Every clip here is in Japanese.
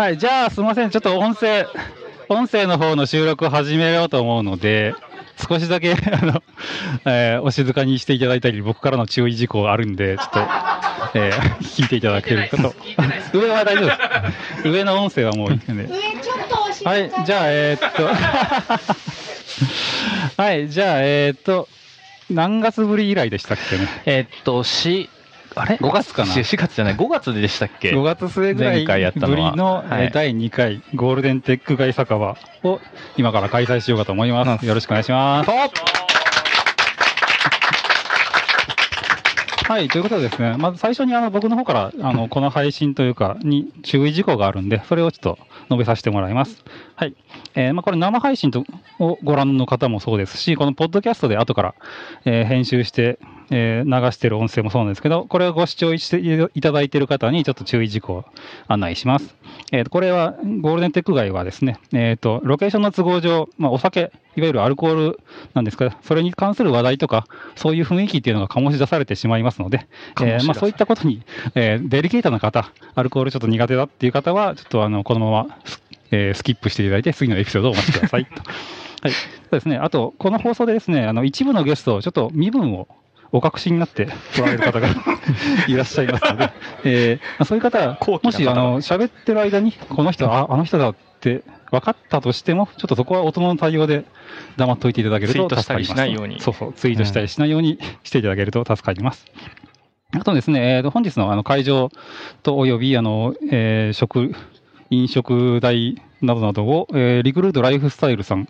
はい、じゃあすみません、ちょっと音声、音声の方の収録を始めようと思うので、少しだけ、あの、えーお静かにしていただいたり、僕からの注意事項あるんで、ちょっと、えー聞いていただけるかと。上は大丈夫です。上の音声はもういいんで。上ちょっと押してはい、じゃあ、えーっと、はい、じゃあ、えーっと、何月ぶり以来でしたっけね？えーっと、し、あれ？5月かな ?4 月じゃない、5月でしたっけ？5月末ぐらい前回やったのはぶりの、第2回ゴールデンテック街酒場を今から開催しようかと思います。よろしくお願いします。はい、ということでですね、まず最初にあの僕の方からあのこの配信というかに注意事項があるんで、それをちょっと述べさせてもらいます。はい。えーまあ、これ生配信とをご覧の方もそうですし、このポッドキャストで後から、えー編集して、えー流してる音声もそうなんですけど、これをご視聴していただいている方にちょっと注意事項を案内します。えーとこれは、ゴールデンテック街はですね、えーと、ロケーションの都合上、まあ、お酒、いわゆるアルコールなんですが、それに関する話題とか、そういう雰囲気っていうのが醸し出されてしまいますので、えーまあ、そういったことに、えーデリケートな方、アルコールちょっと苦手だっていう方は、ちょっとあの、このままス、えースキップしていただいて、次のエピソードをお待ちください。と はい。そうですね。あと、この放送でですね、あの、一部のゲスト、ちょっと身分をお隠しになって来られる方が いらっしゃいますので、えーまあそういう方は、もし、あの、喋ってる間に、この人、あ、あの人だって分かったとしても、ちょっとそこは大人の対応で黙っといていただけると助かります。ツイートしたりしないようにそうそう、ツイートしたりしないようにしていただけると助かります。あとですね、えーと本日のあの会場とおよび、あの、えー食、飲食代などなどを、えーリクルートライフスタイルさん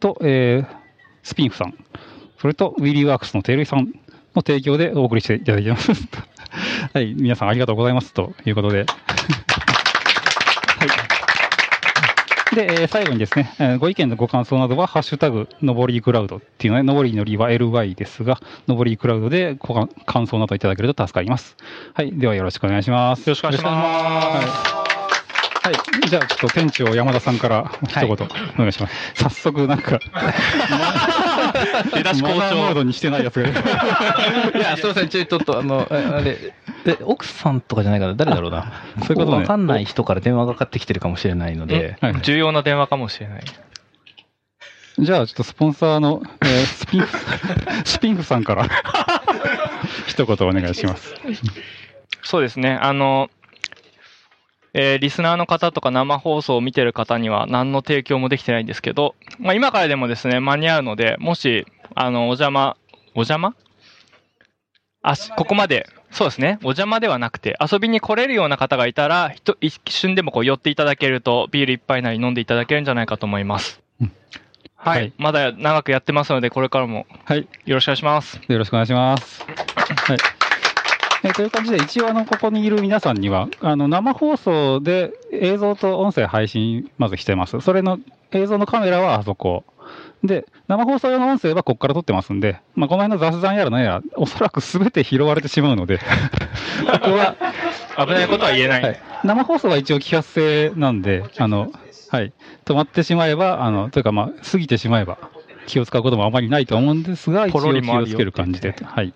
と、えースピンフさん、それとウィリーワークスのテイルイさんの提供でお送りしていただきます。はい、皆さんありがとうございますということで。はい。で、えー最後にですね、えーご意見のご感想などは、ハッシュタグ、のぼりクラウドっていうのね、のぼりのりは LY ですが、のぼりクラウドでご感感想などいただけると助かります。はい。ではよろしくお願いします。よろしくお願いします。はい。はい。じゃあ、ちょっと店長山田さんから一言お願いします。早速、なんか、出だし好調マナーモードにしてないやつがいる。いや、すみません、ちょちょっと、あの、ああれ、で、奥さんとかじゃないから、誰だろうな。そういうことねわかんない人から電話がかかってきてるかもしれないので、はい重要な電話かもしれない。じゃあ、ちょっとスポンサーの、えースピンフ、スピン フさんから、一言お願いします。そうですね。あの、えーリスナーの方とか生放送を見てる方には何の提供もできてないんですけど、まあ、今からでもですね、間に合うので、もし、あの、お邪魔、お邪魔？あ、しここまで、そうですね、お邪魔ではなくて、遊びに来れるような方がいたら、一瞬でもこう寄っていただけると、ビール一杯なり飲んでいただけるんじゃないかと思います。うんはい、はいまだ長くやってますので、これからもはい。よろしくお願いします。よろしくお願いします。はい。えーという感じで、一応、あの、ここにいる皆さんには、あの、生放送で映像と音声配信、まずしてます。それの映像のカメラはあそこ。で、生放送用の音声はここから撮ってますんで、まあ、この辺の雑談やら何やら、おそらく全て拾われてしまうので、ここは、危ないことは言えない。はい、生放送は一応揮発性なんで、あの、はい、止まってしまえば、あの、というかまあ、過ぎてしまえば、気を使うこともあまりないと思うんですが、一応気をつける感じで、はい。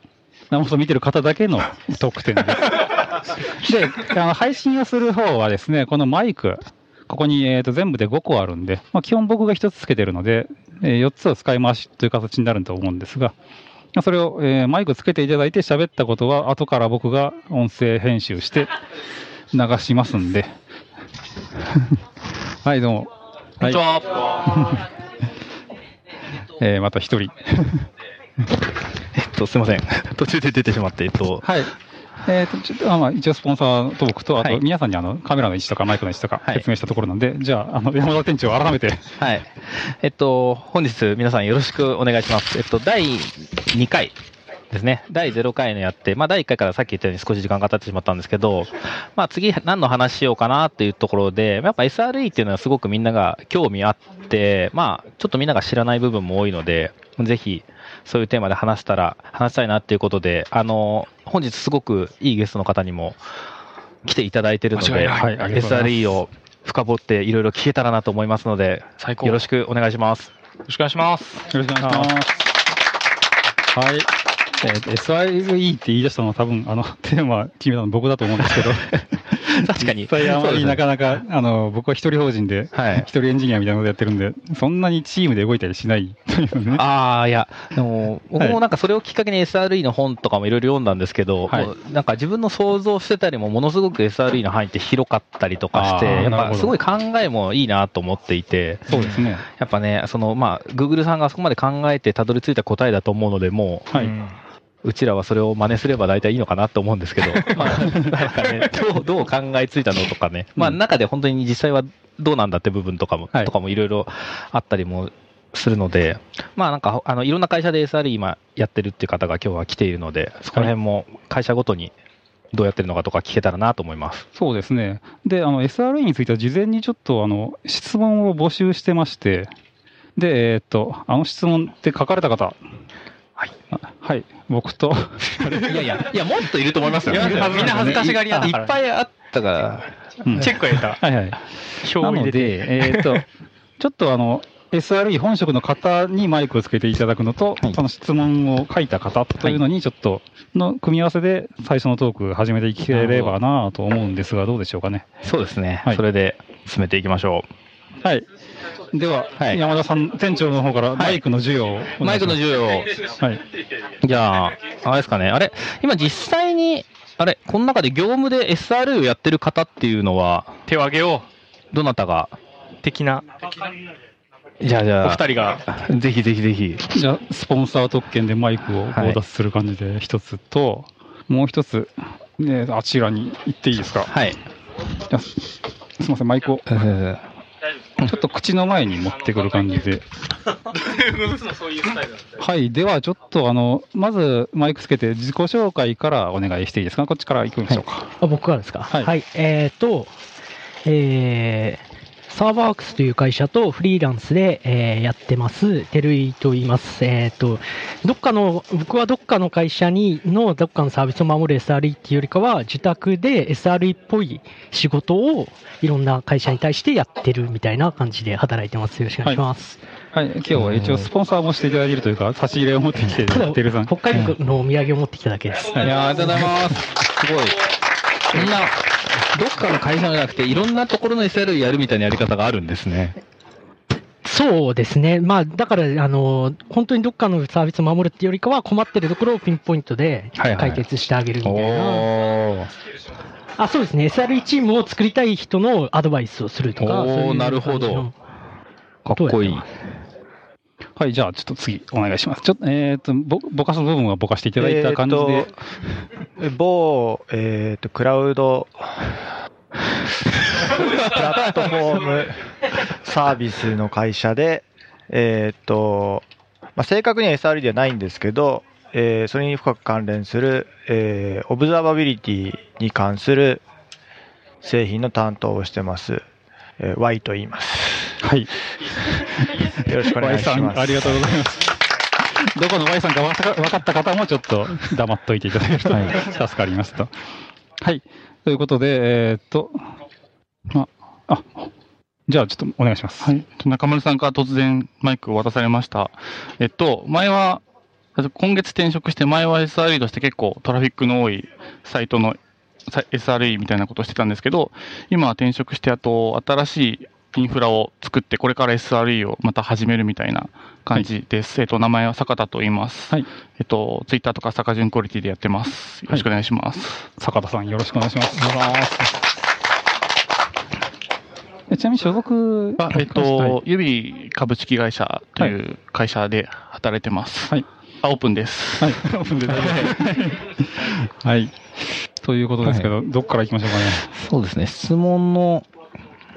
生放送見てる方だけの 特典です。で、あの、配信をする方はですね、このマイク、ここに、えー、と全部で5個あるんで、まあ、基本僕が1つつけてるので、え4つを使い回しという形になると思うんですが、まあそれを、えーマイクつけていただいて喋ったことは、後から僕が音声編集して流しますんで。はい、どうも。こんにちは。えーまた一人。と、すみません。途中で出てしまって、えっと、はい。えーと、ちょっと、あまあ、一応スポンサーと僕と、あとはい皆さんにあの、カメラの位置とかマイクの位置とかはい説明したところなんで、じゃあ、あの、山田店長改めて、はい。えっと、本日皆さんよろしくお願いします。えっと、第2回ですね。第0回のやって、まあ、第1回からさっき言ったように少し時間が経ってしまったんですけど、まあ、次何の話しようかなっていうところで、やっぱ SRE っていうのはすごくみんなが興味あって、まあ、ちょっとみんなが知らない部分も多いので、ぜひ、そういうテーマで話したら、話したいなっていうことで、あの、本日すごくいいゲストの方にも来ていただいているので、いはい SRE を深掘っていろいろ聞けたらなと思いますので、最高。よろしくお願いします。よろしくお願いします。よろしくお願いします。はい。えー SIE って言い出したのは多分、あの、テーマ決めたの僕だと思うんですけど、確かに。実際あまりなかななか、あの、僕は一人法人で、はい一。人エンジニアみたいなことやってるんで、そんなにチームで動いたりしない。ああ、いや、でも、僕もなんかそれをきっかけに SRE の本とかもいろいろ読んだんですけど、はいなんか自分の想像してたよりもものすごく SRE の範囲って広かったりとかして、やっぱすごい考えもいいなと思っていて、そうですね。やっぱね、その、まあ、Google さんがあそこまで考えてたどり着いた答えだと思うので、もはい。うちらはそれを真似すれば大体いいのかなと思うんですけど、まあ、なんかね、どう、どう考えついたのとかね、まあ、うん中で本当に実際はどうなんだって部分とかも、はい。とかもいろいろあったりもするので、まあなんか、あの、いろんな会社で SRE 今やってるっていう方が今日は来ているので、そこら辺も会社ごとにどうやってるのかとか聞けたらなと思います。そうですね。で、あの、SRE については事前にちょっと、あの、質問を募集してまして、で、えーっと、あの質問って書かれた方、はい。はい、僕と、いやいや、いや、もっといると思いますよ。いやみんな恥ずかしがり屋だいからっぱいあったから。うんチェックを入れた。はいはい。で、えーっと、ちょっとあの、SRE 本職の方にマイクをつけていただくのと、はいその質問を書いた方というのに、ちょっと、の組み合わせで最初のトーク始めていければなと思うんですが、どうでしょうかね。そうですね。はいそれで進めていきましょはい。では、はい山田さん、店長の方からマイクの授与をお願いします、う。マイクの授与を。はい。じゃあ、あれですかね。あれ今実際に、あれこの中で業務で SRE をやってる方っていうのは、手を挙げよどなたが？う。的なじゃあじゃあ、お二人が。ぜひぜひぜひ。じゃあ、スポンサー特権でマイクを強奪する感じで一つと、もう一つ、ね、あちらに行っていいですか？はい。すすみません、マイクを、ちょっと口の前に持ってくる感じで。はい、ではちょっと、あの、まずマイクつけて自己紹介からお願いしていいですか？こっちから行くんでしょうか？あ僕からですか？はいえっ、と、えー、サーバーワークスという会社とフリーランスで、えーやってます、テルイと言います。えっ、と、どっかの、僕はどっかの会社にのどっかのサービスを守る SRE っていうよりかは、自宅で SRE っぽい仕事をいろんな会社に対してやってるみたいな感じで働いてます。よろしくお願いします。はい、今日は一応スポンサーもしていただいているというか、差し入れを持ってきてテルさん。北海道のお土産を持ってきただけです。いやーありがとうございます。すごい。そんな、どっかの会社じゃなくて、いろんなところの SRE やるみたいなやり方があるんですね。そうですね。まあ、だから、あの、本当にどっかのサービスを守るっていうよりかは、困ってるところをピンポイントではいはい解決してあげるみたいな。おー。あ、そうですね。SRE チームを作りたい人のアドバイスをするとか、おーそういうなるほどかっこいい。はい、じゃあちょっと次お願いします。ちょっと、えっ、と、ぼ、ぼかす部分はぼかしていただいた感じで。えー某、えーと、クラウド、プラットフォームサービスの会社で、えーと、まあ、正確には SRE ではないんですけど、えーそれに深く関連する、えーオブザーバビリティに関する製品の担当をしてます。えー Y と言います。はい。よろしくお願いします。ありがとうございます。どこの Y さんか分かった方もちょっと黙っといていただけると助かりますと。はい。ということで、えーっと、まあ、あ、じゃあちょっとお願いします。はい。中村さんから突然マイクを渡されました。えっと、前は、今月転職して前は SRE として結構トラフィックの多いサイトのさ SRE みたいなことをしてたんですけど、今は転職してあと新しいインフラを作ってこれから SRE をまた始めるみたいな感じです。えっと、名前は坂田と言います。はい。えっと、ツイッターとか坂順クオリティでやってます。よろしくお願いします。坂田さん、よろしくお願いします。えちなみに所属あえっと、ユビ株式会社という会社で働いてます。はい。あ、オープンです。はい。オープンで大丈夫ですはい。ということですけど、どっから行きましょうかね。そうですね。質問の、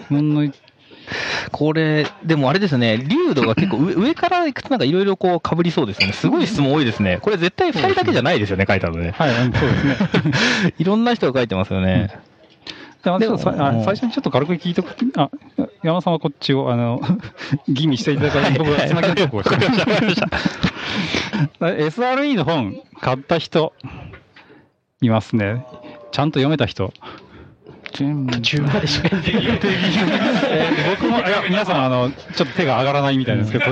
質問のこれ、でもあれですね、流度が結構上 上からいくとなんかいろいろこう被りそうですね。すごい質問多いですね。これ絶対2人だけじゃないですよね、書いたのね。はい、うんそうですね。いろんな人が書いてますよね。うん最初にちょっと軽く聞いとく。あ、山田さんはこっちを、あの、吟味していただから、僕がつなぎのトークをしてます。SRE の本買った人、いますね。ちゃんと読めた人。全部途中までしか読んでない。えー僕も、いや、皆さん、あの、ちょっと手が上がらないみたいですけど、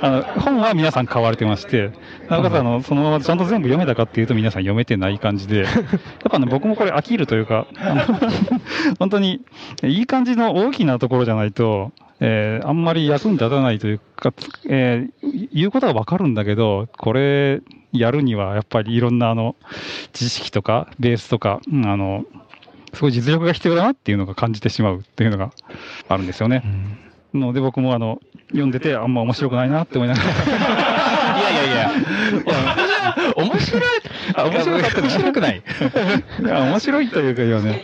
あの、本は皆さん買われてまして、なおかつ、あの、そのままちゃんと全部読めたかっていうと皆さん読めてない感じで、やっぱね、僕もこれ飽きるというか、本当に、いい感じの大きなところじゃないと、えーあんまり役に立たないというか、えー言うことはわかるんだけど、これ、やるにはやっぱりいろんなあの、知識とか、ベースとか、うんあの、すごい実力が必要だなっていうのが感じてしまうっていうのがあるんですよね。ので僕もあの、読んでてあんま面白くないなって思いながら。いやいやいや。面白い。あ面白かった面白くない。いや、面白いというか、いやね。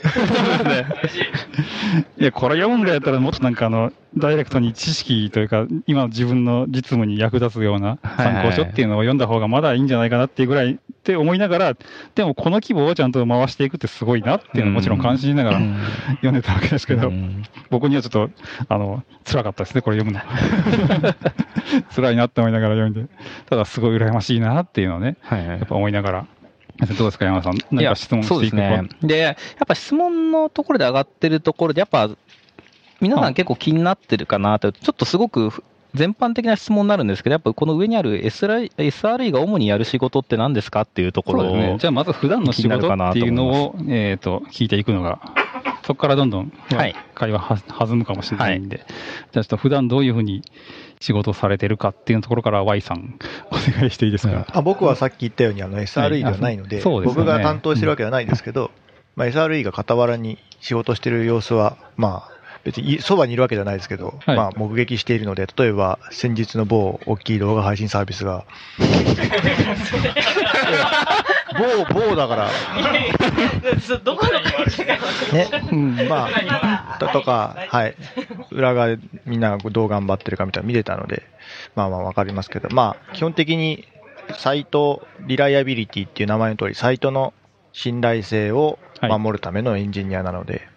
いや、これ読むんだやったら、もっとなんかあの、ダイレクトに知識というか、今の自分の実務に役立つような参考書っていうのを読んだ方がまだいいんじゃないかなっていうぐらいって思いながら、でもこの規模をちゃんと回していくってすごいなっていうのはもちろん感心しながら読んでたわけですけど、僕にはちょっと、あの、辛かったですね、これ読むの。辛いなって思いながら読んで、ただすごい羨ましいなっていうのをね、はいはいやっぱ思いながら。どうですか、山田さん？何か質問していくですね。で、やっぱ質問のところで上がってるところで、やっぱ、皆さん結構気になってるかなと、ちょっとすごく全般的な質問になるんですけど、やっぱこの上にある SRE, が主にやる仕事って何ですかっていうところを、ね。じゃあ、まず普段の仕事っていうのを、えっ、と、聞いていくのが、そこからどんどん、はい会話は弾むかもしれないんで、じゃあちょっと普段どういうふうに仕事をされてるかっていうところから Y さん、お願いしていいですか？あ僕はさっき言ったようにあの SRE ではないので、はい僕が担当してるわけではないですけど、まあ、SRE が傍らに仕事してる様子は、まあ、別にいそばにいるわけじゃないですけど、はい。まあ、目撃しているので、例えば先日の某大きい動画配信サービスが、某、某だから、ね、まあ、ととか、はい、裏側でみんながどう頑張ってるかみたいなの見れたので、まあまあわかりますけど、まあ、基本的にサイトリライアビリティっていう名前の通り、サイトの信頼性を守るためのエンジニアなので、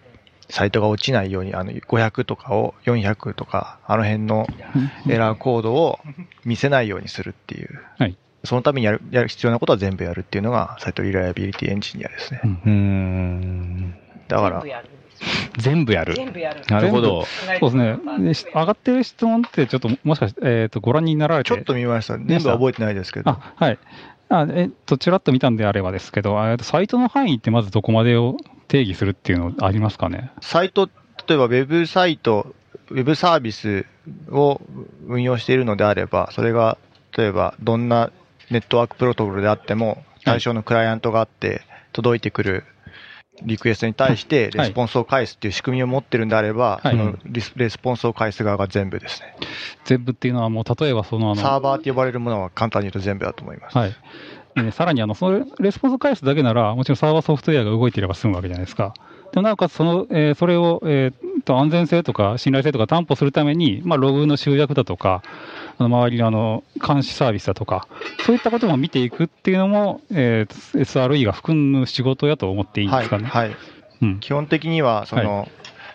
サイトが落ちないように、あの、500とかを400とか、あの辺のエラーコードを見せないようにするっていう、はいそのためにやるやる必要なことは全部やるっていうのが、サイトリライアビリティエンジニアですね。うん。だから、全部やる。全部やる。なるほど。そうですね。上がってる質問って、ちょっと、もしかして、えっ、と、ご覧になられて。ちょっと見ました。全部は覚えてないですけど。あ、はい。あえっと、ちらっと見たんであればですけど、えっとサイトの範囲ってまずどこまでを定義するっていうのありますかね？サイト、例えばウェブサイト、ウェブサービスを運用しているのであれば、それが、例えばどんなネットワークプロトコルであっても、対象のクライアントがあって、届いてくるリクエストに対してレスポンスを返すっていう仕組みを持ってるんであれば、はいそのレスポンスを返す側が全部ですね。全部っていうのはもう、例えばその、あの、サーバーって呼ばれるものは簡単に言うと全部だと思います。はい。でさらに、あの、それ、レスポンスを返すだけなら、もちろんサーバーソフトウェアが動いていれば済むわけじゃないですか。でもなおかつ、その、えーそれを、えーと、安全性とか信頼性とか担保するために、まあ、ログの集約だとか、あの周りのあの監視サービスだとか、そういったことも見ていくっていうのも、えー SRE が含む仕事やと思っていいんではい。すかね。はい。うん。基本的には、その、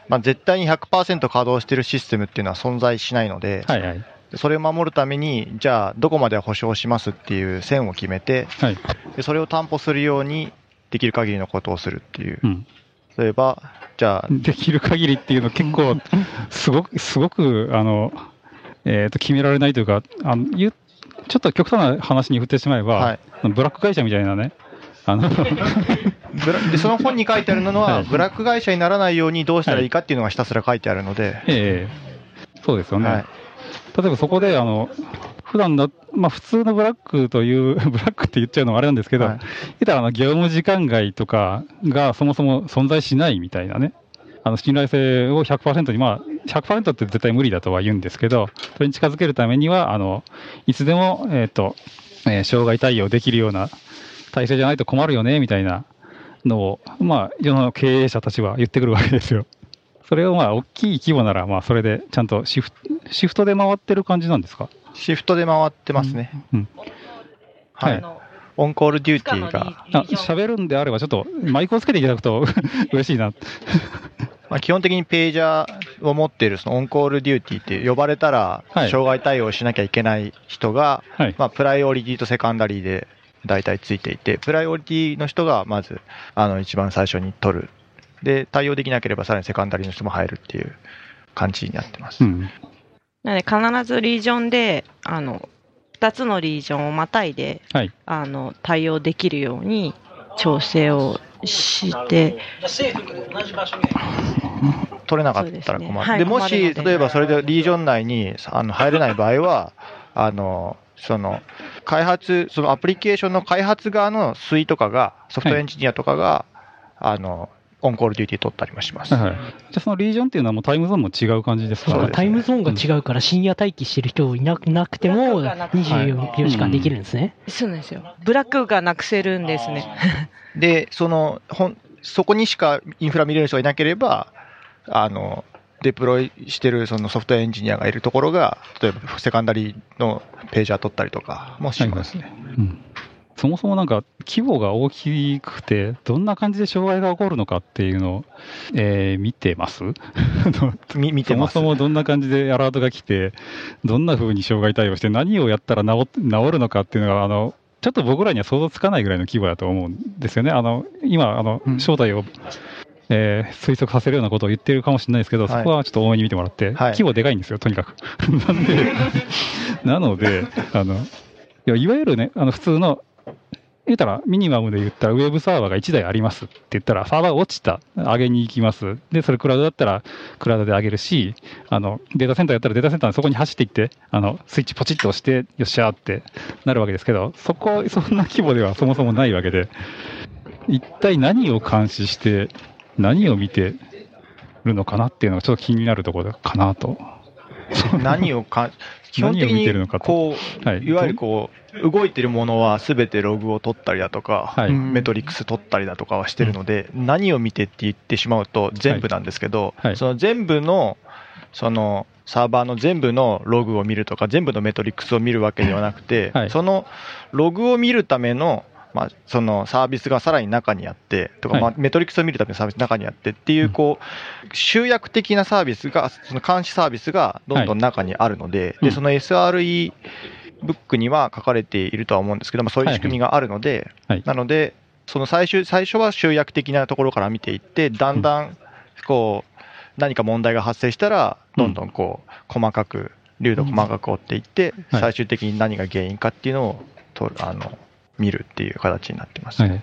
まあ、絶対に100%稼働しているシステムっていうのは存在しないので、はいはい。それを守るために、じゃあ、どこまで保証しますっていう線を決めて、はい。でそれを担保するように、できる限りのことをするっていうう。ん。例えば、じゃあ、できる限りっていうの結構、すごく、すごく、あの、えっ、と、決められないというか、あの、ちょっと極端な話に振ってしまえば、はい。ブラック会社みたいなね、あの、でその本に書いてあるのは、はい。ブラック会社にならないようにどうしたらいいかっていうのがひたすら書いてあるので、ええ。そうですよね。はい。例えばそこで、あの、普段の、まあ普通のブラックという、ブラックって言っちゃうのもあれなんですけど、はい。言ったらあの業務時間外とかがそもそも存在しないみたいなね、あの信頼性を100%に、まあ100%って絶対無理だとは言うんですけど、それに近づけるためには、あの、いつでも、えっ、と、えー障害対応できるような体制じゃないと困るよね、みたいなのを、まあ世の経営者たちは言ってくるわけですよ。それをまあ大きい規模なら、まあそれでちゃんとシフト、シフトで回ってる感じなんですか？シフトで回ってますね。うん。はい。はい on-call duty が、あ喋るんであれば、ちょっとマイクをつけていただくと 嬉しいな。まあ、基本的にページャーを持っているその on-call duty って呼ばれたら、はい障害対応しなきゃいけない人が、はい。まあ、 primary と secondary で大体ついていて、 primary の人がまず、あの、一番最初に取るで、対応できなければさらにセカンダリーの人も入るっていう感じになってます。うん。なので必ずリージョンで、あの、2つのリージョンをまたいで、はい。あの、対応できるように調整をして、取れなかったら困る。ですね。はいでもし、例えばそれでリージョン内にあの入れない場合は、あの、その、開発、そのアプリケーションの開発側の SWE とかが、ソフトエンジニアとかが、あの、 on-call duty 取ったりもします。はいはい。じゃあそのリージョンっていうのはもうタイムゾーンも違う感じですかそうですねタイムゾーンが違うから深夜待機してる人いななくても24時間できるんですね。そうなんですよ。ブラックがなくせるんですね。で、その、ほん、そこにしかインフラ見れる人がいなければ、あの、デプロイしてるそのソフトウェアエンジニアがいるところが、例えばセカンダリーのページャー取ったりとかもしますね。うんそもそもなんか規模が大きくて、どんな感じで障害が起こるのかっていうのを、えー見てます？み見てます。そもそもどんな感じでアラートが来て、どんな風に障害対応して、何をやったら治治るのかっていうのが、あの、ちょっと僕らには想像つかないぐらいの規模だと思うんですよね。あの、今、あの、正体を、えー推測させるようなことを言ってるかもしれないですけど、はいそこはちょっと多めに見てもらって、はい規模でかいんですよ、とにかく。なんで、なので、あの、いやいわゆるね、あの、普通の、言ったら、ミニマムで言ったら、ウェブサーバーが1台ありますって言ったら、サーバー落ちた、上げに行きます。で、それクラウドだったら、クラウドで上げるし、あの、データセンターやったらデータセンターのそこに走っていって、あの、スイッチポチッと押して、よっしゃーってなるわけですけど、そこ、そんな規模ではそもそもないわけで、一体何を監視して、何を見てるのかなっていうのがちょっと気になるところかなと。何をか、基本的何を見にてるのかと。こう、はい。いわゆるこう、動いてるものはすべてログを取ったりだとか、はい。メトリックス取ったりだとかはしてるので、何を見てって言ってしまうと全部なんですけど、はい。その全部の、その、サーバーの全部のログを見るとか、全部のメトリックスを見るわけではなくて、はい。そのログを見るための、まあ、そのサービスがさらに中にあって、とか、はい。まあ、メトリックスを見るためのサービスの中にあってっていう、こう、集約的なサービスが、その監視サービスがどんどん中にあるので、うんで、その SRE ブックには書かれているとは思うんですけど、まあ、そういう仕組みがあるので、はい。なので、その最終、最初は集約的なところから見ていって、だんだん、こう、何か問題が発生したら、どんどんこう、細かく、流度細かく追っていって、はい。最終的に何が原因かっていうのをとあの見るっていう形になってます。はい。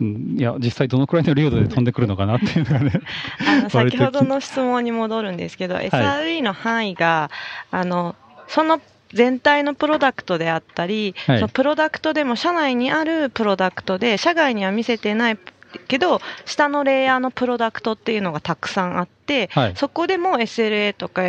うんいや、実際どのくらいの流度で飛んでくるのかなっていうのがね。あの先ほどの質問に戻るんですけど、SRE の範囲が、あの、その全体のプロダクトであったり、はいそのプロダクトでも社内にあるプロダクトで、社外には見せてないけど、下のレイヤーのプロダクトっていうのがたくさんあって、はい。そこでも SLA とか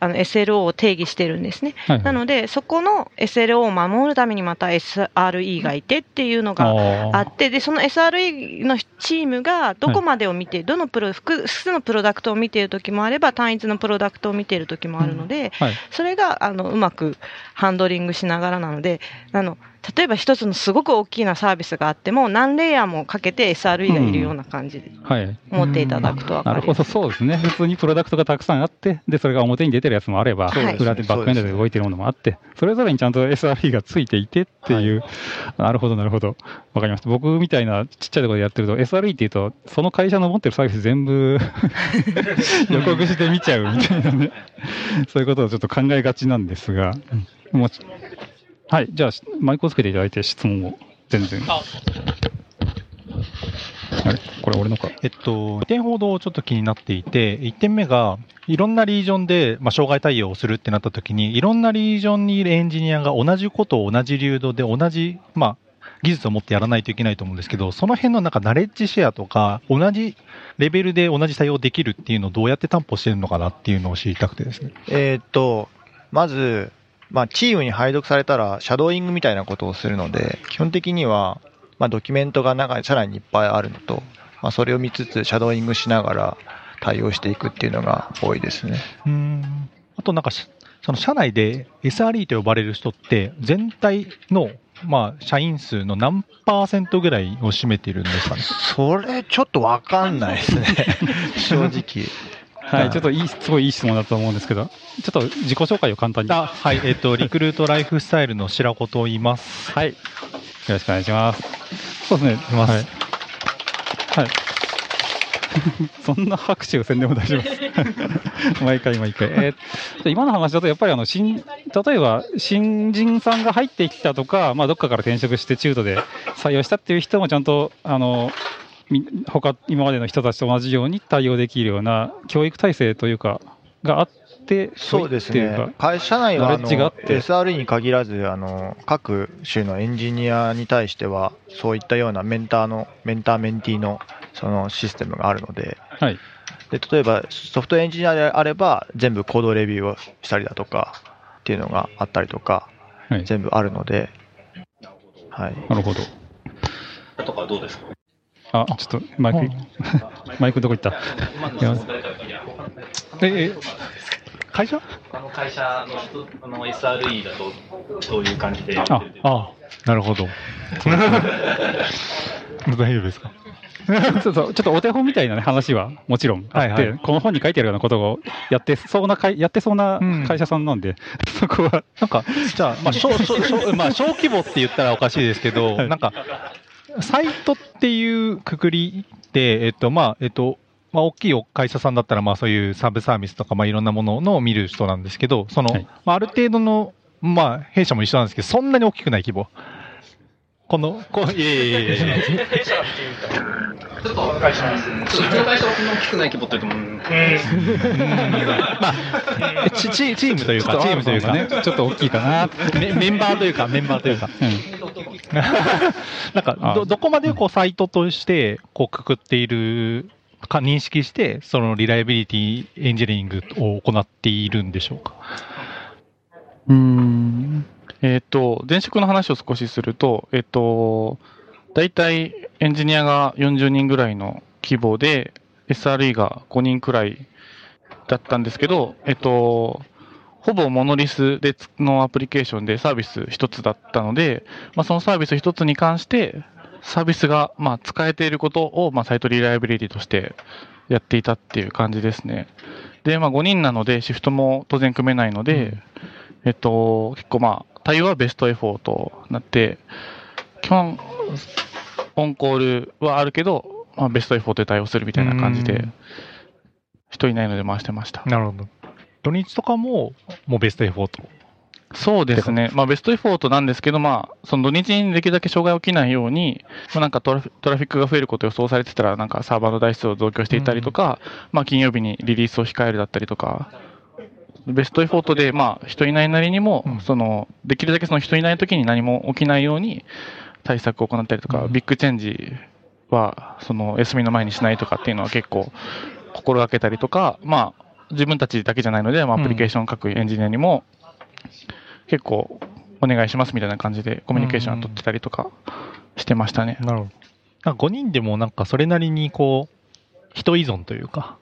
あの SLO を定義してるんですね。はいなので、そこの SLO を守るためにまた SRE がいてっていうのがああって、で、その SRE のチームがどこまでを見て、どのプロ、複数のプロダクトを見ている時もあれば、単一のプロダクトを見ている時もあるので、はい。それが、あの、うまくハンドリングしながらなので、あの、例えば一つのすごく大きなサービスがあっても、何レイヤーもかけて SRE がいるような感じではい。思っていただくと分かなるほど。そうですね。普通にプロダクトがたくさんあって、で、それが表に出てるやつもあれば、裏でバックエンドで動いてるものもあって、それぞれにちゃんと SRE がついていてっていう、なるほど、なるほど。わかりました。僕みたいなちっちゃいところでやってると、SRE っていうと、その会社の持ってるサービス全部 予告して見ちゃうみたいなね、そういうことをちょっと考えがちなんですが、もうはい、じゃあ、マイクをつけていただいて質問を全然。あれ？これ俺のか。えっと、2点ほどちょっと気になっていて、1点目が、いろんなリージョンで、まあ、障害対応をするってなった時に、いろんなリージョンにいるエンジニアが同じことを同じ流度で同じ、まあ、技術を持ってやらないといけないと思うんですけど、その辺のなんかナレッジシェアとか、同じレベルで同じ対応できるっていうのをどうやって担保してるのかなっていうのを知りたくてですね。えーっと、まず、まあ、チームに配属されたら、シャドーイングみたいなことをするので、基本的には、まあ、ドキュメントが中に、さらにいっぱいあるのと、まあ、それを見つつ、シャドーイングしながら対応していくっていうのが多いですね。うーんあとなんかし、その社内で SRE と呼ばれる人って、全体の、まあ、社員数の何パーセントぐらいを占めているんですかね？それ、ちょっとわかんないですね。正直。はい、ちょっといい、すごいいい質問だと思うんですけど、ちょっと自己紹介を簡単に。あはい、えっ、と、リクルートライフスタイルの白子と言います。はい。よろしくお願いします。そうですね。ますはい。はい。そんな拍手せんでも大丈夫です。毎回毎回。えー今の話だと、やっぱりあの新、例えば新人さんが入ってきたとか、まあ、どっかから転職して中途で採用したっていう人もちゃんと、あの、み他、今までの人たちと同じように対応できるような教育体制というか、があって、そうですっていうかね。会社内はあのって SRE に限らずあの各種のエンジニアに対してはそういったようなメンターのメンターメンティーのそのシステムがあるのではい。で例えばソフトエンジニアであれば全部コードレビューをしたりだとかっていうのがあったりとかはい。全部あるので、はい、なるほど。とかどうですか？あ、ちょっとマイク、マイクどこ行った？え、え、会社？他の会社の人あの SRE だとどういう感じであ、あなるほど。大丈夫ですか？そうそう、ちょっとお手本みたいな、ね、話はもちろんあって、はいはい。この本に書いてあるようなことをやってそうな会、やってそうなうん。会社さんなんで、そこは、なんか、じゃあ、まあ、小小小まあ、小規模って言ったらおかしいですけど、はい。なんか、サイトっていうくくりで、えっと、まあ、えっと、まあ、大きい会社さんだったら、まあ、そういうサブサービスとか、まあ、いろんなもののを見る人なんですけど、その、はいまあ、ある程度の、まあ、弊社も一緒なんですけど、そんなに大きくない規模。この、こういやいやいやいやいやちょっと会社そううちの会社はそんな大きくない規模って言っても、うんまあ、チチチームというか、チームというか、ね、ちょっと大きいかな。メメンバーというか、メンバーというか。うん。なんかあど、どこまでこうサイトとしてこうくくっているか認識して、そのリライビリティエンジニアリングを行っているんでしょうか？うーん。えっ、と、前職の話を少しすると、えっ、と、大体エンジニアが40人ぐらいの規模で、SRE が5人くらいだったんですけど、えっ、と、ほぼモノリスでつのアプリケーションでサービス一つだったので、まあ、そのサービス一つに関して、サービスがまあ使えていることをまあサイトリライビリティとしてやっていたっていう感じですね。で、まあ5人なのでシフトも当然組めないので、えっと、結構まあ、対応はベストエフォートになって、基本、オンコールはあるけど、まあ、ベストエフォートで対応するみたいな感じでうん、人いないので回してました。なるほど。土日とかも、もうベストエフォート。そうですね。まあ、ベストエフォートなんですけど、まあ、その土日にできるだけ障害起きないように、まあ、なんかトラフィトラフィックが増えること予想されてたら、なんかサーバーの台数を増強していたりとか、まあ、金曜日にリリースを控えるだったりとか、ベストエフォートで、まあ、人いないなりにも、うんその、できるだけその人いない時に何も起きないように対策を行ったりとか、うんビッグチェンジは、その、休みの前にしないとかっていうのは結構、心がけたりとか、まあ、自分たちだけじゃないので、まあ、アプリケーション書くエンジニアにも、結構、お願いしますみたいな感じでコミュニケーションを取ってたりとかしてましたね。なるほど。なんか5人でもなんかそれなりにこう、人依存というか、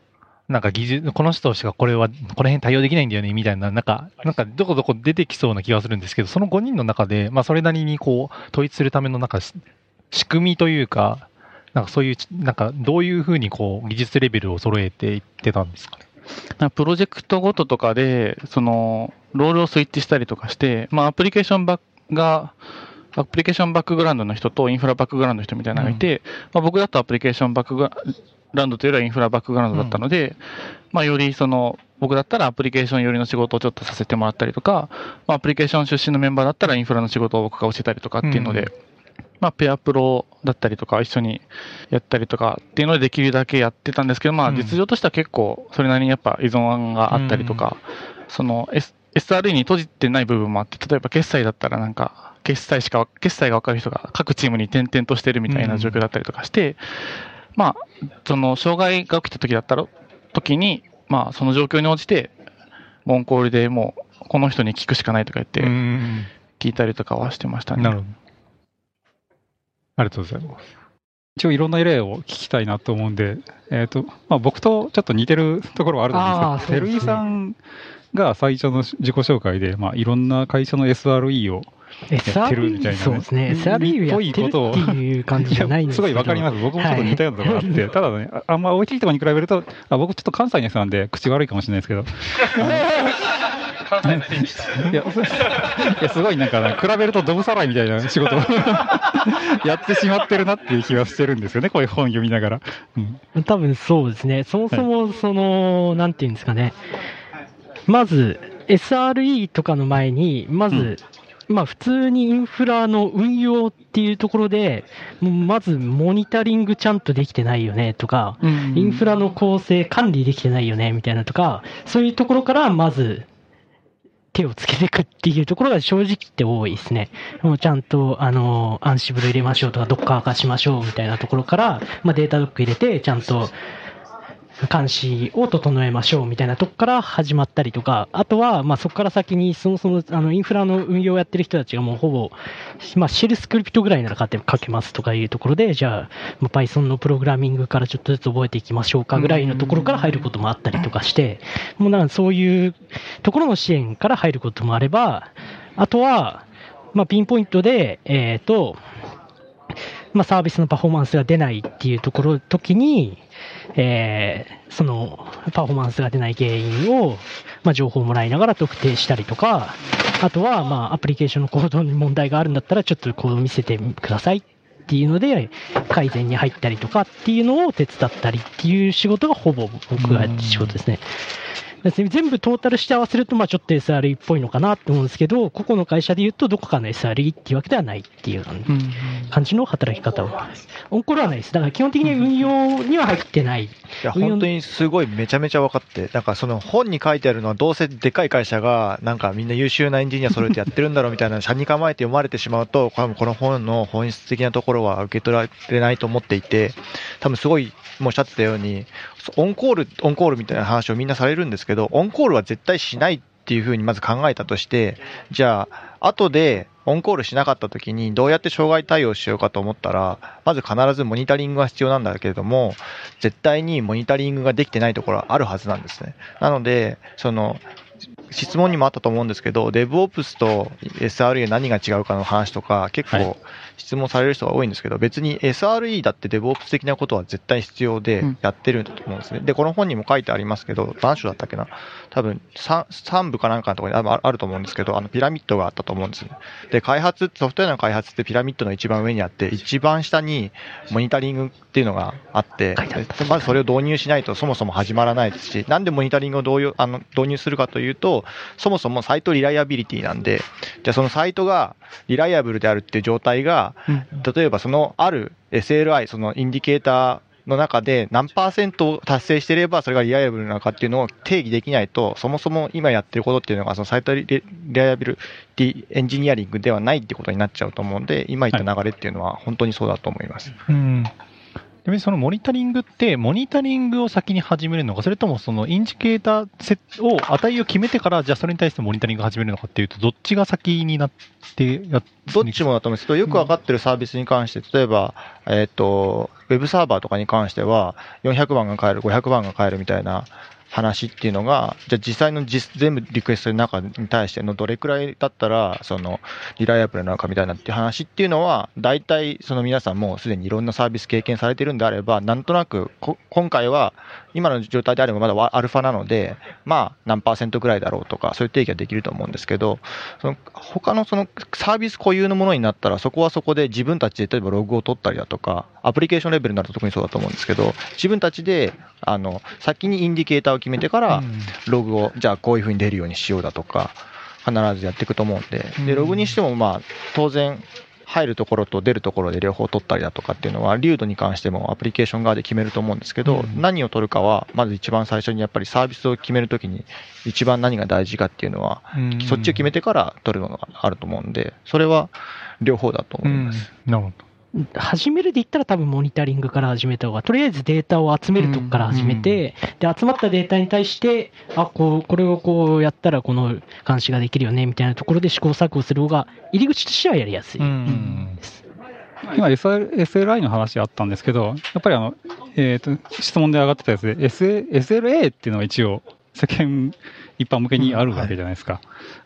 なんか技術、この人しかこれは、この辺対応できないんだよね、みたいな、なんか、なんかどこどこ出てきそうな気がするんですけど、その5人の中で、まあそれなりにこう、統一するためのなんかし仕組みというか、なんかそういう、なんかどういうふうにこう、技術レベルを揃えていってたんですかね。かプロジェクトごととかで、その、ロールをスイッチしたりとかして、まあ、アプリケーションバックが、アプリケーションバックグラウンドの人とインフラバックグラウンドの人みたいなのがいて、まあ、僕だとアプリケーションバックグラウンドというよりはインフラバックグラウンドだったので、まあ、よりその、僕だったらアプリケーション寄りの仕事をちょっとさせてもらったりとか、まあ、アプリケーション出身のメンバーだったらインフラの仕事を僕が教えたりとかっていうので、うん。まあ、ペアプロだったりとか、一緒にやったりとかっていうのでできるだけやってたんですけど、まあ、うん実情としては結構、それなりにやっぱ依存があったりとか、その、S、SRE に閉じてない部分もあって、例えば決済だったらなんか、決済しか、決済が分かる人が各チームに転々としてるみたいな状況だったりとかして、まあ、その、障害が起きた時だったら、時に、まあ、その状況に応じて、モンコールでもう、この人に聞くしかないとか言って、ん。聞いたりとかはしてましたね。なるほど。ありがとうございます。一応いろんな例を聞きたいなと思うんで、えっ、と、まあ僕とちょっと似てるところはあるんですけど、照井さんが最初の自己紹介で、まあいろんな会社の SRE をやってるみたいな SRE、ねそうですね。SRE やってるっていう感じじゃないんですすけど。ごいわかります。僕もちょっと似たようなところがあって、ただね、ああんま大きいところに比べると、あ僕ちょっと関西の人なんで口悪いかもしれないですけど。いや、そいやすごいなんか、比べるとドブさらいみたいな仕事を やってしまってるなっていう気はしてるんですよね、こういう本読みながら。うん、多分そうですね。そもそも、その、なんていうんですかね。まず、SRE とかの前に、まず、まあ普通にインフラの運用っていうところで、まずモニタリングちゃんとできてないよねとか、インフラの構成管理できてないよねみたいなとか、そういうところからまず手をつけていくっていうところが正直って多いですね。もうちゃんと、あの、アンシブル入れましょうとか、ドッカー化しましょうみたいなところから、まあデータドック入れて、ちゃんと監視を整えましょうみたいなとこから始まったりとか、あとは、まあそこから先に、そもそも、あの、インフラの運用をやってる人たちがもうほぼ、まあシェルスクリプトぐらいなら書けますとかいうところで、じゃあ、もう Python のプログラミングからちょっとずつ覚えていきましょうかぐらいのところから入ることもあったりとかして、もうなんかそういうところの支援から入ることもあれば、あとは、まあピンポイントで、えっ、と、まあ、サービスのパフォーマンスが出ないっていうところ、時に、えーそのパフォーマンスが出ない原因を、まあ、情報をもらいながら特定したりとか、あとは、まあ、アプリケーションのコードに問題があるんだったら、ちょっとコード見せてくださいっていうので、改善に入ったりとかっていうのを手伝ったりっていう仕事がほぼ僕がやってる仕事ですね。全部トータルして合わせると、まあちょっと SRE っぽいのかなって思うんですけど、個々の会社で言うと、どこかの SRE っていうわけではないっていう感じの働き方を。オンコールはないです。だから基本的に運用には入ってない。いや、本当にすごいめちゃめちゃ分かって、なんかその本に書いてあるのはどうせでかい会社が、なんかみんな優秀なエンジニア揃えてやってるんだろうみたいな、社に構えて読まれてしまうと、多分この本の本質的なところは受け取られないと思っていて、多分すごい、もうおっしゃってたように、オンコール、オンコールみたいな話をみんなされるんですけど、どオンコールは絶対しないっていうふうにまず考えたとして、じゃあ、後でオンコールしなかった時にどうやって障害対応しようかと思ったら、まず必ずモニタリングが必要なんだけれども、絶対にモニタリングができてないところはあるはずなんですね。なので、その、質問にもあったと思うんですけど、DevOps と SRE 何が違うかの話とか、結構質問される人が多いんですけど、別に SRE だって DevOps 的なことは絶対必要でうんやってるんだと思うんですね。で、この本にも書いてありますけど、何章だったっけな？多分 3, 3部かなんかのところにああると思うんですけど、あのピラミッドがあったと思うんですね。で、開発、ソフトウェアの開発ってピラミッドの一番上にあって、一番下にモニタリングっていうのがあって、でまずそれを導入しないとそもそも始まらないですし、なんでモニタリングを導入あの導入するかというと、そもそもサイトリライアビリティなんで、じゃあそのサイトがリライアブルであるっていう状態が、例えばそのある SLI、そのインディケーターの中で何パーセントを達成していればそれがリライアブルなのかっていうのを定義できないと、そもそも今やってることっていうのがそのサイトリリライアビリティエンジニアリングではないってことになっちゃうと思うんで、今言った流れっていうのは本当にそうだと思います。うん。ちなみにそのモニタリングって、モニタリングを先に始めるのか、それともそのインジケーターセを、値を決めてから、じゃあそれに対してモニタリングを始めるのかっていうと、どっちが先になってやっどっちもだと思うんですけど、よく分かってるサービスに関して、例えば、えっ、と、ウェブサーバーとかに関しては、400番が買える、500番が買えるみたいな話っていうのが、じゃあ実際の実全部リクエストの中に対してのどれくらいだったら、その、リライアブルなのかみたいなっていう話っていうのは、大体、その皆さんもうすでにいろんなサービス経験されてるんであれば、なんとなく、今回は、今の状態であればまだワアルファなので、まあ、何パーセントぐらいだろうとか、そういう定義はできると思うんですけど、その他のそのサービス固有のものになったら、そこはそこで自分たちで例えばログを取ったりだとか、アプリケーションレベルになると特にそうだと思うんですけど、自分たちであの先にインディケーターを決めてから、ログを、じゃあこういうふうに出るようにしようだとか、必ずやっていくと思うんで、でログにしても、まあ、当然、入るところと出るところで両方取ったりだとかっていうのは、リュードに関してもアプリケーション側で決めると思うんですけど、何を取るかは、まず一番最初にやっぱりサービスを決めるときに、一番何が大事かっていうのは、うんそっちを決めてから取るのがあると思うんで、それは両方だと思います。なるほど。始めるで言ったら多分モニタリングから始めた方が、とりあえずデータを集めるとこから始めて、で、集まったデータに対して、あ、こう、これをこうやったらこの監視ができるよね、みたいなところで試行錯誤する方が、入り口としてはやりやすい。うん。今 SLI の話あったんですけど、やっぱりあの、えっ、と、質問で上がってたやつで、SLA っていうのが一応、世間一般向けにあるわけじゃないですか。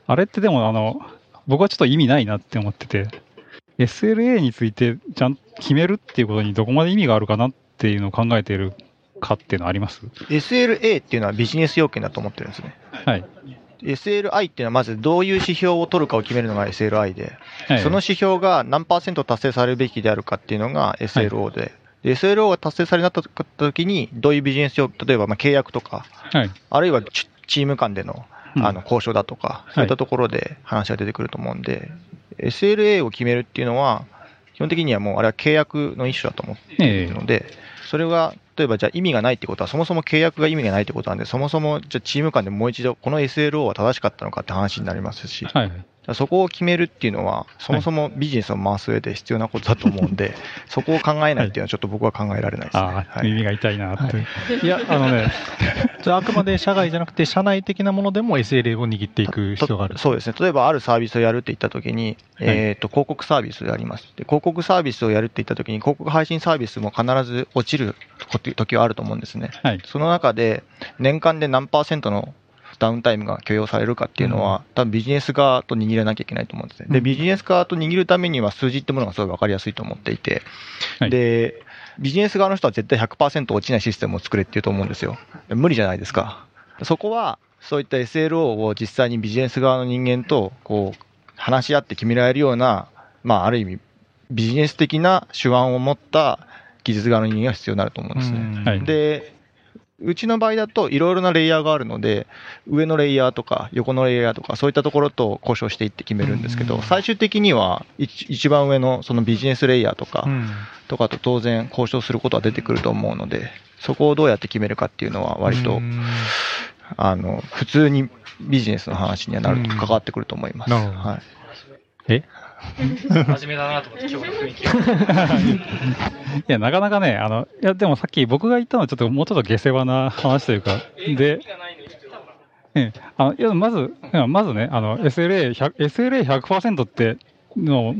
あれってでも、あの、僕はちょっと意味ないなって思ってて、SLA についてちゃんと決めるっていうことにどこまで意味があるかなっていうのを考えているかっていうのはあります？SLA っていうのはビジネス要件だと思ってるんですね。はい。SLI っていうのはまずどういう指標を取るかを決めるのが SLI で、はいその指標が何パーセント達成されるべきであるかっていうのが SLO で、で SLO が達成されなった時に、どういうビジネスを、例えばまあ契約とか、はい。あるいはチチーム間でのうんあの交渉だとか、そういったところで話が出てくると思うんで、SLA を決めるっていうのは、基本的にはもうあれは契約の一種だと思ってええいるので、それが例えばじゃあ意味がないってことは、そもそも契約が意味がないってことなんで、そもそもじゃあチーム間でもう一度、この SLO は正しかったのかって話になりますし、はいはい。そこを決めるっていうのは、そもそもビジネスを回す上で必要なことだと思うんで、そこを考えないっていうのはちょっと僕は考えられないですね。ああ、はい耳が痛いなって。いや、あのね、じゃあ、あくまで社外じゃなくて、社内的なものでも SLA を握っていく必要がある。そうですね。例えばあるサービスをやるって言ったときに、えっ、と、広告サービスであります。で、広告サービスをやるって言ったときに、広告配信サービスも必ず落ちる時はあると思うんですね。はい。その中で、年間で何パーセントのダウンタイムが許容されるかっていうのは、多分ビジネス側と握らなきゃいけないと思うんですね。で、ビジネス側と握るためには数字ってものがすごい分かりやすいと思っていて、はいで、ビジネス側の人は絶対100%落ちないシステムを作れって言うと思うんですよ。無理じゃないですか。そこは、そういった SLO を実際にビジネス側の人間と、こう、話し合って決められるような、まあ、ある意味、ビジネス的な手腕を持った技術側の人間が必要になると思うんですね。で、うちの場合だといろいろなレイヤーがあるので、上のレイヤーとか横のレイヤーとかそういったところと交渉していって決めるんですけど、最終的には一一番上のそのビジネスレイヤーとか、うん。とかと当然交渉することは出てくると思うので、そこをどうやって決めるかっていうのは割と、うん。あの、普通にビジネスの話にはなる、うん。関わってくると思います。はい。真面目だなと思って、今日の雰囲気が。いや、なかなかね、あの、いや、でもさっき僕が言ったのはちょっともうちょっと下世話な話というか、で、ええあのいやまず、まずね、あの SLA100%, SLA100% っての、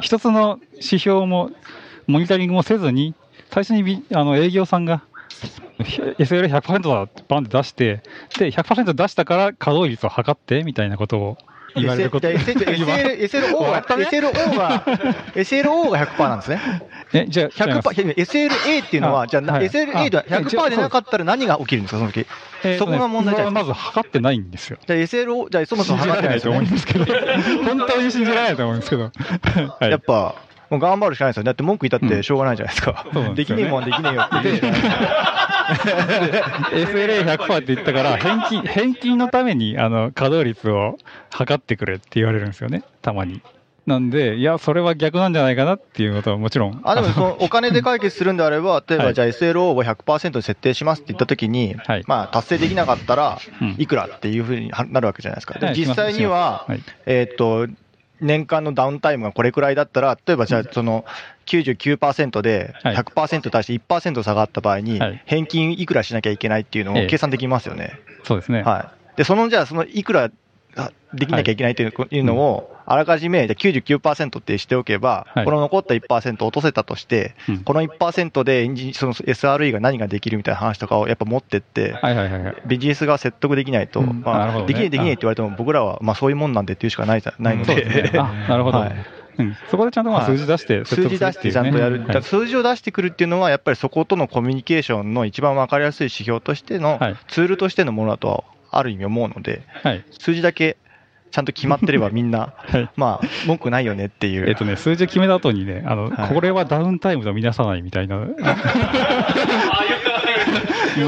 一つの指標も、モニタリングもせずに、最初にあの営業さんが、SLA100% だってバンって出して、で、100%出したから稼働率を測ってみたいなことを言われること。SL SLO が、SLO が、SLO が100%なんですね。え、じゃあ、違います100%、SLA っていうのは、あじゃあ、はい SLA ではあ100%でなかったら何が起きるんですか、その時。えーそこが問題じゃないまず測ってないんですよ。じゃあ SLO、じゃあそもそも測ってれないと思うん。ですけど、本当に信じられないと思うんですけど。は いやっぱ、もう頑張るしかないですよね。だって文句言ったってしょうがないじゃないですか。そうなんできねえもんはできねえよって言うしかないですよ SLA100% って言ったから、返金、返金のために、あの、稼働率を測ってくれって言われるんですよね、たまに。なんで、いや、それは逆なんじゃないかなっていうことはもちろん。あ、でもそのお金で解決するんであれば、例えはいばじゃあ SLO を100%に設定しますって言ったときに、はいまあ達成できなかったらうんいくらっていうふうになるわけじゃないですか。実際には、はいえーっと、年間のダウンタイムがこれくらいだったら、例えばじゃあその99%ではい100%に対して1%下がった場合にはい、返金いくらしなきゃいけないっていうのええを計算できますよね。そうですね。はい。で、その、じゃあ、その、いくらあできなきゃいけないといういうのを、あらかじめ、じゃあ99%ってしておけば、はい。この残った1%落とせたとして、うん。この1%でエンジン、その SRE が何ができるみたいな話とかをやっぱ持ってって、はいはいはいはい。ビジネスが説得できないと、うん。まあね。できないできないって言われても、僕らは、まあそういうもんなんでっていうしかないじゃないので。すね。で、。あ、なるほど。はい。うん、そこでちゃんとまあはい。数字出して説数字出してちゃんとやる、だから数字を出してくるっていうのは、やっぱりそことのコミュニケーションの一番分かりやすい指標としての、はい。ツールとしてのものだとは、ある意味思うので、はい。数字だけちゃんと決まってれば みんな、はい。まあ、文句ないよねっていう。えっとね、数字決めた後にね、あの、はい。これはダウンタイムとみなさないみたいな。も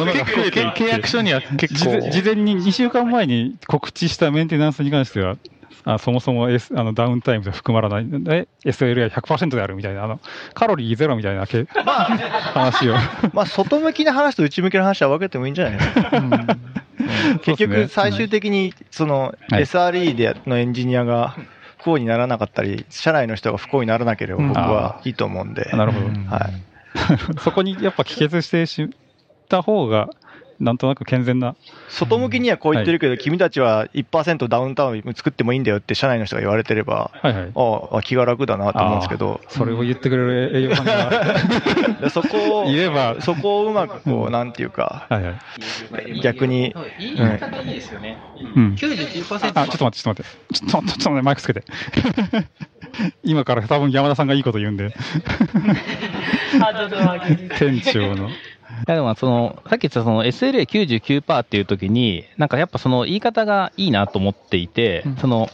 のが増えてい。って契約書には結事構前事前に2週間前に告知したメンテナンスに関しては、あそもそも、S、あのダウンタイムで含まらない。ので、SL が100%であるみたいな、あのカロリーゼロみたいなけ話を。まあ、外向きな話と内向きな話は分けてもいいんじゃないの？結局、そうですね最終的に、その、はい SRE でのエンジニアが不幸にならなかったり、社内の人が不幸にならなければうん僕はいいと思うんで。なるほど。はい。そこにやっぱ帰結してした方が、なんとなく健全な。外向きにはこう言ってるけど、君たちは1%ダウンタウン作ってもいいんだよって社内の人が言われてれば、はいはい。ああ、気が楽だなと思うんですけど、それを言ってくれる営業さんがでそこをい、れば、そこをうまくこう、うんなんていうか、はいはい。逆に、言い方いいですよね。うん。99%あ、ちょっと待って、ちょっと待って。ちょっと、ちょっと待って、マイクつけて。今から多分山田さんがいいこと言うんで。店長の。いやでもその、さっき言ったその SLA99% っていう時に、なんかやっぱその言い方がいいなと思っていて、その、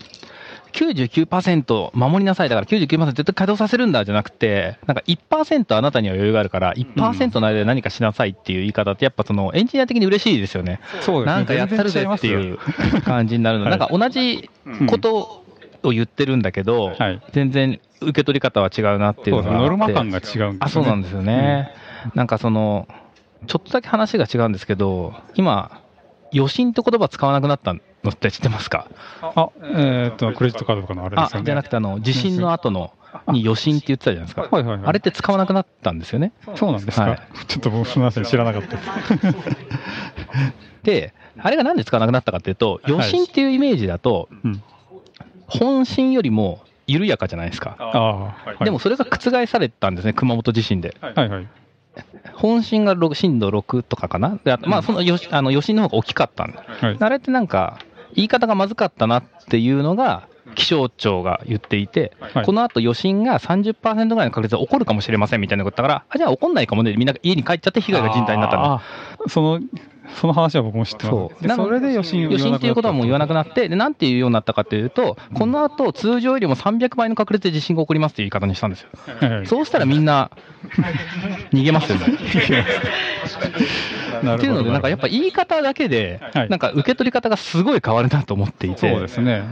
99%守りなさいだから99%絶対稼働させるんだじゃなくて、なんか1%あなたには余裕があるから、1%の間で何かしなさいっていう言い方って、やっぱそのエンジニア的に嬉しいですよね。そうですね。なんかやったるぜっていう感じになるの。はいなんか同じことを言ってるんだけど、はい。全然受け取り方は違うなっていうそうですのがあってノルマ感が違うんですよね。あ、そうなんですよね。なんかその、ちょっとだけ話が違うんですけど、今、余震って言葉使わなくなったのって知ってますか？あ、えーっと、クレジットカードとかのあれですよね。あ、じゃなくてあの、地震の後の、に余震って言ってたじゃないですか。はいはいはい。あれって使わなくなったんですよね？そうなんですか、はいちょっと僕すみません、知らなかったです。で、あれがなんで使わなくなったかっていうと、余震っていうイメージだと、うん本震よりも緩やかじゃないですか。ああ、はいでも、それが覆されたんですね、熊本地震で。はいはい。本震が6震度6とかかな？であとまあ、そのよしあの余震の方が大きかったんだ。はいあれってなんか、言い方がまずかったなっていうのが、気象庁が言っていて、はいこの後余震が30%ぐらいの確率で起こるかもしれませんみたいなことだから、あじゃあ起こんないかもね、みんな家に帰っちゃって被害が甚大になったんだ。あーその、その話は僕も知ってます。そそれで余震を余震っていうことはもう言わなくなって、で、なんていうようになったかというと、この後通常よりも300倍の確率で地震が起こりますっていう言い方にしたんですよ。そうしたらみんな、逃げますよね。っていうので、なんかやっぱ言い方だけではい、なんか受け取り方がすごい変わるなと思っていて、そうですね。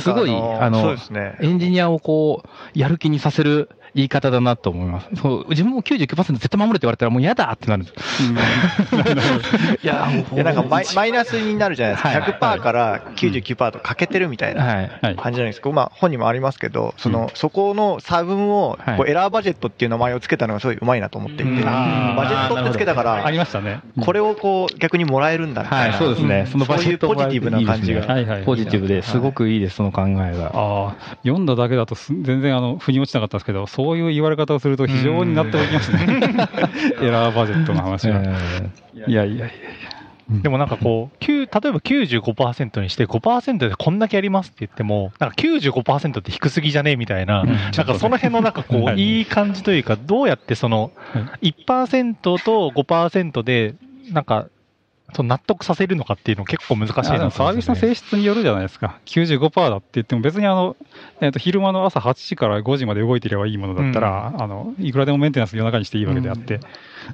すごい、あの。エンジニアをこう、やる気にさせる言い方だなと思います。そう、自分も99%絶対守れって言われたらもう嫌だってなるんです。いや、いやなんかマイマイナスになるじゃないですか。はい100%から99%とかけてるみたいな。感じじゃないですか。まあ本にもありますけど、その、そこの差分を、はいこうエラーバジェットっていう名前をつけたのがすごいうまいなと思っていて、バジェットってつけたかあらり、ましたね。これをこう逆にもらえるんだみたいな。はい、そうですね。そのバジェットそういうポジティブな感じが。ポジティブですごくいいです、その考えが。ああ、読んだだけだとす全然あの、腑に落ちなかったですけど、そういう言われ方をすると非常に納得いきますね。エラーバジェットの話は。えいやいやいや。でもなんかこう、9例えば95%にして5%でこんだけやりますって言っても、なんか95%って低すぎじゃねえみたいな、んなんかその辺のなんかこう、はいいい感じというか、どうやってその1%と5%で、なんか、その納得させるのかっていうの結構難しいなサービスの性質によるじゃないですか。95%だって言っても別にあの、えっと昼間の朝8時から5時まで動いてればいいものだったら、あのいくらでもメンテナンス夜中にしていいわけであって、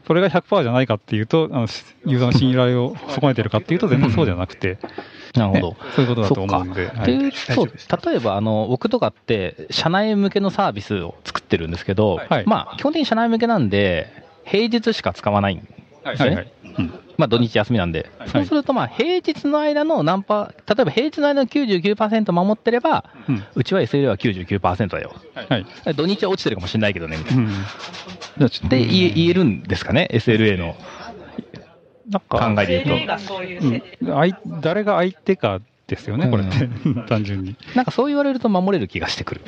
それが100%じゃないかっていうと、あのユーザーの信頼を損ねてるかっていうと、全然そうじゃなくて、なるほど。そういうことだと思うんで。はいっていうと、例えば、あの、僕とかって、社内向けのサービスを作ってるんですけど、はいまあ、基本的に社内向けなんで、平日しか使わないんですね。はいはいうんまあ、土日休みなんで。そうすると、まあ、平日の間の何パー、例えば平日の間の99%守ってれば、うんうちは SLA は99%だよ。はい。土日は落ちてるかもしれないけどね、みたいな。うんで、言え言えるんですかね、SLA のなんか、考えで言うと。がそうい誰が相手かですよね、これって、単純に。なんかそう言われると守れる気がしてくる。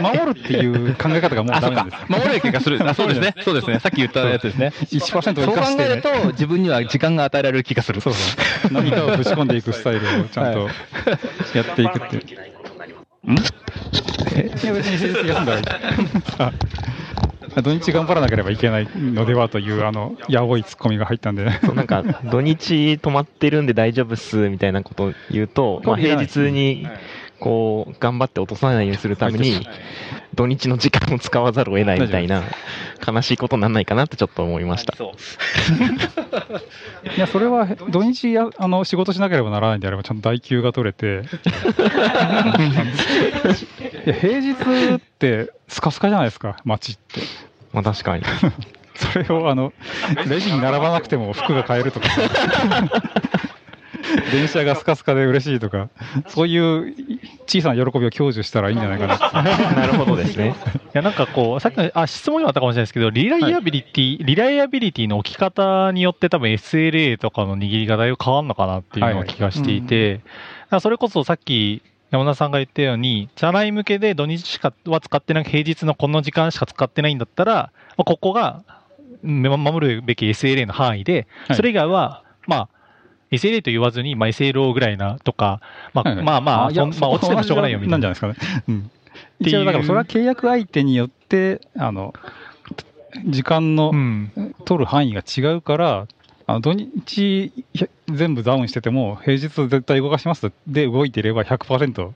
守るっていう考え方がもうダメなんですよ。。守れる気がする。あ、そうですね。そうですね。さっき言ったやつですね。1%そう考生かして、えると、自分には時間が与えられる気がする。そうそう。何かをぶち込んでいくスタイルをちゃんとやっていくっていう。ん？え？いや別に成績休んだらいい。あ 土日頑張らなければいけないのではという、あの、やおいツッコミが入ったんで、なんか 土日泊まってるんで大丈夫っすみたいなことを言うと、まあ、平日にこう頑張って落とさないようにするために土日の時間を使わざるを得ないみたいな悲しいことにならないかなってちょっと思いました。いや、それは土日やあの仕事しなければならないんであれば、ちゃんと代休が取れて、平日ってスカスカじゃないですか、街って。まあ確かに。それをあのレジに並ばなくても服が買えるとか、電車がスカスカで嬉しいとか、そういう小さな喜びを享受したらいいんじゃないかな。なるほどですね。いやなんかこう、さっきのあ質問にもあったかもしれないですけど、 reliability、reliability の置き方によって多分 SLA とかの握りがだいぶ変わるのかなっていうのを気がしていて、だからそれこそさっき山田さんが言ったように、社内向けで土日しかは使ってなく、平日のこの時間しか使ってないんだったら、まあ、ここがうん守るべき SLA の範囲で、はい。それ以外は、まあ、SLA と言わずに、まあ、SLO ぐらいなとか、まあ、まあまあ、まあ、落ちてもしょうがないよみたいな。なんじゃないですか一応、だからそれは契約相手によって、あの、時間のうん。取る範囲が違うから、あの土日全部ダウンしてても、平日絶対動かします。で動いていれば100%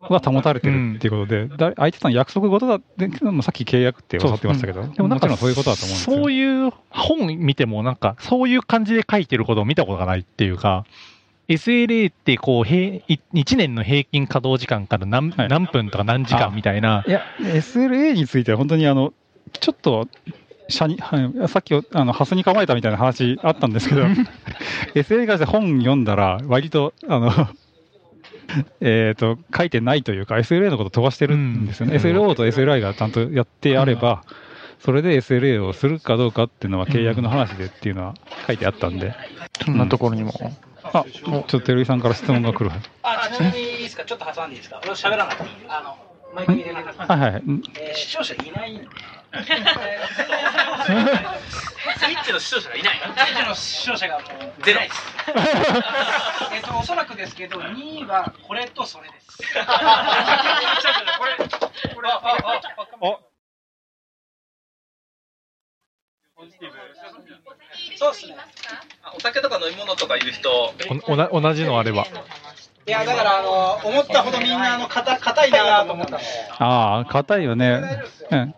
は保たれてるっていうことで、だ相手との約束事だって、まあさっき契約っておっしゃってましたけど、でももちろんそういうことだと思うんですよ。そういう本見ても、なんか、そういう感じで書いてることを見たことがないっていうか、SLA ってこう、1年の平均稼働時間から何,、はい。何分とか何時間みたいな、いや、SLA については本当にあの、ちょっと、社に、はいさっき、あの、ハスに構えたみたいな話あったんですけど、SLA に関して本読んだら、割と、あの、えっと、書いてないというか、SLA のこと飛ばしてるんですよね。うん。SLO と SLI がちゃんとやってあれば、それで SLA をするかどうかっていうのは契約の話でっていうのは書いてあったんで、そんなところにも。あ、ちょっと照井さんから質問が来る。あ、ちなみにいいですか？ちょっと挟んでいいですか？俺は喋らなくていい。あの、マイク入れなくてはい。はいえー視聴者いないんで。スイッチの視聴者がいない。スイッチの視聴者がもうゼロです。えっと、おそらくですけど、2位はこれとそれです。こそうですね。お酒とか飲み物とかいう人、おな同じのあれば。いや、だから、あの、思ったほどみんな、あの、硬硬いなと思った。ああ、硬いよね。うん。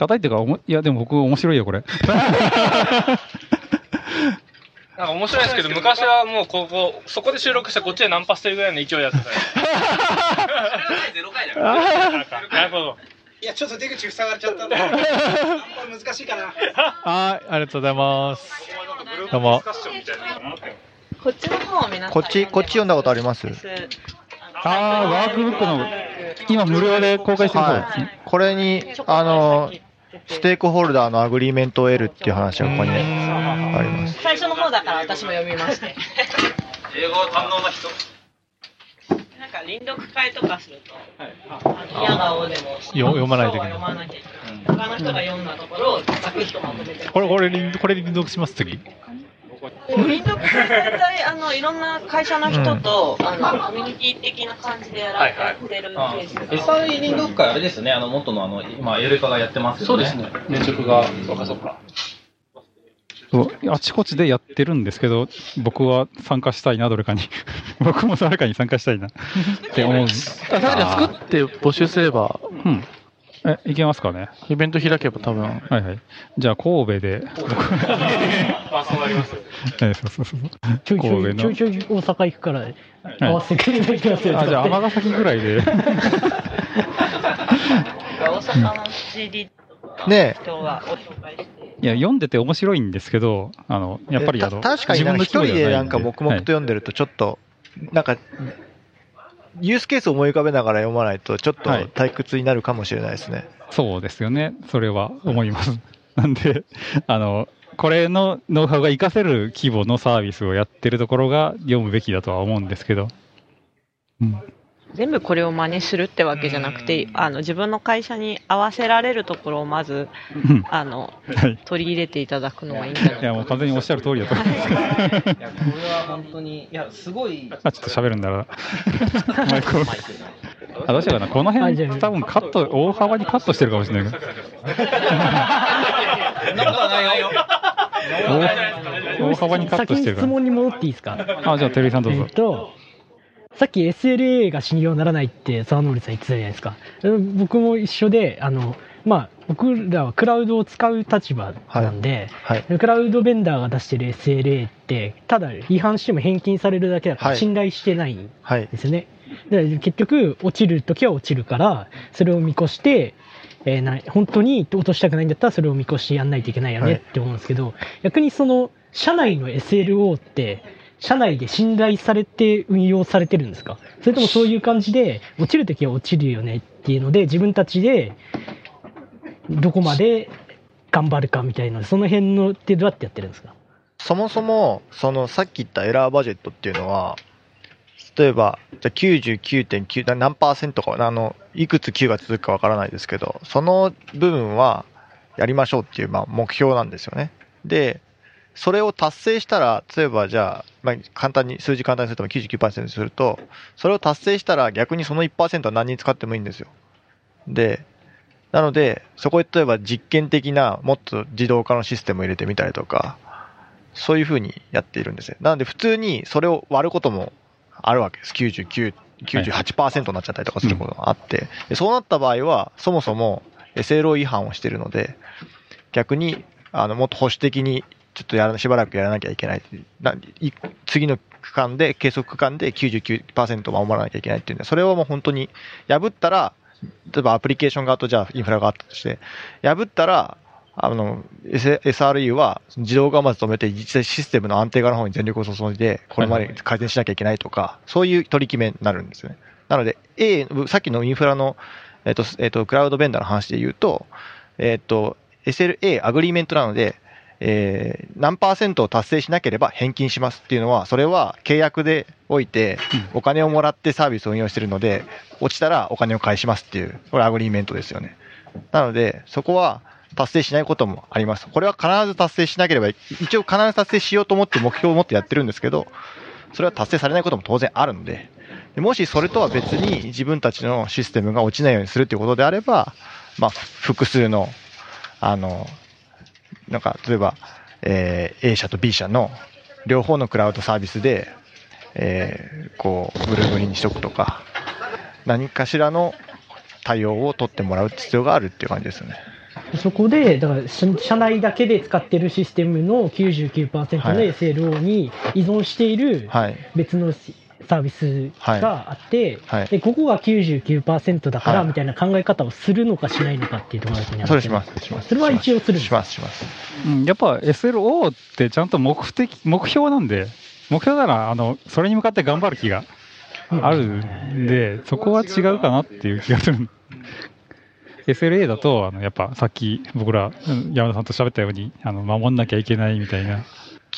硬いっていうかおも、いや、でも僕面白いよ、これ。なんか面白いですけど、昔はもうここ、そこで収録してこっちでナンパしてるぐらいの勢いやってたよ。ゼロ回だから。なるほど。いや、ちょっと出口塞がれちゃったんで、ナンパ難しいかな。はい、ありがとうございます。どうも。こっちの方を皆さんこっち、こっち読んだことあります？ああ、ワークブックの、今無料で公開してるそうですね。はい。これに、あの、ステークホルダーの agreement を得るっていう話がここにあります。最初の方だから私も読みまして英語堪能な人。なんか輪読会とかすると、否が応でもよ読まないといけない。読まなきゃいけない。他の人が読んだところをザクッとまとめて。これ、これ、臨これ臨読します、次。臨読会大体あのいろんな会社の人と、あのコミュニティ的な感じでやられてるケースが読会あれですね、あの、元のあの、今、エルカがやってますよね。そうですね。年直が、そうかそうか。そうあちこちでやってるんですけど、僕は参加したいな、どれかに。僕も誰かに参加したいな って思う。あ、それで作って募集すれば、うん。え、いけますかね？イベント開けば多分。はいはい。じゃあ、神戸で。あ、そうなります。えそうそうそう。ちょいちょい、神戸のちょいちょい大阪行くから、合わせてくれない気がする。あ、じゃあ、尼崎ぐらいで。大阪の CD ね人はお紹介していや、読んでて面白いんですけど、あの、やっぱりあの、た確かになんか一人でなんか黙々とはい読んでるとちょっと、なんか、ユースケースを思い浮かべながら読まないとちょっとはい退屈になるかもしれないですね。そうですよね。それは思います。なんで、あの、これのノウハウが活かせる規模のサービスをやってるところが読むべきだとは思うんですけど。うん。全部これを真似するってわけじゃなくて、あの自分の会社に合わせられるところをまずうんあのはい。取り入れていただくのがいいんじゃないいや、もう完全におっしゃる通りだと思います。いや、これは本当に、いや、すごい。あ、ちょっと喋るんだな。マイクをあ、どうしようかな。この辺、多分カット、大幅にカットしてるかもしれない。そんなことはないよ。大幅にカットしてるか先に質問に戻っていいですか？ら。あ、じゃあ、照井さんどうぞえっ。と、さっき SLA が信用ならないって沢森さん言ってたじゃないですか。うん僕も一緒で、あの、まあ、僕らはクラウドを使う立場なんで、はい。クラウドベンダーが出してる SLA って、ただ違反しても返金されるだけだからはい信頼してないんはい。ですよね。で結局、落ちるときは落ちるから、それを見越して、えーな本当に落としたくないんだったらそれを見越してやんないといけないよはいねって思うんですけど、逆にその社内の SLO って社内で信頼されて運用されてるんですか？それともそういう感じで落ちるときは落ちるよねっていうので自分たちでどこまで頑張るかみたいなその辺のってどうやってやってるんですか？そもそも、そのさっき言ったエラーバジェットっていうのは、例えば、じゃ99.9何パーセントか、あの、いくつ9が続くかわからないですけど、その部分はやりましょうっていう、まあ、目標なんですよね。で、それを達成したら、例えばじゃあ、まあ、簡単に、数字簡単にすると99%にすると、それを達成したら逆にその1%は何に使ってもいいんですよ。で、なので、そこに例えば実験的なもっと自動化のシステムを入れてみたりとか、そういうふうにやっているんですよ。なので普通にそれを割ることもあるわけです。99、98%になっちゃったりとかすることがあって、でそうなった場合は、そもそも SLO 違反をしているので、逆に、あの、もっと保守的に、ちょっとやらしばらくやらなきゃいけない。ない次の区間で、計測区間で99%守らなきゃいけないっていうんで、それはもう本当に、破ったら、例えばアプリケーション側とじゃあインフラがあったとして、破ったら、あの、S- SRE は自動化をまず止めて、実際システムの安定化の方に全力を注いで、これまで改善しなきゃいけないとか、そういう取り決めになるんですよね。なので、A、さっきのインフラの、えっと、えっと、クラウドベンダーの話で言うと、えっと、SLA、 agreement なので、えー何パーセントを達成しなければ返金しますっていうのは、それは契約でおいて、お金をもらってサービスを運用してるので、落ちたらお金を返しますっていう、これ agreement ですよね。なので、そこは達成しないこともあります。これは必ず達成しなければ、一応必ず達成しようと思って目標を持ってやってるんですけど、それは達成されないことも当然あるので、でもしそれとは別に自分たちのシステムが落ちないようにするということであれば、まあ、複数の、あの、なんか、例えば、えー A 社と B 社の両方のクラウドサービスで、えーこう、ブルーブリにしとくとか、何かしらの対応を取ってもらう必要があるっていう感じですよね。そこで、だから社社内だけで使ってるシステムの99%のはい SLO に依存しているはい。別のサービスがあって、はいでここが99%だからはいみたいな考え方をするのかしないのかっていうところだと思うんそれします、します。それは一応するします、します。うんやっぱ SLO ってちゃんと目的、目標なんで、目標なら、あの、それに向かって頑張る気があるんで、そこは違うかなっていう気がする。SLA だと、あの、やっぱさっき僕ら、うん山田さんと喋ったように、あの、守んなきゃいけないみたいな。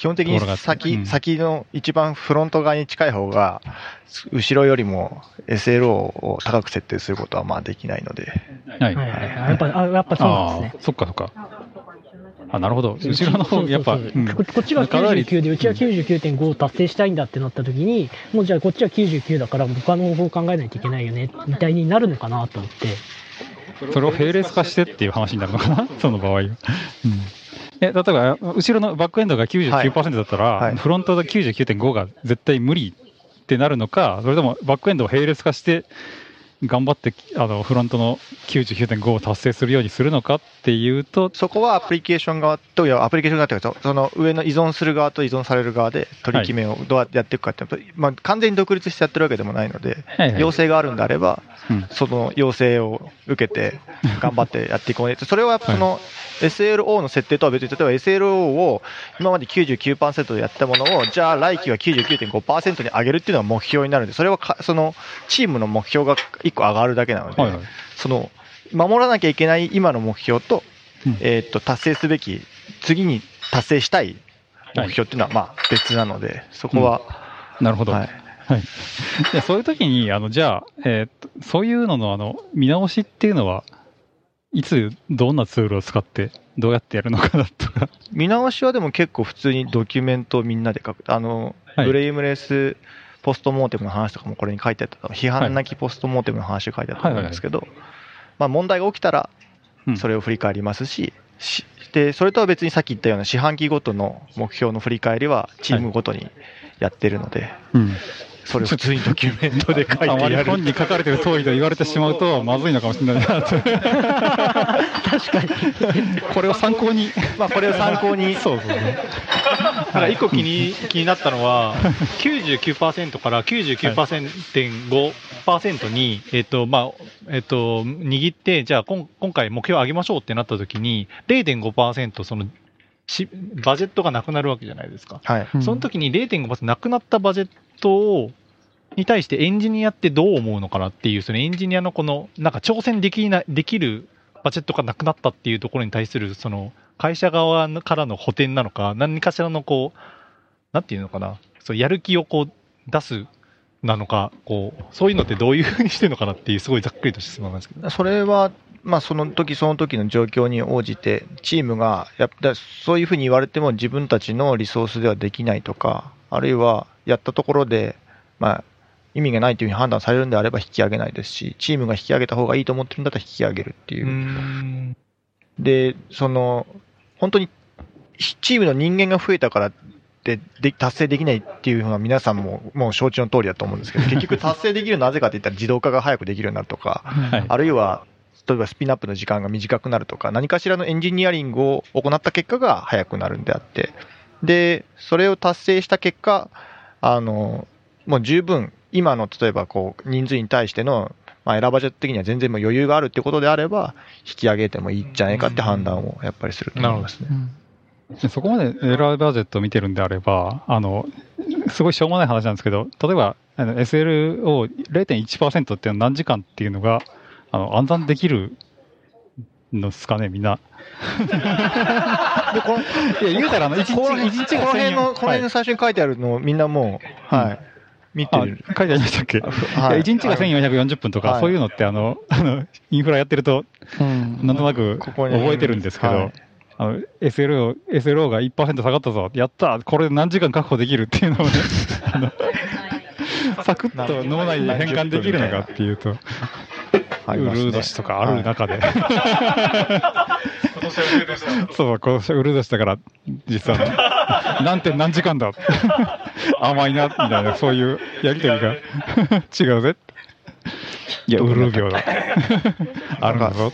基本的に先、うん。先の一番フロント側に近い方が、後ろよりも SLO を高く設定することはまあできないので、はい。はい。はいはいやっぱあやっぱそうなんですね。そっかそっか。あ、なるほど。後ろの方、やっぱ、そうそう。そううん。ここっちがかなり。99で、うちは99.5を達成したいんだってなった時に、もうじゃあこっちは99だから、他の方法を考えないといけないよね、みたいになるのかなと思って。それを並列化してっていう話になるのかな？その場合は。うん。え、例えば、後ろのバックエンドが99%だったら、はい。フロントが99.5が絶対無理ってなるのか、それともバックエンドを並列化して、頑張って、あの、フロントの99.5を達成するようにするのかっていうと、そこはアプリケーション側と、いや、アプリケーション側というか、そその上の依存する側と依存される側で取り決めをどうやってやっていくかって、まあ、完全に独立してやってるわけでもないので、はいはい。要請があるんであれば、うん。その要請を受けて、頑張ってやっていこう。ね。それはその SLO の設定とは別に、例えば SLO を今まで99%でやったものを、じゃあ来期は99.5%に上げるっていうのが目標になるんで、それはかそのチームの目標が1個上がるだけなので、はいはい。その守らなきゃいけない今の目標と,、うんえーっと達成すべき次に達成したい目標っていうのはまあ別なので、そこは、なるほど。はい、はい。でそういう時に、あの、じゃあ、えーっと、そういうのの、あの、見直しっていうのは、いつ、どんなツールを使って、どうやってやるのかなとか。見直しはでも結構普通にドキュメントをみんなで書く。あの、はい。ブレイムレスポストモーテムの話とかもこれに書いてあった批判なきポストモーテムの話が書いてあったと思うんですけど、まあ、問題が起きたらうん。それを振り返りますし、しでそれとは別にさっき言ったような四半期ごとの目標の振り返りはチームごとにやってるので、うん。それを普通にドキュメントで書いてあまりやる本に書かれてる通りと言われてしまうと、まずいのかもしれないなと。確かに。これを参考に。まあこれを参考にそうそうそう。なんか一個気に気になったのは、99%から99.5%に、えっと、まあ、えっと、握って、じゃあ今今回目標上げましょうってなった時に、0.5%その、しバジェットがなくなるわけじゃないですか。はいその時に0.5%なくなったバジェットを、に対してエンジニアってどう思うのかなっていう、そのエンジニアのこの、なんか挑戦できな、できるバジェットがなくなったっていうところに対する、その、会社側からの補填なのか、何かしらのこう、なんていうのかな、そうやる気をこう、出すなのか、こう、そういうのってどういうふうにしてるのかなっていう、すごいざっくりとした質問なんですけど。それはまあ、その時その時の状況に応じて、チームがやっぱそういうふうに言われても自分たちのリソースではできないとか、あるいはやったところで、まあ、意味がないというふうに判断されるんであれば引き上げないですし、チームが引き上げた方がいいと思ってるんだったら引き上げるっていう。で、その、本当にチームの人間が増えたからってで達成できないっていうのは皆さんももう承知の通りだと思うんですけど、結局達成できるのはなぜかって言ったら自動化が早くできるようになるとか、はいあるいは例えばスピンアップの時間が短くなるとか、何かしらのエンジニアリングを行った結果が早くなるんであって、で、それを達成した結果、あの、もう十分、今の例えばこう人数に対しての、まあ、エラーバジェット的には全然もう余裕があるってことであれば、引き上げてもいいんじゃないかって判断をやっぱりすると思いますね。そこまでエラーバジェットを見てるんであれば、あの、すごいしょうもない話なんですけど、例えば、SL を0.1%っていうのは何時間っていうのが、あの、暗算できるのですかね、みんな。で、この、いや、言うたら、あの、一日、この一日がこの辺の、1000この辺の最初に書いてあるのをみんなもう、はい、見てあ、書いる。てありましたっけ、はい。いや1日が1440分とか、はい。そういうのって、あの、あの、インフラやってると、なんとなくここに。覚えてるんですけど、はい。あの SLO, SLO が1%下がったぞ、やったこれで何時間確保できるっていうのをね、あのサクッと脳内に変換できるのかっていうと、ウルー年とかある中で、そう、今年はウルー年だから、実は、何点何時間だ、甘いな、みたいな、そういうやりとりが 違うぜ。いや、ウルー業だ。あるんだぞ。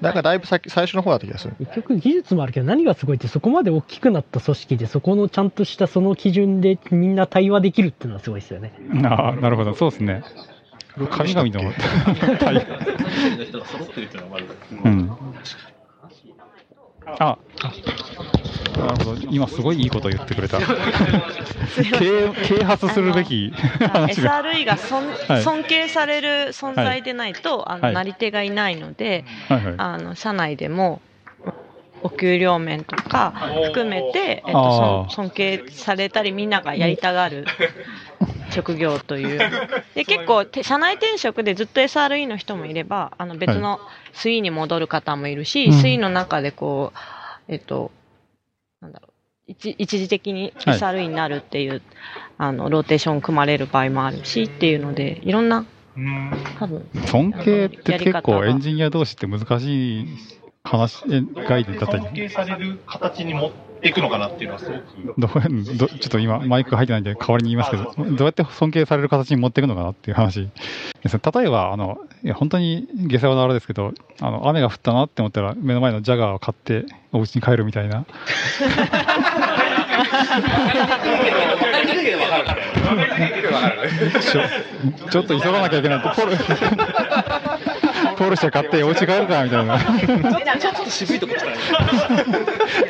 なんかだいぶ先最初の方だった気がする。結局技術もあるけど何がすごいってそこまで大きくなった組織でそこのちゃんとしたその基準でみんな対話できるっていうのはすごいですよね。ああ、なるほど、そうですね。神々の対うん。あ、なるほど。今すごいいいこと言ってくれた。啓啓発するべき話が。SRE が尊,、はい尊敬される存在でないと、あのはいなり手がいないので、はいはいあの社内でもお給料面とか含めて、えっあと、尊敬されたりみんながやりたがる職業という。で結構て社内転職でずっと SRE の人もいればあの別の SE に戻る方もいるし、うん。SE の中でこうえっとなんだろう一一時的にはい。SRE になるっていう、あのローテーション組まれる場合もあるしっていうのでいろんな多分尊敬って結構エンジニア同士って難しい話、え概念だったり。尊敬される形に持っていくのかなっていうのはすごく。どうどちょっと今、マイク入ってないんで、代わりに言いますけど、どうやって尊敬される形に持っていくのかなっていう話ですね。例えば、あの、いや本当に下世話なあれですけど、あの、雨が降ったなって思ったら、目の前のジャガーを買って、お家に帰るみたいな。ちょちょっと急がなきゃいけないって、ポル、ポルシェ買って、お家帰るかみたいな。ちょっと渋いとこ来たね。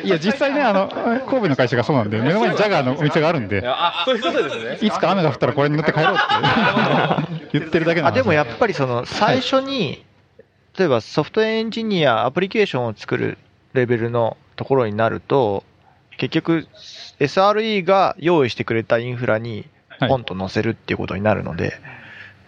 いや、実際ね、あの、神戸の会社がそうなんで、目の前にジャガーのお店があるんで、あ、そういうことですね。いつか雨が降ったらこれに乗って帰ろうって言ってるだけなんあでもやっぱりその最初に、例えばソフトウェアエンジニア、アプリケーションを作るレベルのところになると、結局、SRE が用意してくれたインフラにポンと載せるっていうことになるので、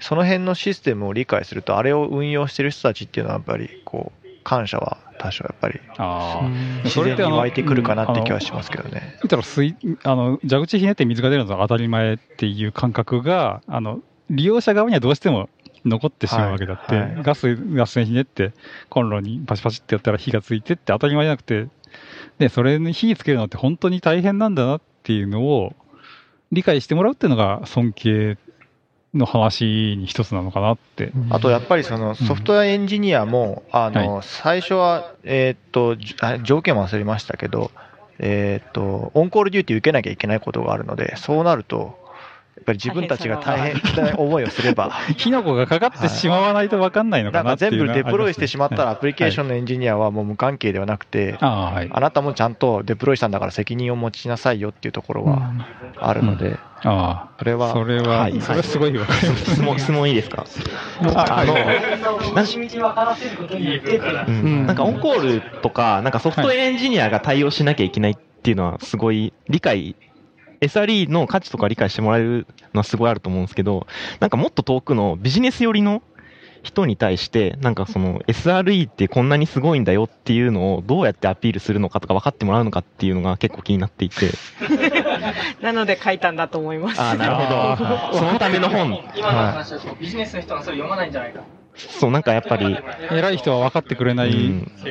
その辺のシステムを理解すると、あれを運用してる人たちっていうのはやっぱり、こう、感謝は多少やっぱりああ。自然に湧いてくるかなって気はうんしますけどね。言ったら水、あの、蛇口ひねって水が出るのが当たり前っていう感覚が、あの、利用者側にはどうしても残ってしまうわけだって、はいはいガス、ガス栓ひねって、コンロにパチパチってやったら火がついてって当たり前じゃなくて、で、それに火つけるのって本当に大変なんだなっていうのを理解してもらうっていうのが尊敬の話に一つなのかなって。あとやっぱりそのソフトウェアエンジニアも、あの、最初は、えーっと、条件忘れましたけど、えーっと、オンコールデューティー受けなきゃいけないことがあるので、そうなると、やっぱり自分たちが大変な。思いをすれば、火の粉がかかってしまわないと分かんないのなんかかなっていう全部デプロイしてしまったら、はい。アプリケーションのエンジニアはもう無関係ではなくて、はい。あなたもちゃんとデプロイしたんだから責任を持ちなさいよっていうところはあるので、あそれは、あ、それは、はい。それはすごいわかります。質問、質問いいですか？あの、なん道分からせることによってっていううん。なんかオンコールとか、なんかソフトウェアエンジニアが対応しなきゃいけないっていうのはすごい理解、SRE の価値とか理解してもらえるのはすごいあると思うんですけど、なんかもっと遠くのビジネス寄りの人に対して、なんかその SRE ってこんなにすごいんだよっていうのをどうやってアピールするのかとか分かってもらうのかっていうのが結構気になっていて。なので書いたんだと思います。あーなるほど。そのための本。今のは話だとビジネスの人はそれ読まないんじゃないか。いそう、なんかやっぱり、偉い人は分かってくれない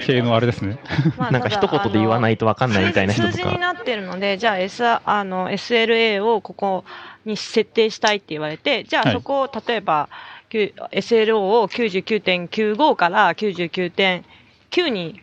系のあれですね。まあ なんか一言で言わないと分かんないみたいな人とか。数字になってるので、じゃあ、S、あの SLA をここに設定したいって言われて、じゃはいあそこを例えば、きゅ SLO を99.95から99.9に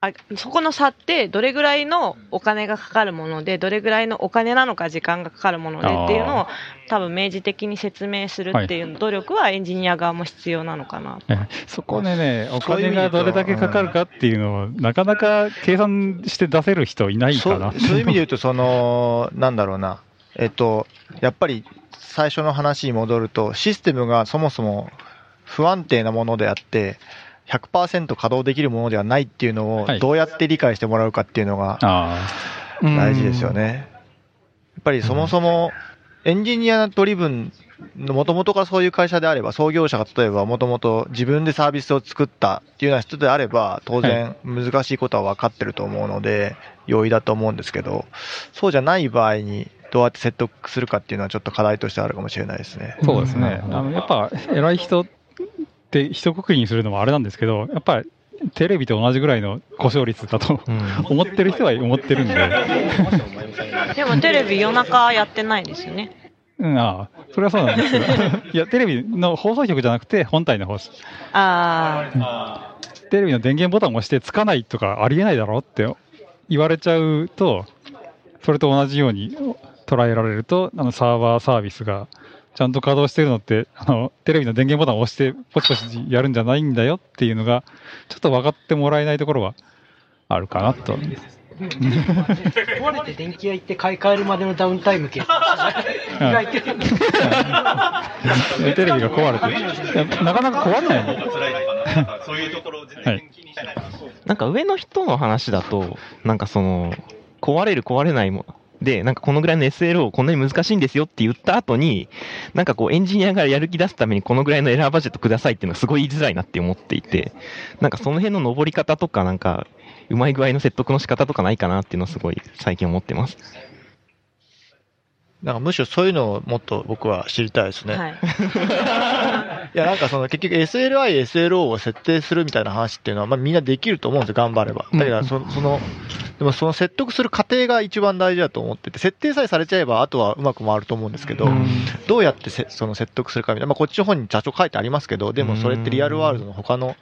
あ、そこの差ってどれぐらいのお金がかかるもので、どれぐらいのお金なのか時間がかかるものでっていうのを多分明示的に説明するっていう努力はエンジニア側も必要なのかな。え そこでね、お金がどれだけかかるかっていうのを、なかなか計算して出せる人いないかな。そうそういう意味で言うと、その、なんだろうな、えっと、やっぱり最初の話に戻ると、システムがそもそも不安定なものであって、100%稼働できるものではないっていうのをはい。どうやって理解してもらうかっていうのがあ大事ですよね。やっぱりそもそもエンジニアドリブンのもともとがそういう会社であれば、創業者が例えばもともと自分でサービスを作ったっていうような人であれば、当然難しいことは分かってると思うので、容易だと思うんですけど、そうじゃない場合にどうやって説得するかっていうのはちょっと課題としてあるかもしれないですね。あ、そうですね。あのやっぱ、偉い人って一括りにするのもあれなんですけど、やっぱり、テレビと同じぐらいの故障率だと思ってる人は思ってるんで、でもテレビ夜中やってないですよね。うん、ああ、それはそうなんですけど、いや、テレビの放送局じゃなくて、本体の方ああ。テレビの電源ボタンを押してつかないとかありえないだろって言われちゃうと、それと同じように捉えられると、あのサーバーサービスがちゃんと稼働してるのって、あのテレビの電源ボタンを押してポチポチやるんじゃないんだよっていうのが、ちょっと分かってもらえないところはあるかなと。壊れて電気屋行って買い替えるまでのダウンタイム計意外とテレビが壊れて、なかなか壊れないの。そういうところを全はい。なんか上の人の話だと、なんかその、壊れる壊れないも、で、なんかこのぐらいの SL をこんなに難しいんですよって言った後に、なんかこうエンジニアがやる気出すためにこのぐらいのエラーバジェットくださいっていうのはすごい言いづらいなって思っていて、なんかその辺の登り方とかなんか、うまい具合の説得の仕方とかないかなっていうのはすごい最近思ってます。なんかむしろそういうのをもっと僕は知りたいですね。はい。いや、なんかその結局 SLI、SLO を設定するみたいな話っていうのは、まあみんなできると思うんですよ、頑張れば。だけど、そその、でもその説得する過程が一番大事だと思ってて、設定さえされちゃえば、あとはうまく回ると思うんですけど、どうやってせその説得するかみたいな、まあこっちの方に社長書いてありますけど、でもそれってリアルワールドの他の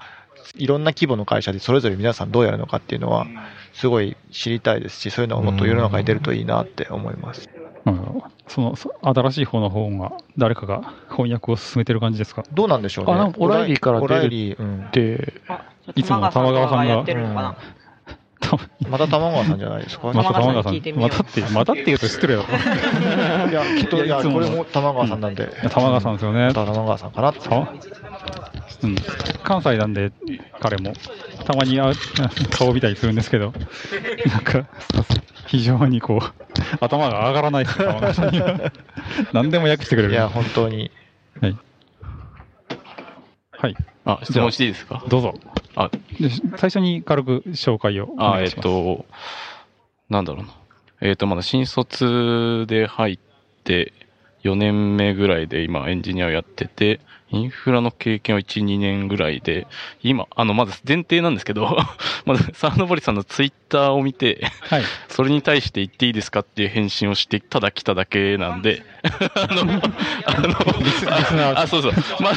いろんな規模の会社でそれぞれ皆さんどうやるのかっていうのは、すごい知りたいですし、そういうのがもっと世の中に出るといいなって思います。うんそのそ新しい方の本が誰かが翻訳を進めてる感じですか？どうなんでしょうね。あオライリーからオラ出るって、いつもの玉川さんが。また玉川さんじゃないですか？また玉川さんまたって、またって言うと失礼だと。いや、きっと、いや、これも玉川さんなんで。玉川さんですよね。玉川さんかな？って。うん、関西なんで、彼も、たまに顔見たりするんですけど、なんか、非常にこう、頭が上がらない。何でも訳してくれる。いや、本当に。はい。はい。あ、質問していいですか？どうぞ。あ、で最初に軽く紹介をおあ、えっ願いします。と、なんだろうな。えっと、まだ新卒で入って4年目ぐらいで今エンジニアをやってて、インフラの経験は1、2年ぐらいで、今、あの、まず前提なんですけど、まず、沢登さんのツイッターを見て、はい。それに対して言っていいですかっていう返信をして、ただ来ただけなんで、あの、あの、あ、そうそう。まあ、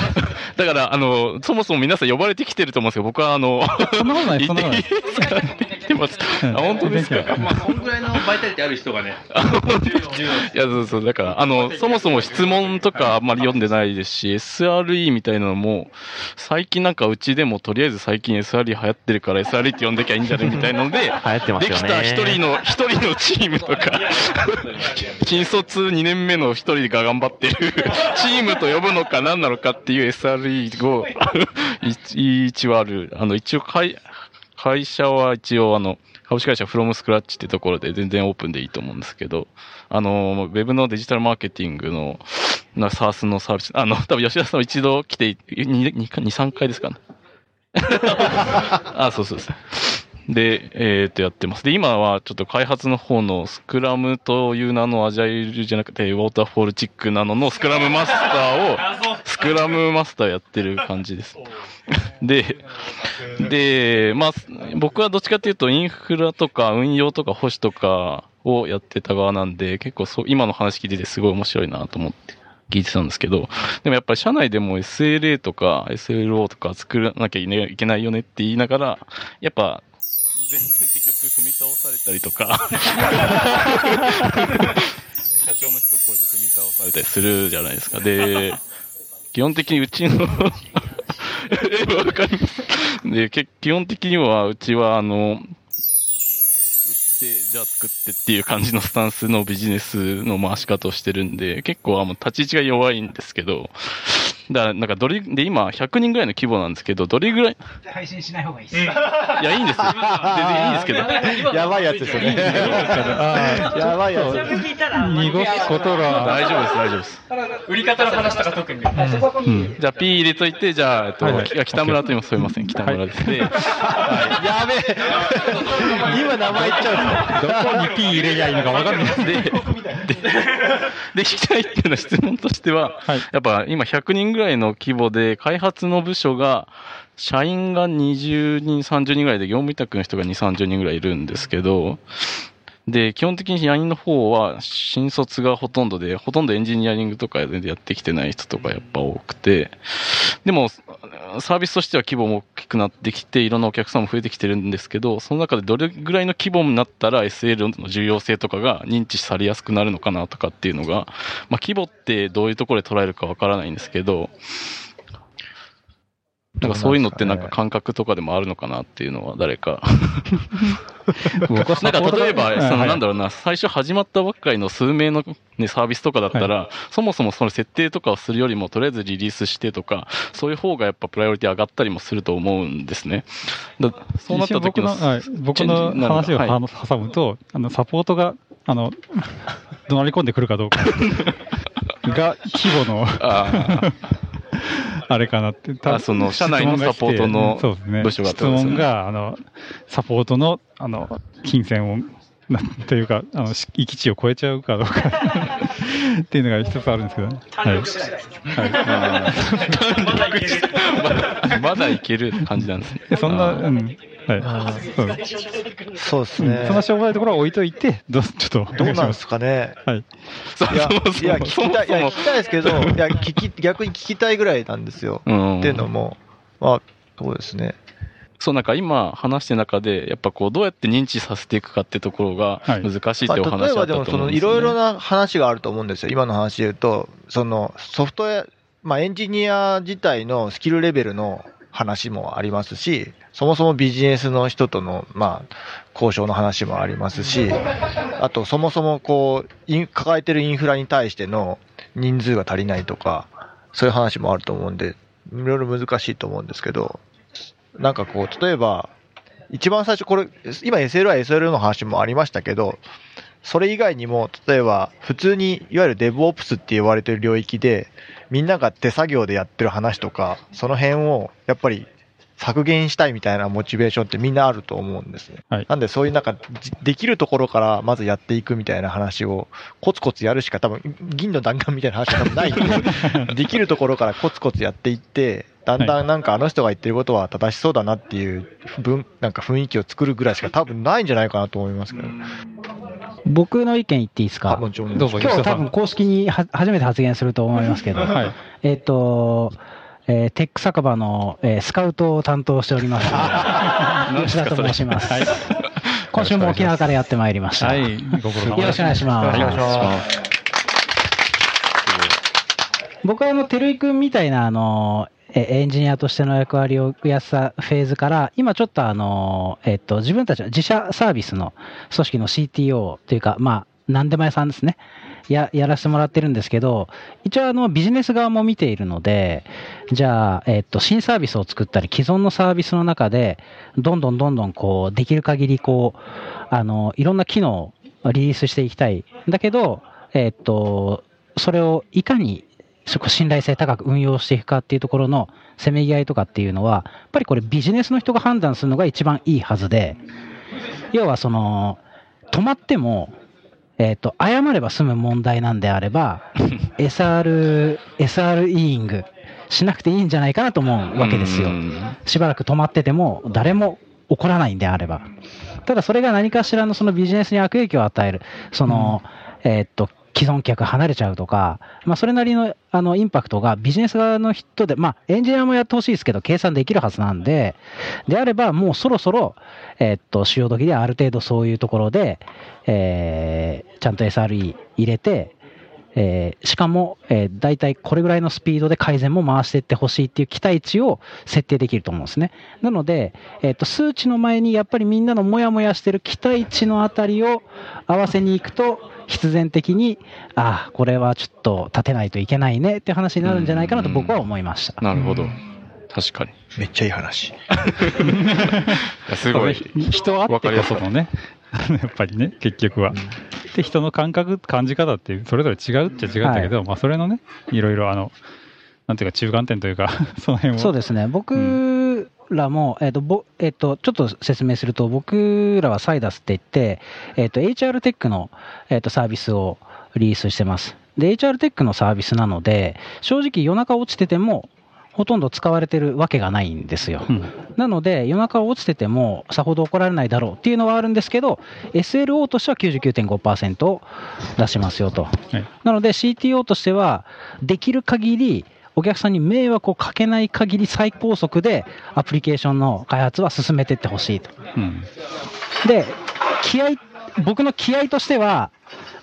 だから、あの、そもそも皆さん呼ばれてきてると思うんですけど、僕はあの、そんなことない、そんなことない。ます。あ、本当ですか？まあ、こんぐらいのバイタリティある人がね、いや、そうそう。だから、あの、そもそも質問とかあんまり読んでないですし、SRE みたいなのも、最近なんかうちでもとりあえず最近 SRE 流行ってるから SRE って呼んできゃいいんじゃねみたいなので、流行ってますよね。できた一人の、一人のチームとか、新卒2年目の一人が頑張ってるチームと呼ぶのか何なのかっていう SRE を一一応ある。あの、一応会、会社は一応あの、株式会社フロムスクラッチってところで全然オープンでいいと思うんですけど、あの、ウェブのデジタルマーケティングのな SARS のサービス、あの、多分吉田さんも一度来て、2、2 3回ですかね。あ、そうそうです。で、えっ、と、やってます。で、今はちょっと開発の方のスクラムという名のアジャイルじゃなくて、ウォーターフォールチックなののスクラムマスターを、スクラムマスターやってる感じです。で、で、まあ、僕はどっちかっていうと、インフラとか運用とか保守とかをやってた側なんで、結構そう、今の話聞いててすごい面白いなと思って聞いてたんですけど、でもやっぱり社内でも SLA とか SLO とか作らなきゃいけないよねって言いながら、やっぱ、全然結局踏み倒されたりとか、社長の一声で踏み倒されたりするじゃないですか。で、基本的にうちのえわかります。で、け基本的にはうちはあの、売って、じゃあ作ってっていう感じのスタンスのビジネスの回し方をしてるんで、結構あの立ち位置が弱いんですけど、だからなんかどれ、で今100人ぐらいの規模なんですけど、どれぐらい、配信しない方がいいです。いや、いいんですよ。全然いいんですけど。やばいやつですよね。やばいやつ。濁すことら。大丈夫です、大丈夫です。売り方の話とか特に。うんじゃあ P 入れといて、じゃあ、えっと、はいはい北村と言います。すみません、北村です。で、やべえ。今名前言っちゃうどこに P 入れりゃいいのか分かんない。で、で、で、聞きたいっていうのは質問としては、やっぱ今100人ぐらいらいの規模で、開発の部署が、社員が20人、30人ぐらいで、業務委託の人が2、30人ぐらいいるんですけど、で、基本的に社員の方は、新卒がほとんどで、ほとんどエンジニアリングとかでやってきてない人とかやっぱ多くて、でも、サービスとしては規模も大きくなってきて、いろんなお客さんも増えてきてるんですけど、その中でどれぐらいの規模になったら SL の重要性とかが認知されやすくなるのかなとかっていうのが、まあ規模ってどういうところで捉えるかわからないんですけど、なんかそういうのってなんか感覚とかでもあるのかなっていうのは誰か。僕はなんか例えば、そのはい。なんだろうな、最初始まったばっかりの数名の、ね、サービスとかだったら、そもそもその設定とかをするよりも、とりあえずリリースしてとか、そういう方がやっぱプライオリティ上がったりもすると思うんですね。だそうなった時の、僕の、話をはい。は挟むと、あの、サポートが、あの、怒鳴り込んでくるかどうか。が規模の、あれかなって。多分あその社内のサポートの。部署がって質問が、あの、サポートの、あの、金銭を、なんというか、あの、し域値を超えちゃうかどうか っていうのが一つあるんですけどね。はい。はい。まだいける感じなんですね。でそんな、うん。はい。そうそうですね。そんなしょうもないところは置いといて、どうちょっと。どうなんですかね。はい。いや、いや、聞きたい、いや、聞きたいですけど、いや、聞き、逆に聞きたいぐらいなんですよ。うんっていうのも、まあ、そうですね。そう、なんか今話してる中で、やっぱこう、どうやって認知させていくかってところが難しいっておまあ、例え話あったとばでも、その、思うんですよ、ね。いろいろな話があると思うんですよ。今の話で言うと、その、ソフトウェア、まあ、エンジニア自体のスキルレベルの話もありますし、そもそもビジネスの人との、まあ、交渉の話もありますし、あと、そもそもこう、抱えてるインフラに対しての人数が足りないとか、そういう話もあると思うんで、いろいろ難しいと思うんですけど、なんかこう、例えば、一番最初、これ、今 SLI、SL の話もありましたけど、それ以外にも、例えば、普通に、いわゆる DevOps って言われてる領域で、みんなが手作業でやってる話とか、その辺を、やっぱり、削減したいみたいなモチベーションってみんなあると思うんですね。なんでそういうなんか、じできるところからまずやっていくみたいな話を、コツコツやるしか多分、銀の弾丸みたいな話は多分ないんで、できるところからコツコツやっていって、だんだんなんかあの人が言ってることは正しそうだなっていう分、なんか雰囲気を作るぐらいしか多分ないんじゃないかなと思いますけど。僕の意見言っていいですか？今日多分公式には初めて発言すると思いますけど、はい。えっ、と、えーテック酒場の、えースカウトを担当しております、吉田と申します。今週も沖縄からやってまいりました。はいご苦労様ですよろしくお願いします。よろしくお願いします僕はあの、照井君みたいな、あの、えエンジニアとしての役割を増やしたフェーズから、今ちょっとあの、えっと、自分たちの自社サービスの組織の CTO というか、まあ、何でも屋さんですね。や、やらせてもらってるんですけど、一応あの、ビジネス側も見ているので、じゃあ、えっと、新サービスを作ったり、既存のサービスの中で、どんどんどんどんこう、できる限りこう、あの、いろんな機能をリリースしていきたい。だけど、えっと、それをいかにそこ信頼性高く運用していくかっていうところのせめぎ合いとかっていうのは、やっぱりこれビジネスの人が判断するのが一番いいはずで、要はその、止まっても、えっ、と、謝れば済む問題なんであれば、SR、SR イーイングしなくていいんじゃないかなと思うわけですよ。しばらく止まってても、誰も怒らないんであれば。ただそれが何かしらのそのビジネスに悪影響を与える、その、えーっと、既存客離れちゃうとか、まあ、それなりのあのインパクトがビジネス側の人で、まあ、エンジニアもやってほしいですけど、計算できるはずなんで、であれば、もうそろそろ、えーっと、潮時である程度そういうところで、えーちゃんと SRE 入れて、えーしかも、えー、大体これぐらいのスピードで改善も回していってほしいっていう期待値を設定できると思うんですね。なので、えー、と数値の前にやっぱりみんなのモヤモヤしてる期待値のあたりを合わせにいくと、必然的に、ああ、これはちょっと立てないといけないねって話になるんじゃないかなと僕は思いました。なるほど。確かに。めっちゃいい話。い やすごい。人あってこそのね、やっぱりね、結局は。で、人の感覚、感じ方って、それぞれ違うっちゃ違うんだけど、まあ、それのね、いろいろ、あの、なんていうか、中間点というか、その辺を。そうですね、僕らも、えっとぼえっとちょっと説明すると、僕らはサイダスって言って、えっと HR テックの、えっとサービスをリリースしてます。で、HR テックのサービスなので、正直夜中落ちてても、ほとんど使われてるわけがないんですよ。なので、夜中落ちててもさほど怒られないだろうっていうのはあるんですけど、SLO としては99.5%を出しますよと。なので CTO としては、できる限り、お客さんに迷惑をかけない限り最高速でアプリケーションの開発は進めていってほしいと。うん。で、気合、僕の気合としては、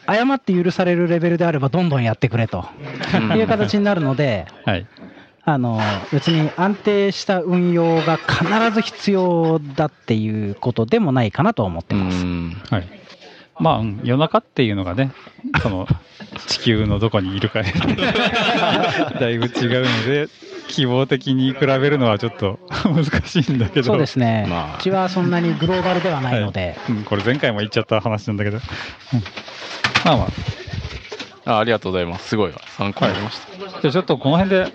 誤って許されるレベルであればどんどんやってくれという形になるので、はい。あの別に安定した運用が必ず必要だっていうことでもないかなとは思ってます。はい。まあ、うん夜中っていうのがね、その、地球のどこにいるかで だいぶ違うので、希望的に比べるのはちょっと難しいんだけど。そうですね、まうちはそんなにグローバルではあないので、はいうんこれ前回も言っちゃった話なんだけど。うんまあまあ。あありがとうございます。すごいわ参考になりました。じゃあちょっとこの辺で、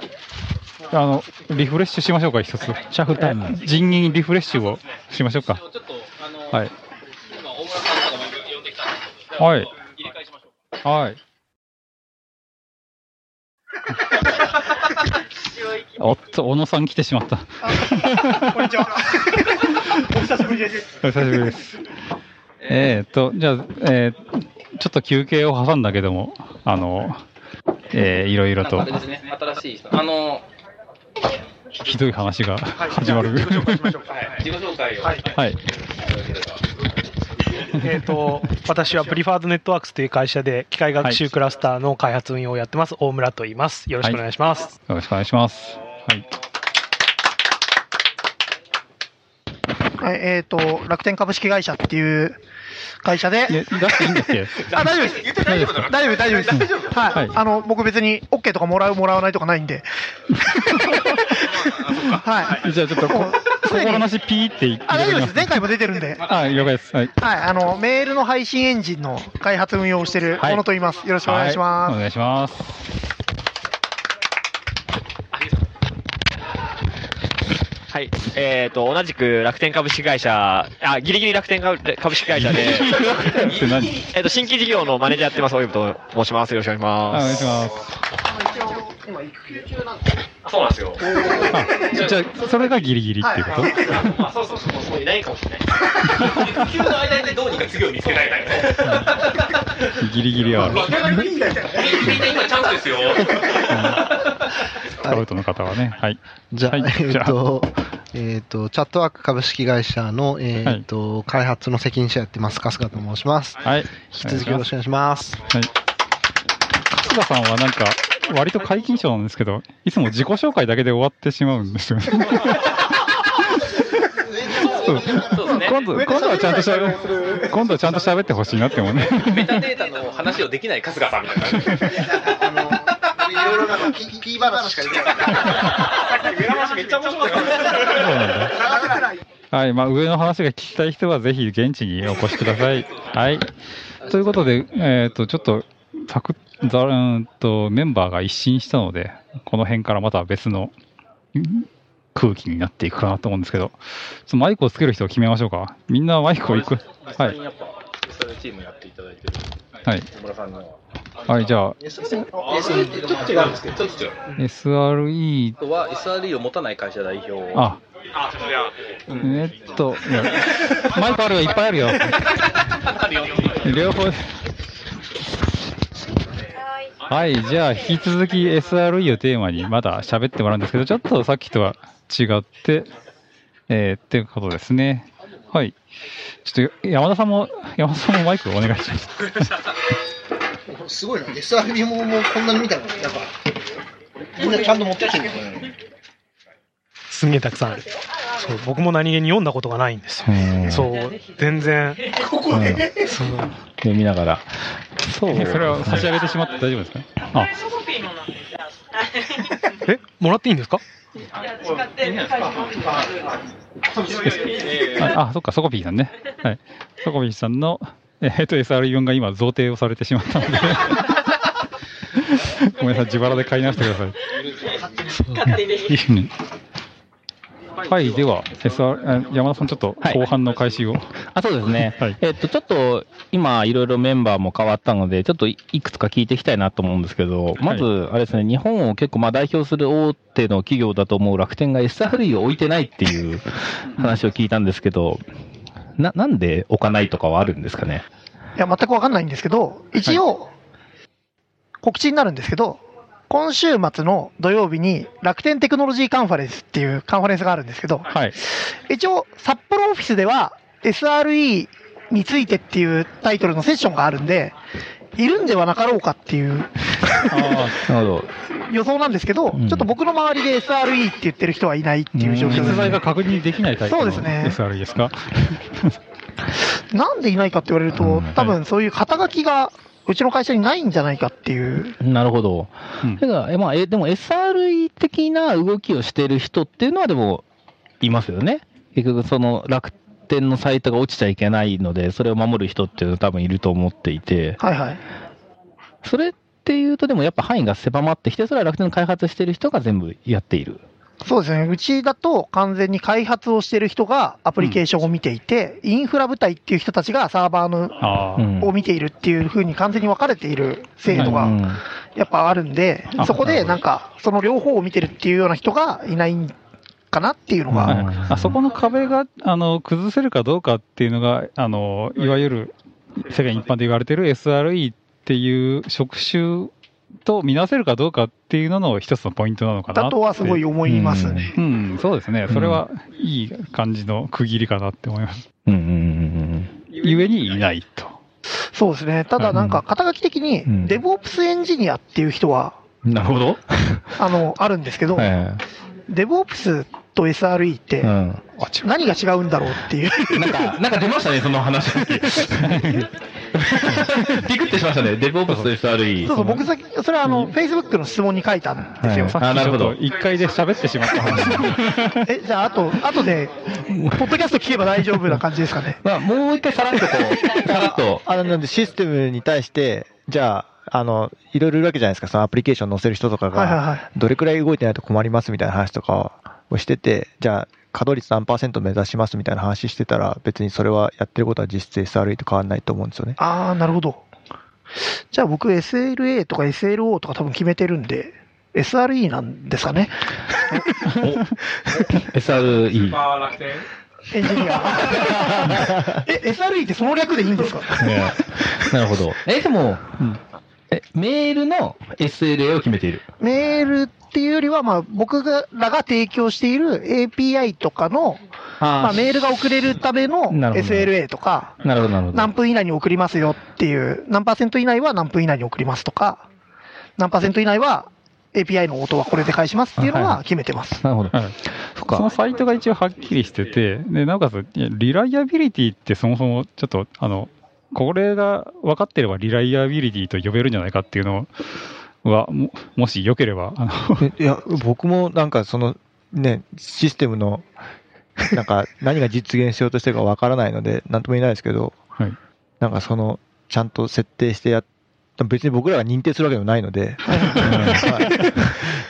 あの、リフレッシュしましょうか、一つ。シャッフルタイム。人員リフレッシュをしましょうか。はい。はい。はい。おっと、小野さん来てしまった。こんにちは。お久しぶりです。お久しぶりです。えーっと、じゃあ、えーちょっと休憩を挟んだけども、あの、えーいろいろとですね、新しい人。あの、ひどい話が始まる。自己紹介を。はい。はい。えっと、私はプリファードネットワークスという会社で機械学習クラスターの開発運用をやってます、大村と言います。よろしくお願いします。よろしくお願いします。はい。はい、えっ、と、楽天株式会社っていう会社で。出していいんだっけ？あ、大丈夫です。言って大丈夫だろ大丈夫、大丈夫です。はい、はいあの、僕別に OK とかもらう、もらわないとかないんで。はい。じゃあちょっとこ、ここの話ピーって言ってあ、大丈夫です。前回も出てるんで。あ、了解です。はい。はい、あの、メールの配信エンジンの開発運用をしてる小野と言います。よろしくお願いします。はいお願いします。はい。えっ、と、同じく楽天株式会社、あ、ギリギリ楽天株株式会社で、って何？えっと、新規事業のマネージャーやってます、大井と申します。よろしくお願いします。お願いします。今、育休中なんそうなんですよ。あじゃあ、それがギリギリっていうこと？あ、そうそうそう、そういないかもしれない。育休の間でどうにか次を見つけられたいギリギリはある。みんな今チャンスですよ。スカウトの方はね。はい。じゃあ、はいえっ、と、えっ、と、チャットワーク株式会社の、えっ、と、開発の責任者やってます、春日と申します。はい。引き続きよろしくお願いします。はい。春日さんはなんか、割と皆勤賞なんですけど、いつも自己紹介だけで終わってしまうんですよね。そう今度、今度はちゃんとしゃべ、今度はちゃんと喋ってほしいなって思うね。メタデータの話をできない春日さんみたいな感じ。いろいろなんか、ピピー話しかできない。上の話めっちゃ面白かった。はい、まあ、上の話が聞きたい人はぜひ現地にお越しください。はい。ということで、えっ、と、ちょっと、たく、ざうーんと、メンバーが一新したので、この辺からまた別のん空気になっていくかなと思うんですけど、ちょっとマイクをつける人を決めましょうか。みんなマイクをいく。はい。やっぱ、SR チームやっていただいてる。はい野村さんの。はい、じゃあ、SR ってちょっと違うんですけど、ちょっと違う。SRE あとは SRE を持たない会社代表。あ、あ、そりゃ。えっと、マイクあるよ、いっぱいあるよ。両方。はい、じゃあ、引き続き SRE をテーマにまだ喋ってもらうんですけど、ちょっとさっきとは違って、えー、っていうことですね。はい。ちょっと、山田さんも、山田さんもマイクお願いします。すごいな。SRB ももうこんなに見たの？なんか、みんなちゃんと持ってきてるのかな？すんげえたくさんある。そう、僕も何気に読んだことがないんですよ。そう、全然。ここで。読みながら。そう。それは差し上げてしまって大丈夫ですか？あ、え、もらっていいんですか？あ、あそっか、ソコピーさんね。はい。ソコピーさんの、えーっと、SR4 が今、贈呈をされてしまったので、ごめんなさい、自腹で買い直してください。うんはい、では、SR、あ山田さん、ちょっと後半の開始を。あそうですね、えっと、ちょっと今、いろいろメンバーも変わったので、ちょっといいくつか聞いていきたいなと思うんですけど、まず、あれですね、日本を結構まあ代表する大手の企業だと思う楽天が SRE を置いてないっていう話を聞いたんですけど、ななんで置かないとかはあるんですかね？いや、全くわかんないんですけど、一応、告知になるんですけど、今週末の土曜日に楽天テクノロジーカンファレンスっていうカンファレンスがあるんですけど、一応、札幌オフィスでは SRE についてっていうタイトルのセッションがあるんで、いるんではなかろうかっていう。予想なんですけど、ちょっと僕の周りで SRE って言ってる人はいないっていう状況です。実在が確認できないタイプのそうですね。SRE ですか？なんでいないかって言われると、多分そういう肩書きがうちの会社にないんじゃないかっていう。なるほど。だから、えまあ、えでも SRE 的な動きをしてる人っていうのはでもいますよね。結局その楽天のサイトが落ちちゃいけないので、それを守る人っていうのは多分いると思っていて、はいはい。それっていうとでもやっぱ範囲が狭まってきて、それは楽天の開発してる人が全部やっている。そうですね。うちだと完全に開発をしてる人がアプリケーションを見ていて、インフラ部隊っていう人たちがサーバーのを見ているっていう風に完全に分かれている制度がやっぱあるんで、あそこでなんかその両方を見てるっていうような人がいないかなっていうのが、はいあそこの壁があの崩せるかどうかっていうのが、あのいわゆる世間一般で言われてる SRE っていう職種と見なせるかどうかっていうのの一つのポイントなのかなだとはすごい思いますね。うん、うんそうですね。それはいい感じの区切りかなって思います。うんうんうんゆえにいないと。そうですね。ただなんか肩書き的に、デブオプスエンジニアっていう人は、うん。なるほど。あの、あるんですけど、えデブオプスと SRE ってえうん。何が違うんだろうっていう。なんか、なんか出ましたね、その話。ビクってしましたね、デブオプスと SRE。そうそう、僕さっき、それはあの、Facebook の質問に書いたんですよ。さっきちょっと一回で喋ってしまった話。え、じゃあ、あと、あとで、ポッドキャスト聞けば大丈夫な感じですかね。まあ、もう一回さらっとこう、さらっと。あの、なんでシステムに対して、じゃあ、あの、いろいろいるわけじゃないですか、そのアプリケーション載せる人とかが、どれくらい動いてないと困りますみたいな話とかをしてて、じゃあ、稼働率何パーセント目指しますみたいな話してたら、別にそれはやってることは実質 SRE と変わらないと思うんですよね。あー、なるほど。じゃあ僕 SLA とか SLO とか多分決めてるんで、SRE なんですかね。SRE。まあ、楽天エンジニア。え、SRE ってその略でいいんですか？なるほど。え、でも、え、メールの SLA を決めている。メールっていうよりは、まあ、僕らが提供している API とかの、まあ、メールが送れるためのなるほど SLA とか、なるほど、なるほど。何分以内に送りますよっていう、何パーセント以内は何分以内に送りますとか、何パーセント以内は API の音はこれで返しますっていうのは決めてます。なるほど。そのサイトが一応はっきりしてて、でなおかつ、リライアビリティってそもそもちょっと、あの、これが分かってればリライアビリティと呼べるんじゃないかっていうのは、ももしよければ、あの、いや、僕もなんかその、ね、システムの、なんか 何が実現しようとしてるかわからないので、なんとも言えないですけど、はい。なんかその、ちゃんと設定してやっ別に僕らが認定するわけでもないので、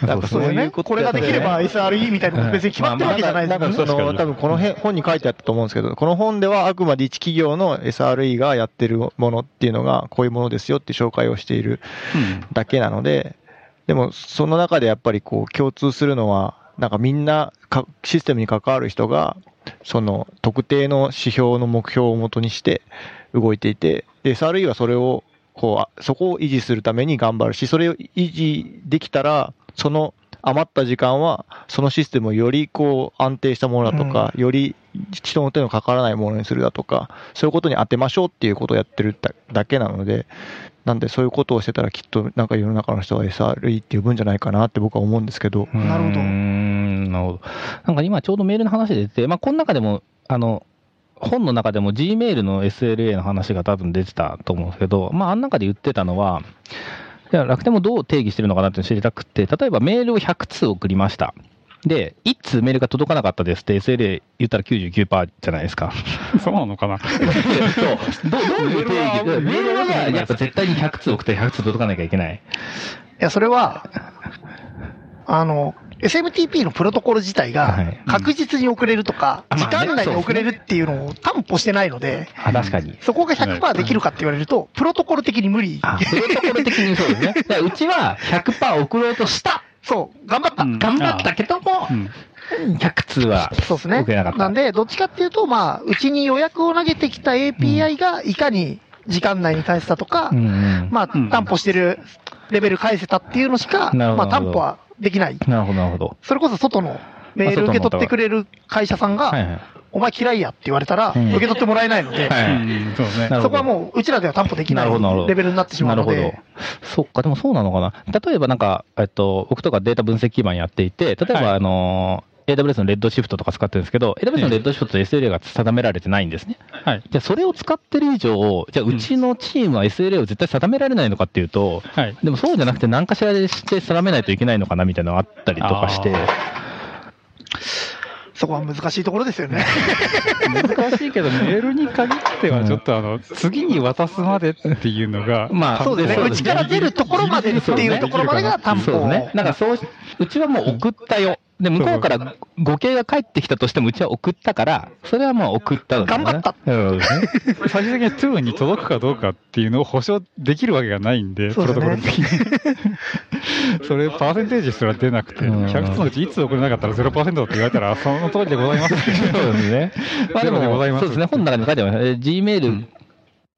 なん。かそういうことこれができれば SRE みたいなのも別に決まってるわけじゃないですかその、多分この辺本に書いてあったと思うんですけど、この本ではあくまで一企業の SRE がやってるものっていうのが、こういうものですよって紹介をしているだけなので、でもその中でやっぱりこう共通するのは、なんかみんなかシステムに関わる人が、その特定の指標の目標をもとにして動いていて、で、SRE はそれを、こうあ、そこを維持するために頑張るし、それを維持できたら、その余った時間は、そのシステムをよりこう安定したものだとか、より人の手のかからないものにするだとか、そういうことに当てましょうっていうことをやってるだだけなので、なんでそういうことをしてたらきっとなんか世の中の人は SRE って呼ぶんじゃないかなって僕は思うんですけど。なるほど。なるほど。なんか今ちょうどメールの話で出て、まあこの中でも、あの、本の中でも Gmail の SLA の話が多分出てたと思うんですけど、まああん中で言ってたのは、いや楽天もどう定義してるのかなって知りたくて、例えばメールを100通送りました。で、1通メールが届かなかったですって SLA 言ったら99%じゃないですか。そうなのかな そう。どうどういう定義？で、メールはやっぱ絶対に100通送って100通届かなきゃいけない。いや、それは、あの、SMTP のプロトコル自体が確実に送れるとか、時間内に送れるっていうのを担保してないので、あ、確かに。そこが100%できるかって言われると、プロトコル的に無理。プロトコル的にそうですね。うちは100%送ろうとした。そう、頑張った。頑張ったけども、100通はそうですねなか。った。なんで、どっちかっていうと、まあ、うちに予約を投げてきた API がいかに時間内に返せたとか、まあ、担保してるレベル返せたっていうのしか、まあ、担保はできない。なるほど、なるほど。それこそ外のメール受け取ってくれる会社さんが、お前嫌いやって言われたら、うん受け取ってもらえないので、そこはもう、うちらでは担保できないレベルになってしまうのなるほで、ど。そっか、でもそうなのかな。例えばなんか、えっと、僕とかデータ分析基盤やっていて、例えばあの、AWS のレッドシフトとか使ってるんですけど、AWS のレッドシフトと SLA が定められてないんですね。はい。じゃあそれを使ってる以上、じゃあうちのチームは SLA を絶対定められないのかっていうと、でもそうじゃなくて何かしらでして定めないといけないのかなみたいなのがあったりとかして、そこは難しいところですよね。難しいけど、メールに限ってはちょっとあの、次に渡すまでっていうのが、まあ、そうですね。うちから出るところまでっていうところまでが担保。ね。なんかそう、うちはもう送ったよ。で、向こうから語形が返ってきたとしても、うちは送ったから、それはもう送ったの、ね。頑張った。うん。最終的には2に届くかどうかっていうのを保証できるわけがないんで、プロトコル的に。それ、パーセンテージすら出なくて、100つのうち1つ送れなかったら0%って言われたら、その通りでございます そうですね。まあでゼロでございも、ますそうですね。本の中に書いてます。えー Gmail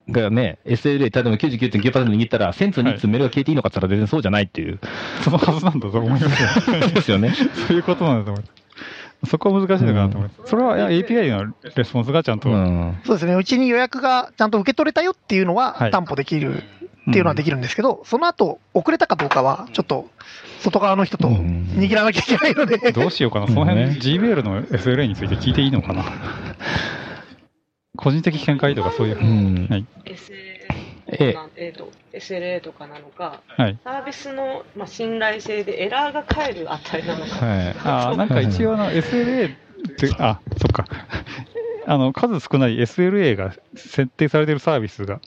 がね、SLA、例えば99.9%握ったら、1000通2通メールが消えていいのかって言ったら全然そうじゃないっていう。そのはずなんだと思いますよ。ですよね。そういうことなんだと思います。そこは難しいのかなと思います。それは API のレスポンスがちゃんと、そうですね。うちに予約がちゃんと受け取れたよっていうのははい担保できるっていうのはできるんですけど、その後、遅れたかどうかは、ちょっと、外側の人と握らなきゃいけないので、どうしようかな、その辺、Gmail の SLA について聞いていいのかな。個人的見解とかそういう。はい。SLA なえーと SLA とかなのか、はいサービスの、まあ、信頼性でエラーが返るあたりなのか、はい。あーなんか一応あの SLA って、あ、そっか。あの、数少ない SLA が設定されてるサービスが、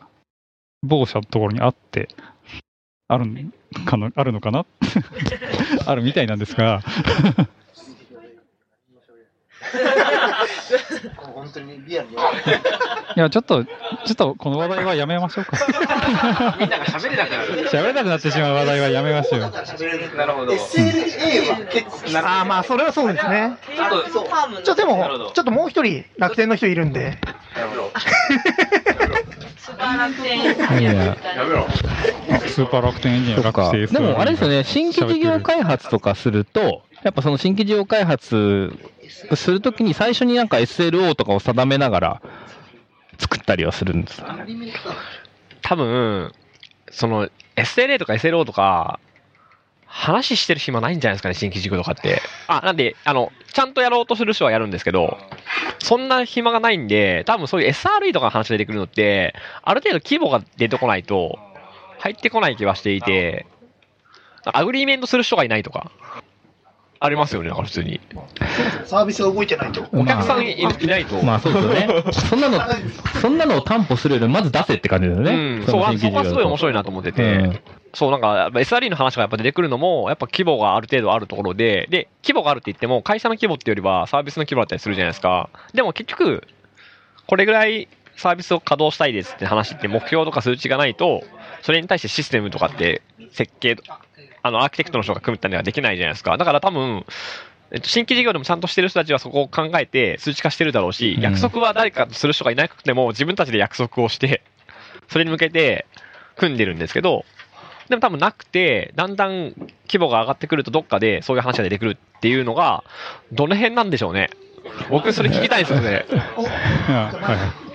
某社のところにあって、あるんかの、あるのかな？あるみたいなんですが、本当にリアルに。いや、ちょっと、ちょっとこの話題はやめましょうか。みんなが喋れなくなる。喋れなくなってしまう話題はやめましょう。なるほど。SLA は結構、ああ、まあ、それはそうですね。ちょ、でも、ちょっともう一人、楽天の人いるんで、スーパー楽天いやスーパー楽天エンジニアでもあれですよね、新規事業開発とかすると、やっぱその新規事業開発するときに最初になんか SLO とかを定めながら作ったりはするんですか？多分、その SLA とか SLO とか、話してる暇ないんじゃないですかね、新規事業とかって。あ、なんで、あの、ちゃんとやろうとする人はやるんですけど、そんな暇がないんで、多分そういう SRE とかの話出てくるのって、ある程度規模が出てこないと、入ってこない気はしていて、agreement する人がいないとか。ありますよね、だから普通に。サービスが動いてないと。お客さんいいないと。まあそうですよね。そんなの、そんなのを担保するよりまず出せって感じだよね。うん、そう、あそこはすごい面白いなと思ってて、うんそう、なんか、やっぱ SRE の話がやっぱ出てくるのも、やっぱ規模がある程度あるところで、で、規模があるって言っても、会社の規模っていうよりはサービスの規模だったりするじゃないですか。でも結局、これぐらいサービスを稼働したいですって話って目標とか数値がないと、それに対してシステムとかって設計、あの、アーキテクトの人が組むったりはできないじゃないですか。だから多分、えっと、新規事業でもちゃんとしてる人たちはそこを考えて数値化してるだろうし、約束は誰かとする人がいなくても自分たちで約束をして、それに向けて組んでるんですけど、でも多分なくて、だんだん規模が上がってくるとどっかでそういう話が出てくるっていうのが、どの辺なんでしょうね。僕それ聞きたいですよね。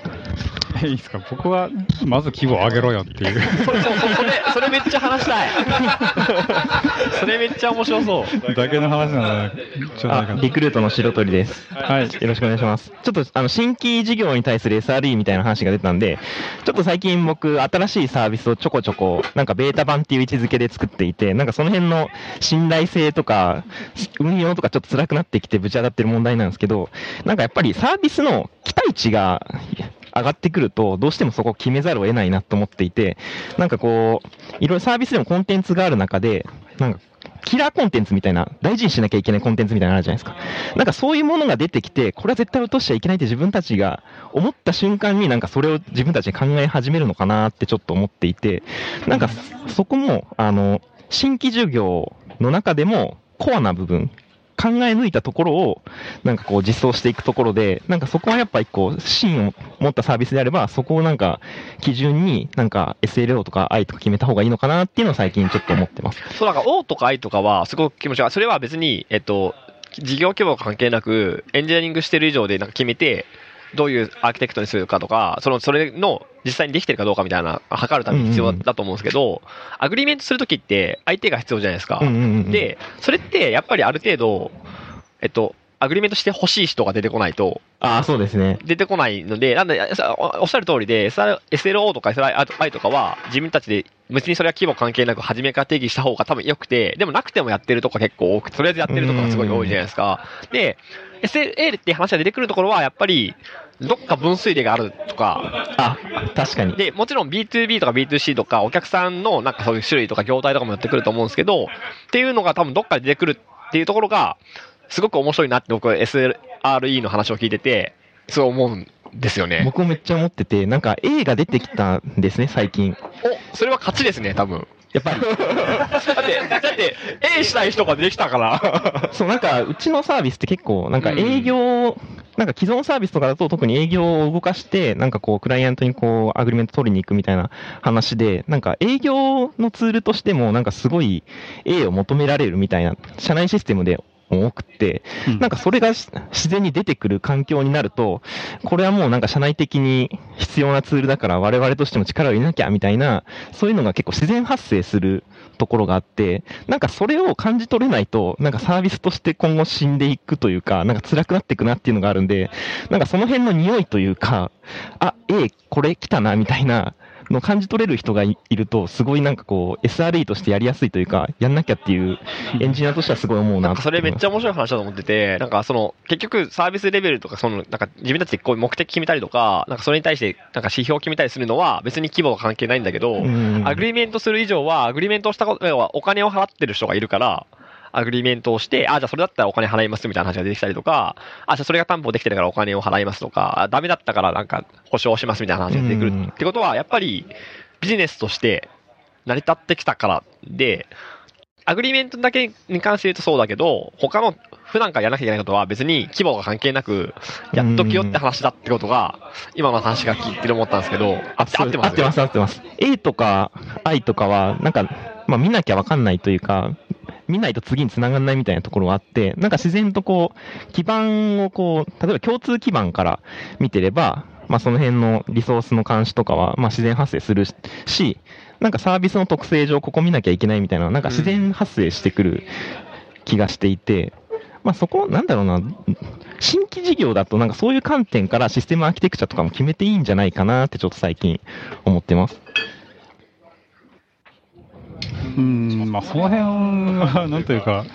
いいですか？僕は、まず規模を上げろよっていう。それ、それ、それめっちゃ話したい。それめっちゃ面白そう。だけの話なので、ちょっとなんかあリクルートの白鳥です。はい。よろしくお願いします。ちょっと、あの、新規事業に対する SRE みたいな話が出たんで、ちょっと最近僕、新しいサービスをちょこちょこ、なんかベータ版っていう位置づけで作っていて、なんかその辺の信頼性とか、運用とかちょっと辛くなってきてぶち当たってる問題なんですけど、なんかやっぱりサービスの期待値が、上がってくると、どうしてもそこを決めざるを得ないなと思っていて、なんかこう、いろいろサービスでもコンテンツがある中で、なんか、キラーコンテンツみたいな、大事にしなきゃいけないコンテンツみたいなのあるじゃないですか。なんかそういうものが出てきて、これは絶対落としちゃいけないって自分たちが思った瞬間になんかそれを自分たちで考え始めるのかなってちょっと思っていて、なんかそこも、あの、新規授業の中でもコアな部分、考え抜いたところを、なんかこう実装していくところで、なんかそこはやっぱ一個芯を持ったサービスであれば、そこをなんか基準になんか SLO とか I とか決めた方がいいのかなっていうのを最近ちょっと思ってます。そう、なんか O とか I とかはすごく気持ちが、それは別に、えっと、事業規模関係なく、エンジニアリングしてる以上でなんか決めて、どういうアーキテクトにするかとか、その、それの実際にできてるかどうかみたいな、測るために必要だと思うんですけど、アグリメントするときって相手が必要じゃないですか。うんうんうんで、それってやっぱりある程度、えっと、アグリメントして欲しい人が出てこないと、ああ、そうですね。出てこないので、なんで、さおおっしゃる通りで、SLO とか SLI とかは、自分たちで、別にそれは規模関係なく、初めから定義した方が多分良くて、でもなくてもやってるとこ結構多くて、とりあえずやってるとこがすごい多いじゃないですか。で、SLA って話が出てくるところは、やっぱり、どっか分水嶺があるとか。あ、確かに。で、もちろん B2B とか B2C とか、お客さんのなんかそういう種類とか業態とかもやってくると思うんですけど、っていうのが多分どっかで出てくるっていうところが、すごく面白いなって僕は SRE の話を聞いてて、そう思うんですよね。僕もめっちゃ思ってて、なんか A が出てきたんですね、最近。お、それは勝ちですね、多分。やっぱり。だって、だって、A したい人が出てきたから。そう、なんか、うちのサービスって結構、なんか営業、なんか既存サービスとかだと特に営業を動かして、なんかこう、クライアントにこう、アグリメント取りに行くみたいな話で、なんか営業のツールとしても、なんかすごい A を求められるみたいな、社内システムで多くて、なんかそれがし自然に出てくる環境になると、これはもうなんか社内的に必要なツールだから我々としても力を入れなきゃみたいな、そういうのが結構自然発生するところがあって、なんかそれを感じ取れないと、なんかサービスとして今後死んでいくというか、なんか辛くなっていくなっていうのがあるんで、なんかその辺の匂いというか、あ、A、これ来たなみたいな、の感じ取れる人がいいると、すごいなんかこう、SRE としてやりやすいというか、やんなきゃっていうエンジニアとしてはすごい思うななんかそれめっちゃ面白い話だと思ってて、なんかその、結局サービスレベルとか、その、なんか自分たちでこう目的決めたりとか、なんかそれに対してなんか指標を決めたりするのは別に規模は関係ないんだけど、ん。アグリメントする以上は、アグリメントをしたこと、要はお金を払ってる人がいるから、アグリメントをして、あ、じゃあそれだったらお金払いますみたいな話が出てきたりとか、あ、じゃあそれが担保できてるからお金を払いますとか、あダメだったからなんか保証しますみたいな話が出てくるってことは、やっぱりビジネスとして成り立ってきたからで、アグリメントだけに関して言うとそうだけど、他の普段からやらなきゃいけないことは別に規模が関係なく、やっときよって話だってことが、今の話が聞いてる思ったんですけど、合って合ってます？合ってます、合ってます。A とか I とかは、なんか、まあ見なきゃわかんないというか、見ないと次に繋がんないみたいなところがあって、なんか自然とこう、基盤をこう、例えば共通基盤から見てれば、まあその辺のリソースの監視とかは、まあ自然発生するし、なんかサービスの特性上ここ見なきゃいけないみたいな、なんか自然発生してくる気がしていて、まあそこ、なんだろうな、新規事業だとなんかそういう観点からシステムアーキテクチャとかも決めていいんじゃないかなってちょっと最近思ってます。うん、まあ、その辺は、なんというか、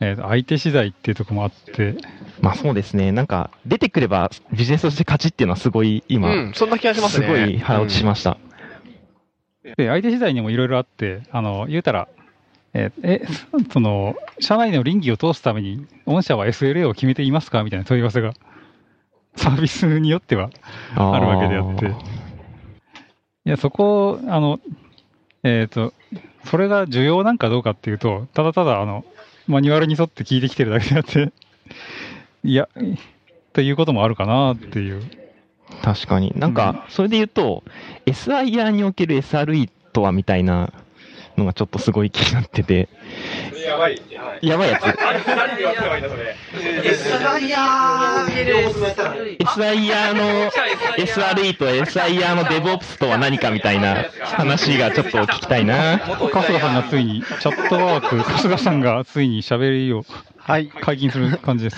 えーと相手次第っていうところもあって、まあそうですね。なんか、出てくればビジネスとして勝ちっていうのはすごい今、うんそんな気がしますねすごい腹落ちしました。で、相手次第にもいろいろあって、あの、言うたら、えーえ、その、社内の倫理を通すために、御社は SLA を決めていますか？みたいな問い合わせが、サービスによってはあるわけであって。いや、そこ、あの、えっ、と、それが重要なんかどうかっていうと、ただただ、あの、マニュアルに沿って聞いてきてるだけであって、いや、ということもあるかなっていう。確かに。なんか、それで言うと、SIR における SRE とはみたいなのがちょっとすごい気になってて、やばい。やばいやつ。何でやったらいいんだ、それ。SIR の SRE と SIR の DevOps とは何かみたいな話がちょっと聞きたいな。春日さんがついに、チャットワーク、春日さんがついに喋りを解禁する感じです。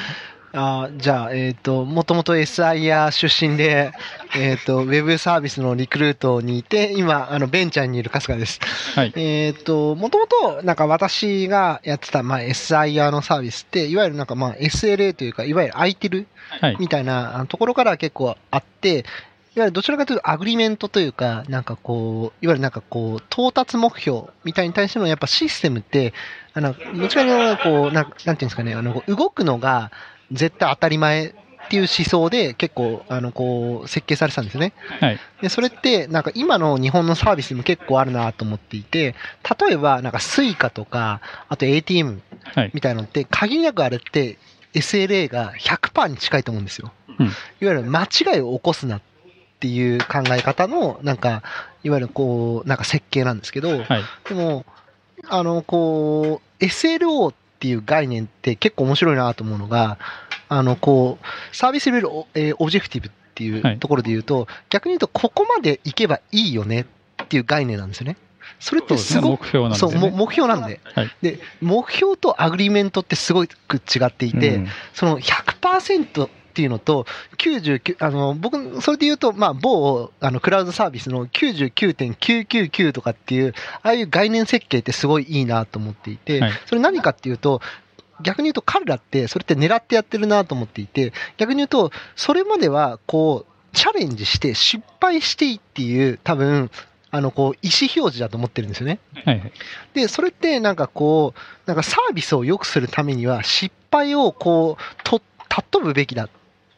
あーじゃあ、えっ、と、もともと SIR 出身で、えっ、と、ウェブサービスのリクルートにいて、今、あの、ベンチャーにいる春日です。はい。えっ、と、もともと、なんか私がやってた、まあ、SIR のサービスって、いわゆるなんかまあ、SLA というか、いわゆる空いてるはいみたいなところから結構あって、いわゆるどちらかというとアグリメントというか、なんかこう、いわゆるなんかこう、到達目標みたいに対してのやっぱシステムって、あの、どちらかというとこう、なんなんていうんですかね、あの、動くのが絶対当たり前っていう思想で結構、あの、こう、設計されてたんですよね。はい。で、それって、なんか今の日本のサービスにも結構あるなと思っていて、例えば、なんか Suica とか、あと ATM はいみたいなのって、限りなくあれって SLA が100%に近いと思うんですよ。うんいわゆる間違いを起こすなっていう考え方の、なんか、いわゆるこう、なんか設計なんですけど、はい。でも、あの、こう、SLO っていう概念って結構面白いなと思うのが、あの、こう、 service level o,、えー objective っていうところで言うと、逆に言うと、ここまで行けばいいよねっていう概念なんですよね。それってすごく、そうね目標なんですよねそうも目標なんで。はい。で、目標と agreement ってすごく違っていて、うんその100%っていうのと、99、あの、僕、それで言うと、まあ、某、あの、クラウドサービスの99.999とかっていう、ああいう概念設計ってすごいいいなと思っていて、はいそれ何かっていうと、逆に言うと彼らってそれって狙ってやってるなと思っていて、逆に言うと、それまではこう、チャレンジして失敗していいっていう、多分、あの、こう、意思表示だと思ってるんですよね。はいはい。で、それってなんかこう、なんかサービスを良くするためには失敗をこう、と、尊ぶべきだっ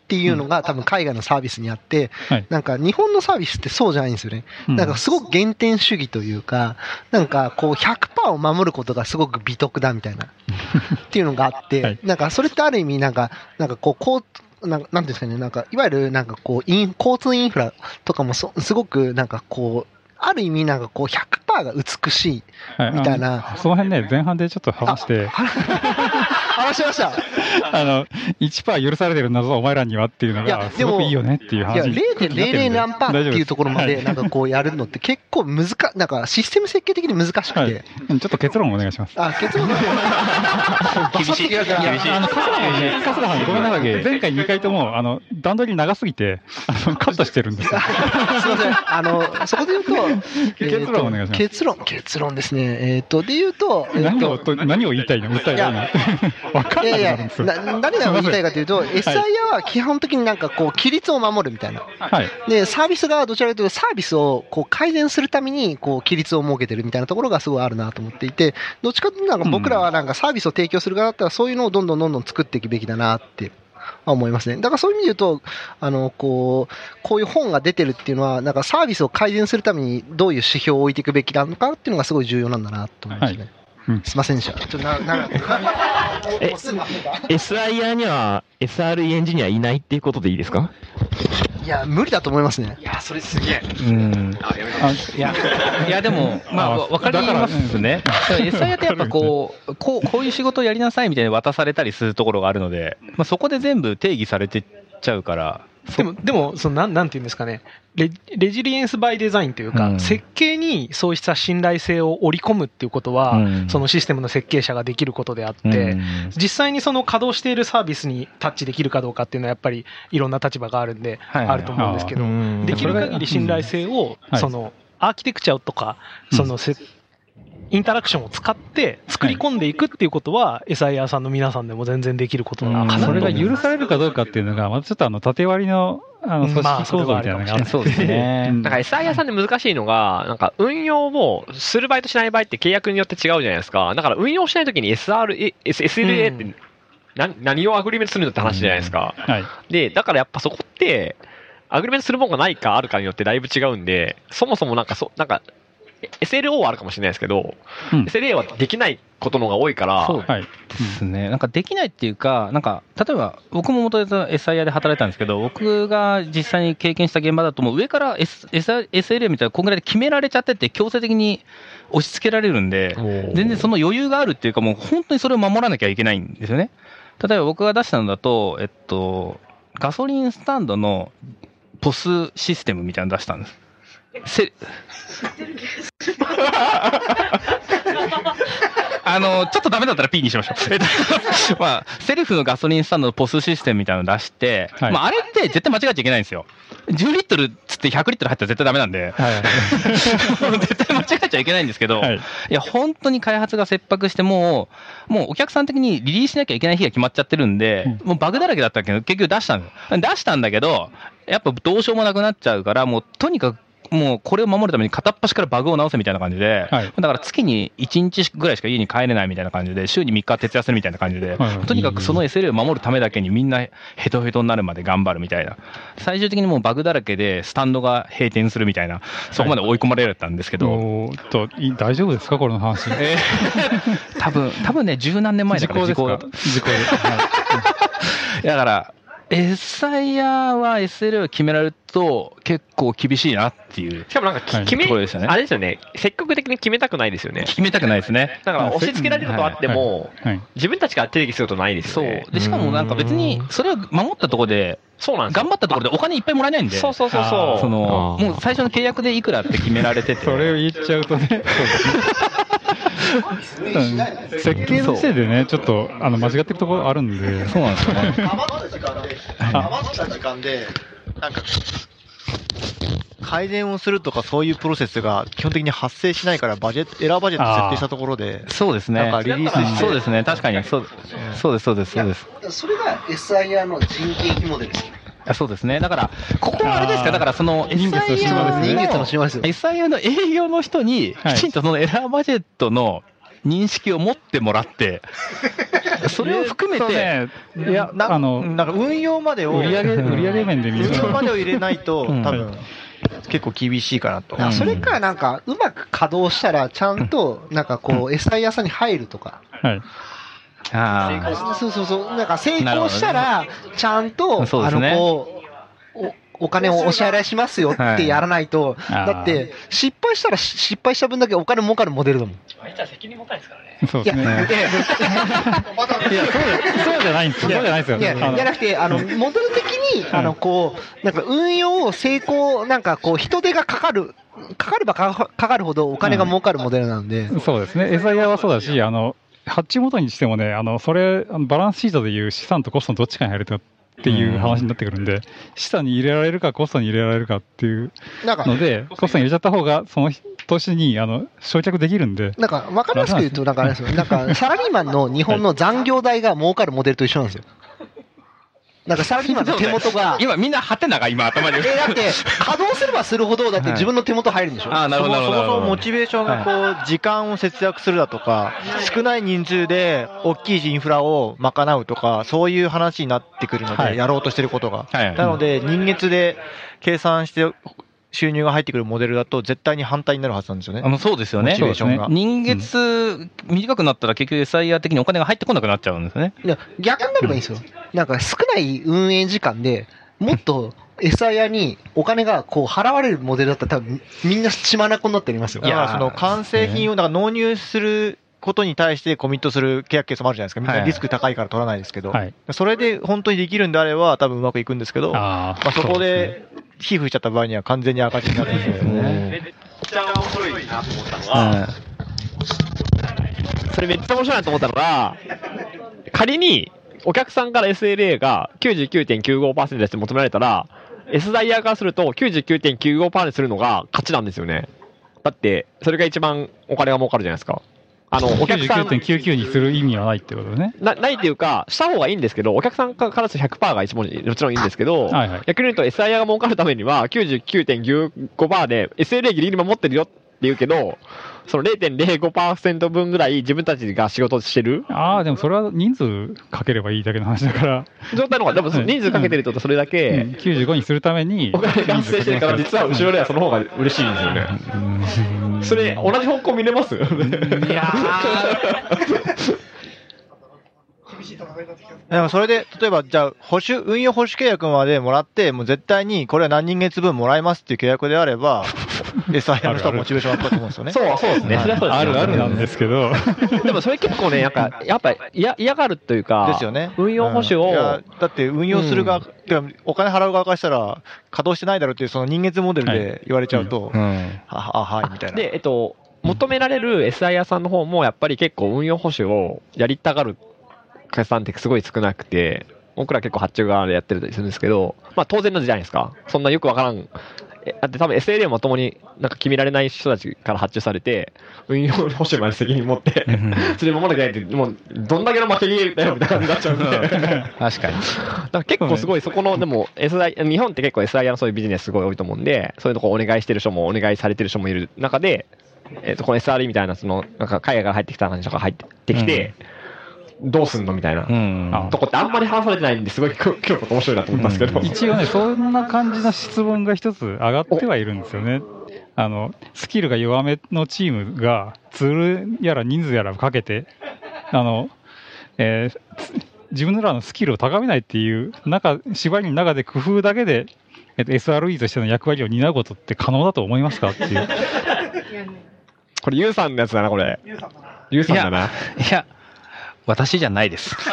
ていうのが多分海外のサービスにあって、はい。なんか日本のサービスってそうじゃないんですよね。うん。なんかすごく原点主義というか、なんかこう100%を守ることがすごく美徳だみたいな、っていうのがあって、なんかそれってある意味なんか、なんかこう、こう、なんかなんていうんですかね、なんか、いわゆるなんかこう、イン交通インフラとかもそすごくなんかこう、ある意味なんかこう100%が美しいはい、みたいな。あのその辺ね、前半でちょっと話して、話しました。あの、1%許されてる謎はお前らにはっていうのいやが、すでもごくいいよねっていういや、話になってるんで。0.00何パーっていうところまで、なんかこうやるのって結構難か、なんかシステム設計的に難しくて。はいうんちょっと結論お願いします。あ、結論 厳しい。厳しい。あの、春日さん、春日さんごめんなさい。前回2回とも、あの、段取り長すぎて、あの、カットしてるんですよ。すみません。あの、そこで言うと、結論お願いします結論、結論ですね。えっ、と、で言うと、えー何を、と何を言いたいの？訴えたいの？いやいやな何が言いたいかというと、SIR は基本的になんかこう、規律を守るみたいな。はい。で、サービス側はどちらかというと、サービスをこう改善するために、こう、規律を設けてるみたいなところがすごいあるなと思っていて、どっちかというと、なんか僕らはなんかサービスを提供する側だったら、そういうのをどんどんどんどん作っていくべきだなって。思いますね。だからそういう意味で言うと、あの、こう、こういう本が出てるっていうのは、なんかサービスを改善するためにどういう指標を置いていくべきなのかっていうのがすごい重要なんだなと思いますね。すいませんでした。ちょっとな、な、え、SIR には SRE エンジニアいないっていうことでいいですか？いや、無理だと思いますね。いや、それすげえ。うん。あ、やめろ。いや、いやでも、まあ、わかりますね。SIR ってやっぱこう、こう、こういう仕事をやりなさいみたいに渡されたりするところがあるので、まあ、そこで全部定義されてっちゃうから、でも、でも、そのなん、なんていうんですかね。レレジリエンスバイデザインというか、うん。設計にそうした信頼性を織り込むっていうことは、うん。そのシステムの設計者ができることであって、うん。実際にその稼働しているサービスにタッチできるかどうかっていうのはやっぱりいろんな立場があるんで、はいはい。あると思うんですけどできる限り信頼性を、はい。その、アーキテクチャとか、そのせ、インタラクションを使って作り込んでいくっていうことは、SIR さんの皆さんでも全然できることなのかなとそれが許されるかどうかっていうのが、またちょっとあの、縦割りの、あの、組まあ織構造みたいなのがあって、そうですね。なんか SIR さんで難しいのが、なんか運用をする場合としない場合って契約によって違うじゃないですか。だから運用しないときに SR、SLA って何何を agreement するのって話じゃないですか。はい。で、だからやっぱそこって、 agreement するものがないかあるかによってだいぶ違うんで、そもそもなんかそ、なんか、SLO はあるかもしれないですけど、SLA はできないことの方が多いから、そう。ですね、なんかできないっていうか、なんか例えば僕も元々 SIR で働いたんですけど、僕が実際に経験した現場だと、もう上から S S SLA みたいな、こんぐらいで決められちゃってて、強制的に押し付けられるんで、全然その余裕があるっていうか、もう本当にそれを守らなきゃいけないんですよね。例えば僕が出したのだと、えっと、ガソリンスタンドのポスシステムみたいなの出したんです。せあの、ちょっとダメだったら P にしましょう。えっと、まあ、セルフのガソリンスタンドのポスシステムみたいなの出して、はいまあ、あれって絶対間違えちゃいけないんですよ。10リットルつって100リットル入ったら絶対ダメなんで、絶対間違えちゃいけないんですけど、い、や、本当に開発が切迫して、もう、もうお客さん的にリリースしなきゃいけない日が決まっちゃってるんで、もうバグだらけだったけど、結局出したんです。出したんだけど、やっぱどうしようもなくなっちゃうから、もうとにかく、もうこれを守るために片っ端からバグを直せみたいな感じで、だから月に1日ぐらいしか家に帰れないみたいな感じで、週に3日徹夜するみたいな感じで、はい。とにかくその SLA を守るためだけにみんなヘトヘトになるまで頑張るみたいな。最終的にもうバグだらけでスタンドが閉店するみたいな、そこまで追い込まれたんですけど、おーっと、い大丈夫ですか？この話。えー。多分、多分ね、十何年前だから時効ですか？時 だから、SIR は SLA を決められると結構厳しいなっていう。しかもなんかき決め、ね。あれですよね、積極的に決めたくないですよね。決めたくないですね。だから押し付けられることあっても、自分たちから定義することないですよね。で、しかもなんか別に、それを守ったところで、そうなん頑張ったところでお金いっぱいもらえないんで。そうそうそうそうその、もう最初の契約でいくらって決められてて。それを言っちゃうとね。うん設計の時点でね、ちょっとあの間違ってるところあるんで。そうなんですよね。余った時間で、余った時間で、なんか、改善をするとかそういうプロセスが基本的に発生しないから、バジェット、エラーバジェット設定したところで、そうですね。なんかリリースしてそうですね。確かに。そうそうです、そうです、そうです。それが SIR の人件費モデルですよ。あそうですね。だから、ここはあれですか、だからその、SIR の営業の人に、きちんとそのエラーバジェットの認識を持ってもらって、それを含めて、いや、なあの、なんか運用までを、売上売上面で見る。運用までを入れないと、うん。多分、結構厳しいかなと。それか、なんか、うまく稼働したら、ちゃんと、なんかこう、SIR さんに入るとか。はい。あそうそうそう。なんか成功したら、ちゃんと、あの、こう、おお金をお支払いしますよってやらないと、はいだって、失敗したらし失敗した分だけお金儲かるモデルだもん。あいつは責任持たないですからね。そうですね。いやいやいや、そうじゃないんですよ。そうじゃないですよ。じゃなくて、あの、モデル的に、あの、こう、なんか運用を成功、なんかこう、人手がかかる、かかればかかるほどお金が儲かるモデルなんで。そうですね。SIR はそうだし、あの、発注元にしてもね、あの、それ、バランスシートでいう資産とコストのどっちかに入るかっていう話になってくるんで、資産に入れられるかコストに入れられるかっていうので、コストに入れちゃった方が、その年に、あの、焼却できるんで。なんか、わかりやすく言うと、なんかあれですよ。なんか、サラリーマンの日本の残業代が儲かるモデルと一緒なんですよ。なんかサラリーマンの手元が。今みんなハテナが今頭に。え、だって、稼働すればするほど、だって自分の手元入るんでしょ？あーなるほどなるほど。そもそもモチベーションがこう、時間を節約するだとか、少ない人数で大きいインフラを賄うとか、そういう話になってくるので、はい。やろうとしてることが。はい。なので、人月で計算して収入が入ってくるモデルだと、絶対に反対になるはずなんですよね。あのそうですよね。モチベーションが。人月短くなったら結局 SIR 的にお金が入ってこなくなっちゃうんですね。いや、逆になればいいんですよ。なんか少ない運営時間でもっと SIR にお金がこう払われるモデルだったら多分みんな血まなこになってありますよ。だからその完成品をだから納入することに対してコミットする契約ケースもあるじゃないですか。みんなリスク高いから取らないですけど。はいそれで本当にできるんであれば多分うまくいくんですけど、あーまあ、そこで皮膚しちゃった場合には完全に赤字になるんですよね。めっちゃ面白いなと思ったのは、それめっちゃ面白いなと思ったのが、仮にお客さんから SLA が99.95%ですって求められたら、S ダイヤからすると99.95%にするのが勝ちなんですよね。だって、それが一番お金が儲かるじゃないですか。あの、お客さん、99.99にする意味はないってことね。なないっていうか、した方がいいんですけど、お客さんからすると100%が一番もちろんいいんですけど、はいはい逆に言うと SIR が儲かるためには99.95%で SLA ギリギリ守ってるよって言うけど、その0.05%分ぐらい自分たちが仕事してる？ああ、でもそれは人数かければいいだけの話だから。状態の方が、でもその人数かけてるってことはそれだけ、うん。95にするために。お金が発生してる。から、実は後ろではその方が嬉しいんですよね。それ、同じ方向見れます？いや でもそれで、例えば、じゃあ、保守、運用保守契約までもらって、もう絶対にこれは何人月分もらえますっていう契約であれば、SIR の人はモチベーション上がったと思うんですよね。そう、そうですね。あるあるなんですけど。でもそれ結構ね、なんか、やっぱ嫌嫌がるというか、ですよね。運用保守を、だって運用する側、お金払う側からしたら、稼働してないだろうっていう、その人月モデルで言われちゃうと、はあ、はい、みたいな。で、えっと、求められる SIR さんの方も、やっぱり結構運用保守をやりたがる会社さんってすごい少なくて、僕ら結構発注側でやってるんですけど、まあ当然のじゃないですか。そんなよくわからん。えだって多分 SLA もまともになんか決められない人たちから発注されて、運用保守まで責任持って、それ守らなきゃいけないって、もうどんだけの負けゲーだよみたいな感じになっちゃうんで。確かに。だから結構すごいそこの、でも SI、日本って結構 SIR のそういうビジネスすごい多いと思うんで、そういうとこお願いしてる人もお願いされてる人もいる中で、えっ、と、この SRE みたいな、その、なんか海外から入ってきた話とか入ってきて、どうすんのみたいな、とこってあんまり話されてないんで、すごい 今日今日面白いなと思ったんですけど。一応ね、そんな感じの質問が一つ上がってはいるんですよね。あの、スキルが弱めのチームが、ツールやら人数やらかけて、あの、えーつ自分らのスキルを高めないっていう中、縛りの中で工夫だけで、えっと、SRE としての役割を担うことって可能だと思いますかっていう。これ、ユウさんのやつだな、これ。ユウさんだな。いや、私じゃないです。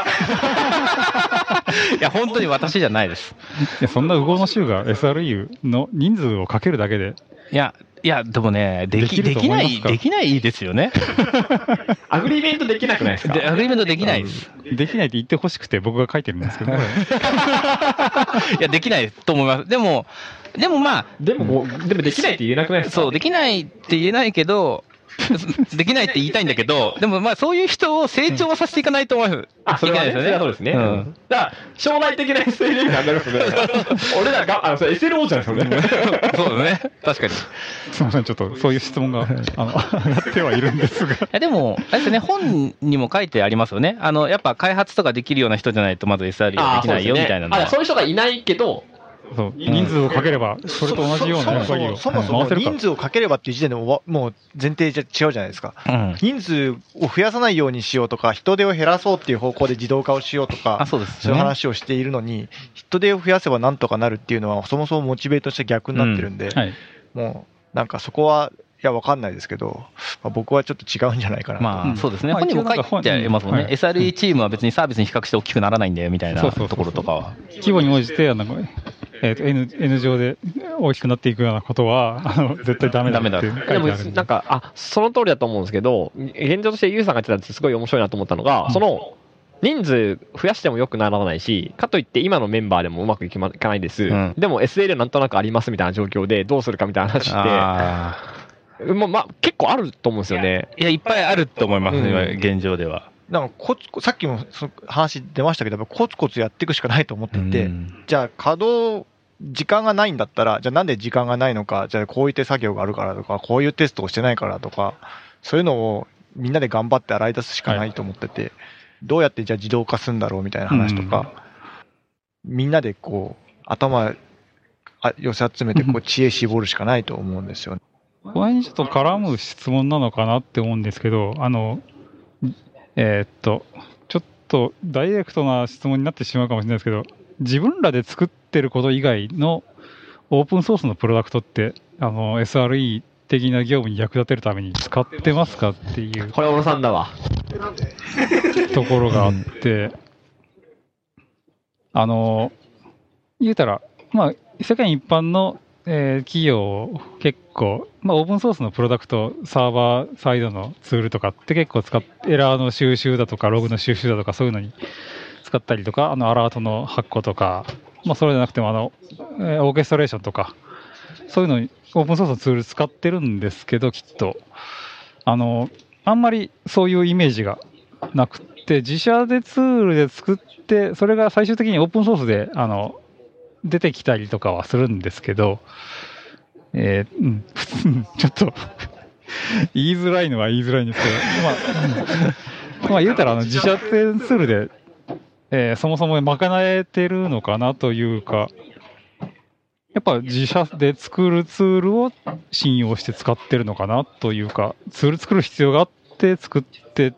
いや、本当に私じゃないです。いやそんな烏合の衆が SRE の人数をかけるだけで、いや、いや、でもね、でき、できるできない、できないですよね。agreement できなくないですか？で agreement できないです。できないって言ってほしくて僕が書いてるんですけど、いや、できないと思います。でも、でもまあ、でも、でもできないって言えなくないですか？そう、できないって言えないけど、できないって言いたいんだけど、でもまあそういう人を成長はさせていかないと思う。あ、それはね、それはそうですね。うんだから、将来的な SLA になりますね。俺らが、あの、SLO じゃないですよね。そうだね。確かに。すみません、ちょっとそういう質問が あの上がってはいるんですが。いやでも、あれですね、本にも書いてありますよね。あの、やっぱ開発とかできるような人じゃないとまず SRE はできないよみたいな。そういう人がいないけど、そう。人数をかければ、それと同じような役割をそもそも人数をかければっていう時点でもうもう前提じゃ違うじゃないですか。うん。人数を増やさないようにしようとか、人手を減らそうっていう方向で自動化をしようとか、あそうですよね。そういう話をしているのに、人手を増やせばなんとかなるっていうのは、そもそもモチベートとして逆になってるんで、うん。はい。もうなんかそこは、いや、わかんないですけど、まあ、僕はちょっと違うんじゃないかなと。まあそうですね、まあ本にも書いてありますもんね、一応なん SRE チームは別にサービスに比較して大きくならないんだよみたいなそうそうそう。ところとかは。規模に応じて、あのえーと N, N 上で大きくなっていくようなことは、あの絶対ダメだって書いてあでも。なんか、あ、その通りだと思うんですけど、現状としてユウさんが言ってたやつすごい面白いなと思ったのが、その、人数増やしても良くならないし、かといって今のメンバーでもうまくいきまいかないです。でも SL なんとなくありますみたいな状況でどうするかみたいな話って、まあ、まあ、結構あると思うんですよね。いや、いっぱいあると思います、うん今現状では。なんかコツコさっきもその話出ましたけど、やっぱコツコツやっていくしかないと思っていて、じゃあ稼働、時間がないんだったら、じゃあなんで時間がないのか、じゃあこういった作業があるからとか、こういうテストをしてないからとか、そういうのをみんなで頑張って洗い出すしかないと思ってて、どうやってじゃあ自動化するんだろうみたいな話とか、みんなでこう、頭あ寄せ集めてこう知恵絞るしかないと思うんですよね。この辺にちょっと絡む質問なのかなって思うんですけど、あの、えーっと、ちょっとダイレクトな質問になってしまうかもしれないですけど、自分らで作ってること以外のオープンソースのプロダクトって、あの、SRE 的な業務に役立てるために使ってますかっていう。これ、小野さんだわ。ところがあって、あの、言うたら、まあ、世界一般の、えー企業、結構、まあ、オープンソースのプロダクト、サーバーサイドのツールとかって結構使っエラーの収集だとか、ログの収集だとか、そういうのに使ったりとか、あの、アラートの発行とか、まあ、それじゃなくても、あの、オーケストレーションとか、そういうのにオープンソースのツール使ってるんですけど、きっと。あの、あんまりそういうイメージがなくて、自社でツールで作って、それが最終的にオープンソースで、あの、出てきたりとかはするんですけど、えーうん、ちょっと、言いづらいのは言いづらいんですけど、まあ、まあ言うたら、あの、自社ツールで、えーそもそも賄えてるのかなというか、やっぱ自社で作るツールを信用して使ってるのかなというか、ツール作る必要があって作って、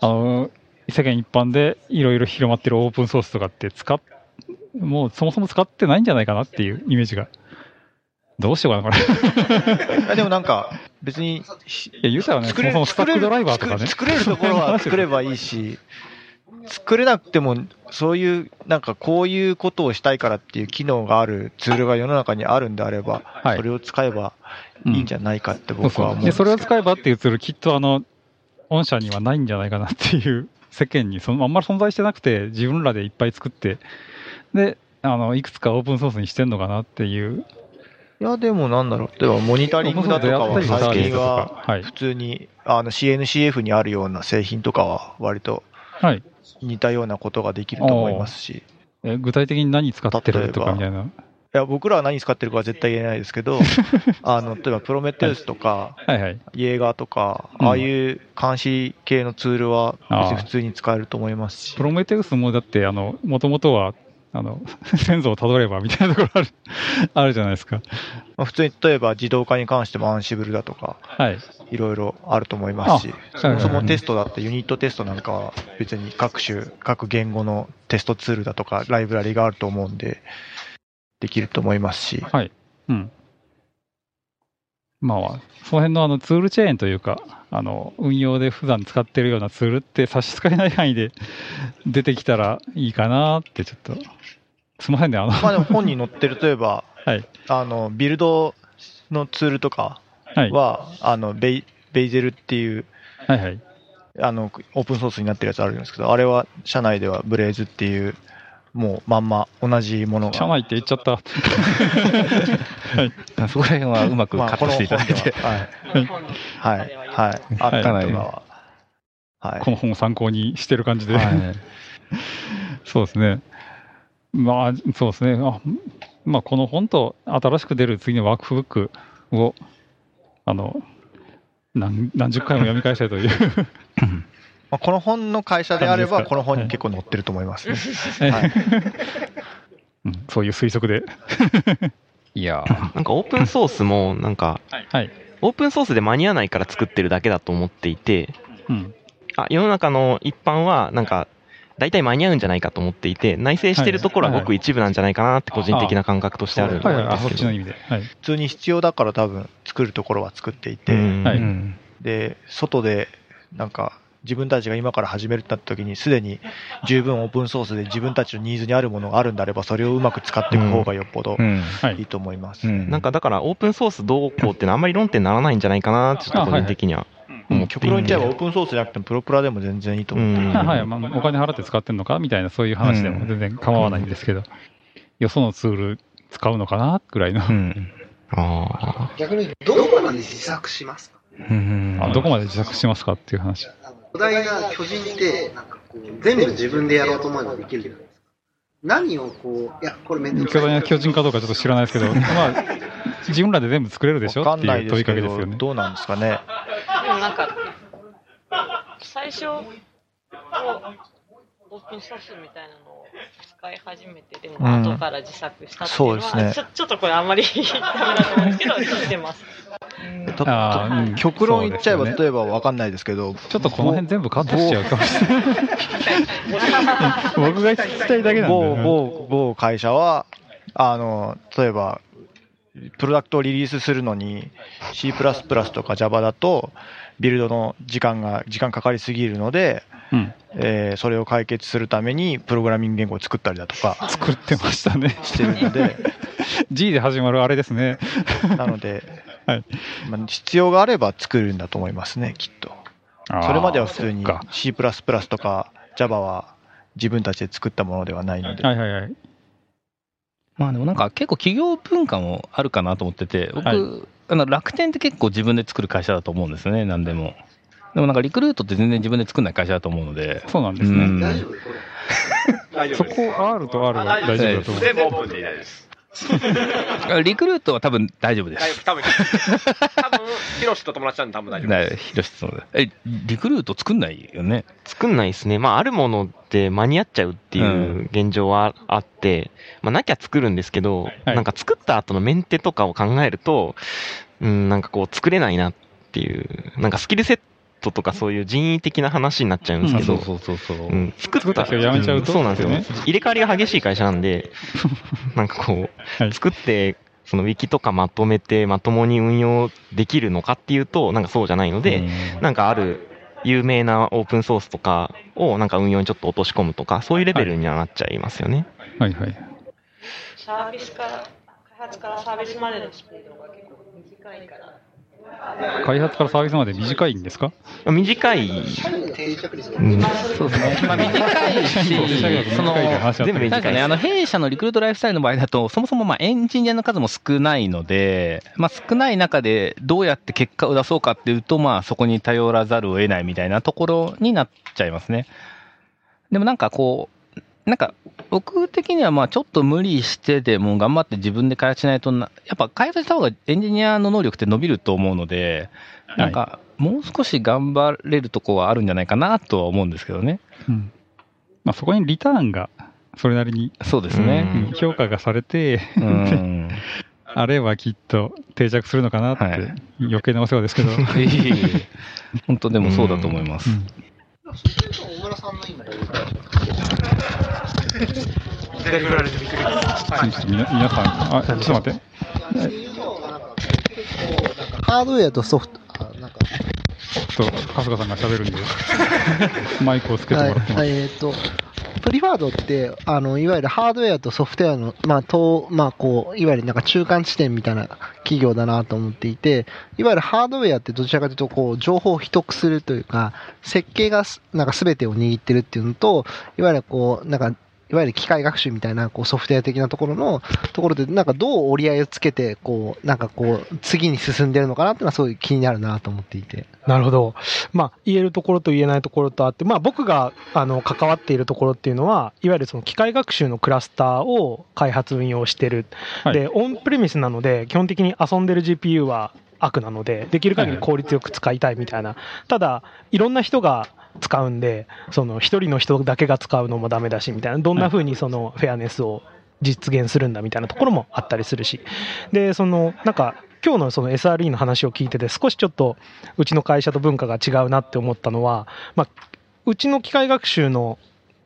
あの、世間一般でいろいろ広まってるオープンソースとかって使っ、もうそもそも使ってないんじゃないかなっていうイメージが。どうしようかな、これ。でもなんか、別に、いや、言うたらね、そもそもスタックドライバーとかね。作れるところは作ればいいし、作れなくても、そういう、なんかこういうことをしたいからっていう機能があるツールが世の中にあるんであれば、それを使えばいいんじゃないかって僕は思う。で、それを使えばっていうツール、きっとあの、御社にはないんじゃないかなっていう、世間にそのあんまり存在してなくて、自分らでいっぱい作って、で、あの、いくつかオープンソースにしてんのかなっていう。いや、でもなんだろう。例えば、モニタリングだとかは最近ははい、普通に、あの、CNCF にあるような製品とかは、割とはい、似たようなことができると思いますし。え具体的に何使ってるとかみたいな。いや、僕らは何使ってるかは絶対言えないですけど、あの、例えばプロメテウスとか、はいはい。イエーガーとか、うんああいう監視系のツールは普通に使えると思いますし。プロメテウスもだって、あの、もともとは、あの、先祖をたどればみたいなところある、あるじゃないですか。まあ普通に例えば自動化に関してもアンシブルだとか、はい。いろいろあると思いますし、あそもそもテストだってユニットテストなんかは別に各種、各言語のテストツールだとかライブラリがあると思うんで、できると思いますし。はい。うん。まあ、その辺のあのツールチェーンというか、あの、運用で普段使ってるようなツールって差し支えない範囲で 出てきたらいいかなってちょっと、すみませんね、あの、まあでも本に載ってる、例えば、はい。あの、ビルドのツールとかは、あの、ベイ、ベイゼルっていう、はいはい。あの、オープンソースになってるやつあるんですけど、あれは社内ではブレイズっていう、もうまんま同じものが。社内って言っちゃった。はい。そこら辺はうまくカットしていただいて。ははい。はい。はい。あったりとかは。はい。この本を参考にしてる感じで。そうですね。まあ、そうですね。あまあ、この本と新しく出る次のワークブックを、あの、何何十回も読み返したいという。まあ、この本の会社であれば、この本に結構載ってると思いますね。ははいい。うんそういう推測で。いや なんかオープンソースも、なんか、はい。オープンソースで間に合わないから作ってるだけだと思っていて、うん。あ世の中の一般は、なんか、大体間に合うんじゃないかと思っていて、内製してるところはごく一部なんじゃないかなって個人的な感覚としてあるんですけど。はいはい、あ、そっちの意味で。はい。普通に必要だから多分作るところは作っていて、で、外でなんか自分たちが今から始めるってなった時にすでに十分オープンソースで自分たちのニーズにあるものがあるんであればそれをうまく使っていく方がよっぽどいいと思います。なんかだからオープンソースどうこうっていうのはあんまり論点にならないんじゃないかなってちょっと個人的には思っていて極論言っちゃえばオープンソースじゃなくてもプロプラでも全然いいと思っていて、はいはい、まあ、お金払って使ってんのかみたいな、そういう話でも全然構わないんですけど、よそのツール使うのかなぐらいの。あ逆にどこまで自作しますか？あどこまで自作しますかっていう話。巨大な巨人って、なんかこう、全部自分でやろうと思えばできるじゃないですか。何をこう、いや、これめんどくさい。巨大な巨人かどうかちょっと知らないですけど、まあ、自分らで全部作れるでしょ？わかんっていう問いかけですよね。どうなんですかね。でもなんか、最初、こう、オープンソースみたいなのを使い始めて、でもうん後から自作したっていうのは、そうですねちょちょっとこれあんまり ダメだと思うんですけど、してます。うん極論言っちゃえば、ね例えばわかんないですけど、ちょっとこの辺全部カットしちゃうかもしれない。僕 が聞きたいだけなんで、某某某会社は、あの、例えば、プロダクトをリリースするのに C++ とか Java だとビルドの時間が、時間かかりすぎるので、うんえーそれを解決するためにプログラミング言語を作ったりだとか作ってましたね。してるので、G で始まるあれですね。なので、はいまあ、必要があれば作るんだと思いますね、きっと。それまでは普通に C++ とか Java は自分たちで作ったものではないので。はいはいはい。まあでもなんか結構企業文化もあるかなと思ってて、僕、はいあの楽天って結構自分で作る会社だと思うんですね、なんでも。でもなんかリクルートって全然自分で作んない会社だと思うので。そうなんですねん大丈そこ R と R は大丈夫だと思う。全部オープンでいないです。リクルートは多分大丈夫です。多分、多分、ヒロシと友達なんで多分大丈夫だ ヒロシさんのえ、リクルート作んないよね？作んないですね。まあ、あるもので間に合っちゃうっていう現状はあって、まあ、なきゃ作るんですけど、なんか作った後のメンテとかを考えると、うん、なんかこう作れないなっていう、なんかスキルセットとかそういう人為的な話になっちゃうんですけど、うんそうそうそうそううん作った人辞めちゃうとんそうなんですよね。入れ替わりが激しい会社なんで、なんかこう、作って、そのウィキとかまとめてまともに運用できるのかっていうと、なんかそうじゃないので、なんかある有名なオープンソースとかをなんか運用にちょっと落とし込むとか、そういうレベルにはなっちゃいますよね。はいはい。サービスから、開発からサービスまでのスピードが結構短いから。開発からサービスまで短いんですか？短い。うんそうですね。まあ短いし、その、全部なんかね、あの、弊社のリクルートライフスタイルの場合だと、そもそもまあエンジニアの数も少ないので、まあ少ない中でどうやって結果を出そうかっていうと、まあそこに頼らざるを得ないみたいなところになっちゃいますね。でもなんかこう、なんか僕的にはまあちょっと無理してでも頑張って自分で開発しないとな、やっぱ開発した方がエンジニアの能力って伸びると思うので、なんかもう少し頑張れるとこはあるんじゃないかなとは思うんですけどね。うん。まあ、そこにリターンがそれなりにそうですね。うん。評価がされて、うん。あればきっと定着するのかなって、余計なお世話ですけど。本当でもそうだと思います。小村さん。の今どういう左振られてびっくり。ちょっとみな皆さん、あ、ちょっと待って。ハードウェアとソフト、あなんか、ちょっと春日さんが喋るんで、マイクをつけて。もらってます。はい、えっ、と、プリファードって、あの、いわゆるハードウェアとソフトウェアの、まあ、と、まあ、こう、いわゆるなんか中間地点みたいな企業だなと思って。いて、いわゆるハードウェアって。どちらかというと、こう、情報を秘匿するというか、設計がす、なんか全てを握ってるって。いうのと、いわゆるこう、なんか、いわゆる機械学習みたいな、こう、ソフトウェア的なところの、ところで、なんかどう折り合いをつけて、こう、なんかこう、次に進んでるのかなっていうのは、そういう気になるなと思っていて。なるほど。まあ、言えるところと言えないところとあって、まあ、僕が、あの、関わっているところっていうのは、いわゆるその機械学習のクラスターを開発運用してる。で、オンプレミスなので、基本的に遊んでる GPU は悪なので、できる限り効率よく使いたいみたいな。ただ、いろんな人が使うんで、その、一人の人だけが使うのもダメだし、みたいな。どんな風にその、フェアネスを実現するんだみたいなところもあったりするし。で、その、なんか、今日のその SRE の話を聞いてて、少しちょっとうちの会社と文化が違うなって思ったのは、まあ、うちの機械学習の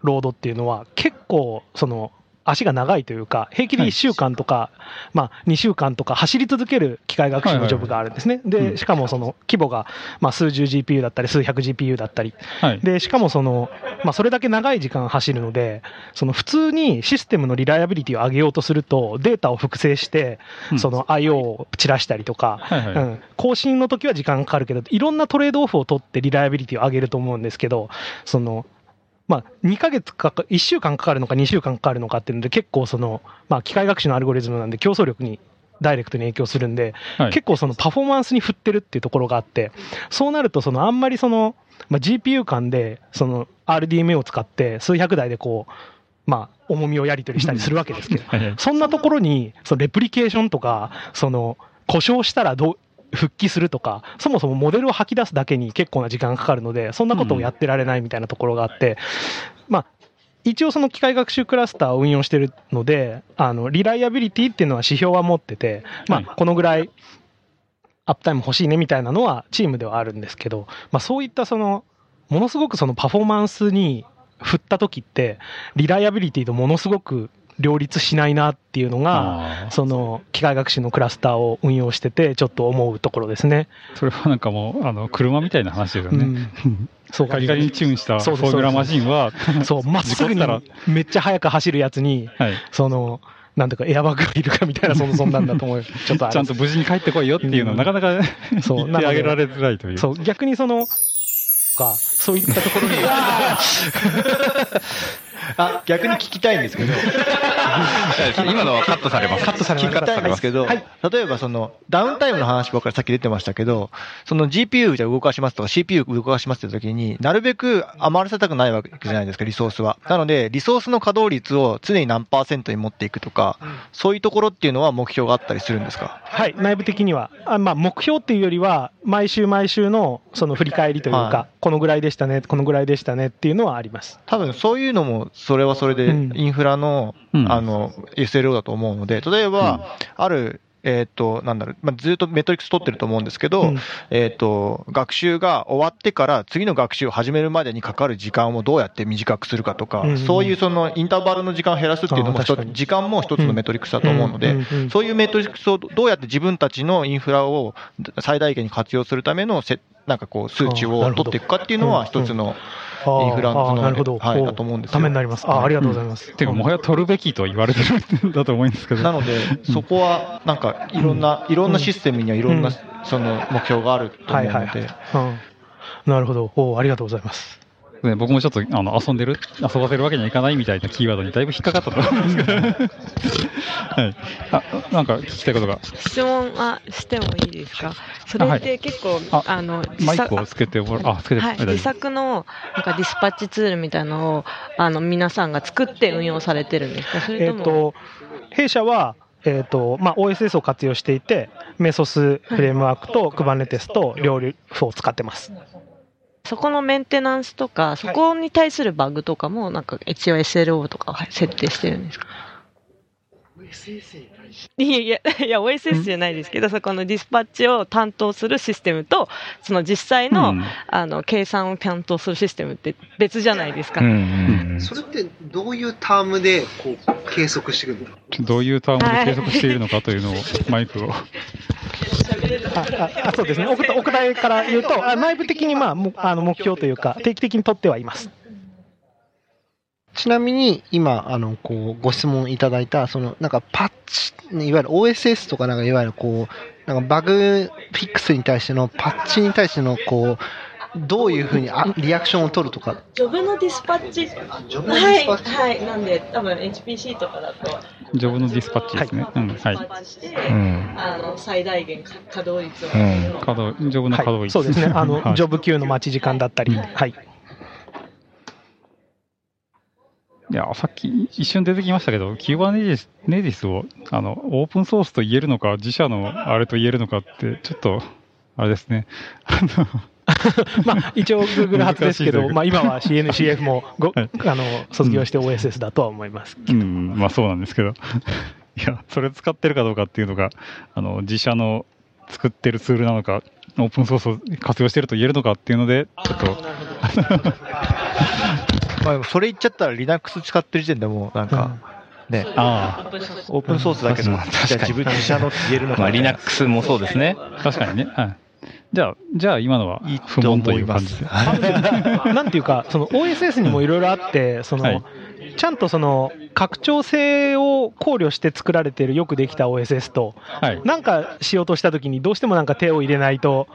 ロードっていうのは結構その足が長いというか、平気で1週間とか、まあ2週間とか走り続ける機械学習のジョブがあるんですね。で、しかもその規模が、まあ数十 GPU だったり、数百 GPU だったり。で、しかもその、まあそれだけ長い時間走るので、その普通にシステムのリライアビリティを上げようとすると、データを複製して、その IO を散らしたりとか、更新の時は時間かかるけど、いろんなトレードオフを取ってリライアビリティを上げると思うんですけど、その、まあ、2ヶ月かか、1週間かかるのか2週間かかるのかっていうので、結構その、まあ、機械学習のアルゴリズムなんで競争力にダイレクトに影響するんで、結構そのパフォーマンスに振ってるっていうところがあって、そうなるとそのあんまりその、まあ、GPU 間でその RDMA を使って数百台でこう、まあ、重みをやり取りしたりするわけですけど、そんなところに、そのレプリケーションとか、その、故障したらどう、復帰するとか、そもそもモデルを吐き出すだけに結構な時間がかかるので、そんなことをやってられないみたいなところがあって、まあ、一応その機械学習クラスターを運用してるので、あの、リライアビリティっていうのは指標は持ってて、まあ、このぐらいアップタイム欲しいねみたいなのはチームではあるんですけど、まあそういったその、ものすごくそのパフォーマンスに振った時って、リライアビリティとものすごく両立しないなっていうのが、その機械学習のクラスターを運用してて、ちょっと思うところですね。それはなんかもう、あの、車みたいな話ですよね。そうガリガリにチューンしたフォーミュラマシンは、そう、まっすぐにめっちゃ速く走るやつに、その、なんとかエアバッグがいるかみたいな、そんなんだと思う。ちょっとちゃんと無事に帰ってこいよっていうのは、なかなかそう言ってあげられづらいという。そう、逆にその、か、そういったところに。あ、逆に聞きたいんですけど、今のはカットされます。カットされます。聞きたいんですけど、例えばその、ダウンタイムの話ばっかりさっき出てましたけど、その GPU じゃ動かしますとか CPU 動かしますって時に、なるべく余らせたくないわけじゃないですか、リソースは。なので、リソースの稼働率を常に何パーセントに持っていくとか、そういうところっていうのは目標があったりするんですか？はい、内部的には。あまあ、目標っていうよりは、毎週毎週のその振り返りというか、はこのぐらいでしたね、このぐらいでしたねっていうのはあります。多分そういうのも、それはそれで、インフラの、あの、SLO だと思うので、例えば、ある、えっ、と、なんだろう、まあ、ずっとメトリックス取ってると思うんですけど、うん。えっ、と、学習が終わってから次の学習を始めるまでにかかる時間をどうやって短くするかとか、うんそういうそのインターバルの時間を減らすっていうのも時間も一つのメトリックスだと思うので、うんうんうん。そういうメトリックスをどうやって自分たちのインフラを最大限に活用するためのせ、なんかこう、数値を取っていくかっていうのは一つのあインフラのその。はい、おだと思うんですよ。ためになります。あありがとうございます。ていうか、もはや取るべきと言われてるん だと思うんですけど。なので、そこは、なんか、いろんな、いろんなシステムにはいろんな、その、目標があると思うので、はいはいはい。うん。なるほど。おありがとうございます。ね、僕もちょっとあの遊んでる、遊ばせるわけにはいかないみたいなキーワードにだいぶ引っかかったと思うんですけど、はい、あなんか聞きたいことが、質問はしてもいいですか？それって結構、ああの、マイクをつけてもらあ、つけて、はい、自作のなんかディスパッチツールみたいなのをあの皆さんが作って運用されてるんですか？それえっ、とも、と、弊社は、えっ、と、まあ、OSS を活用していて、メソスフレームワークと Kubernetes と両立を使ってます。そこのメンテナンスとか、そこに対するバグとかも、なんか一応 SLO とかは設定してるんですか？いや いや、いや、OSS じゃないですけど、そこのディスパッチを担当するシステムと、その実際の、うんあの、計算を担当するシステムって別じゃないですか。それってどういうタームでこう計測してくるの？どういうタームで計測しているのかというのを、マイクを。あああそうですね、お答お答えから言うと、あ内部的に、まあ、もあの目標というか、定期的に取ってはいます。ちなみに今あのこうご質問いただいたそのなんかパッチいわゆる OSS とかなんかいわゆるこうなんかバグフィックスに対してのパッチに対してのこうどういうふうにあリアクションを取るとか？ジョブのディスパッチ。ジョブのディスパッチはい、はい。なんで、多分 HPC とかだと、ジョブのディスパッチですね。うん、はい。うんあの、最大限稼働率を。稼働、ジョブの稼働率。そうですね、あの、はいジョブ級の待ち時間だったり、はい。いや、さっき一瞬出てきましたけど、Kubernetes ネディスをあのオープンソースと言えるのか、自社のあれと言えるのかって、ちょっと、あれですね。まあ、一応 Google 発ですけど、まあ、今は CNCF もご、あの卒業して OSS だとは思います。うん、まあそうなんですけど。いや、それ使ってるかどうかっていうのが、あの、自社の作ってるツールなのか、オープンソースを活用してると言えるのかっていうので、ちょっと、まあ、それ言っちゃったら Linux 使ってる時点でもうなんか、ね、あオープンソース。だけど、じゃあ自分自社のって言えるのかまあ、な Linux もそうですね。確かにね。はい。じゃあ、じゃあ今のは不問という感じで。なんていうか、その OSS にもいろいろあって、その、はい。ちゃんとその拡張性を考慮して作られているよくできた OSS と、なんかしようとしたときにどうしてもなんか手を入れないと、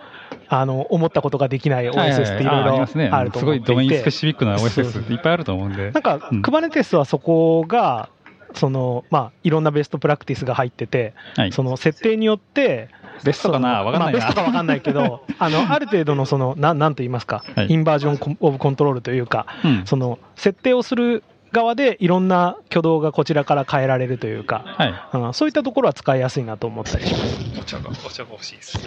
あの、思ったことができない OSS っていろいろあるとす思っていて。ごいドメインスペシフィックな OSS っていっぱいあると思うんで。なんか、Kubernetes はそこが、その、まあ、いろんなベストプラクティスが入ってて、その設定によって、ベストかなわかんないなまあ、ベストかわかんないけど、あの、ある程度のその、なん、なんと言いますか、インバージョンコンオブコントロールというか、うんその、設定をする側でいろんな挙動がこちらから変えられるというか、うんそういったところは使いやすいなと思ったりします。お茶が、お茶が欲しいです。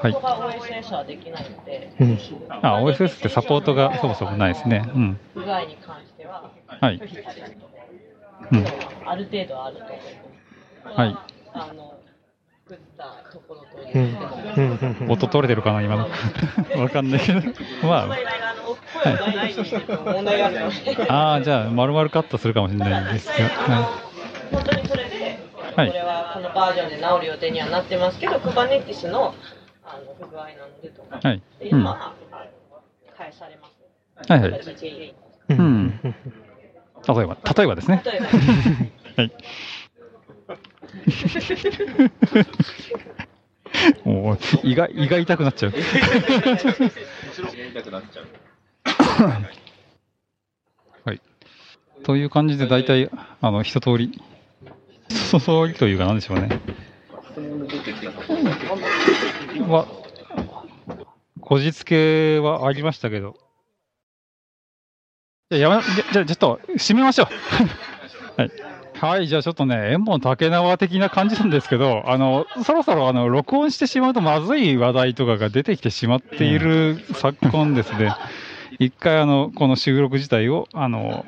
はいここが OSS はできないので、うんあ、OSS ってサポートがそもそもないですね。うん。不具合に関しては、はいうんある程度あると思います。はい。あの、作ったところとうんいう音取れてるかな、今の。わかんないけど。まああ、ああ、じゃあ、丸々カットするかもしれないですが。は本当にそれで、はいこれはこのバージョンで治る予定にはなってますけど、Kubernetes のあの不具合なのでとか、はいっていうのは、返されます。はいはい。うん。例えば、例えばですね。はい。もう胃が胃が痛くなっちゃう。はい。という感じで大体、あの、一通り、一通りというかなんでしょうね。は、こじつけはありましたけど。じゃあ、やめ、じゃじゃちょっと、締めましょう。はい。はい、じゃあちょっとね、縁本竹縄的な感じなんですけど、あの、そろそろあの、録音してしまうとまずい話題とかが出てきてしまっている昨今ですね、一回あの、この収録自体を、あの、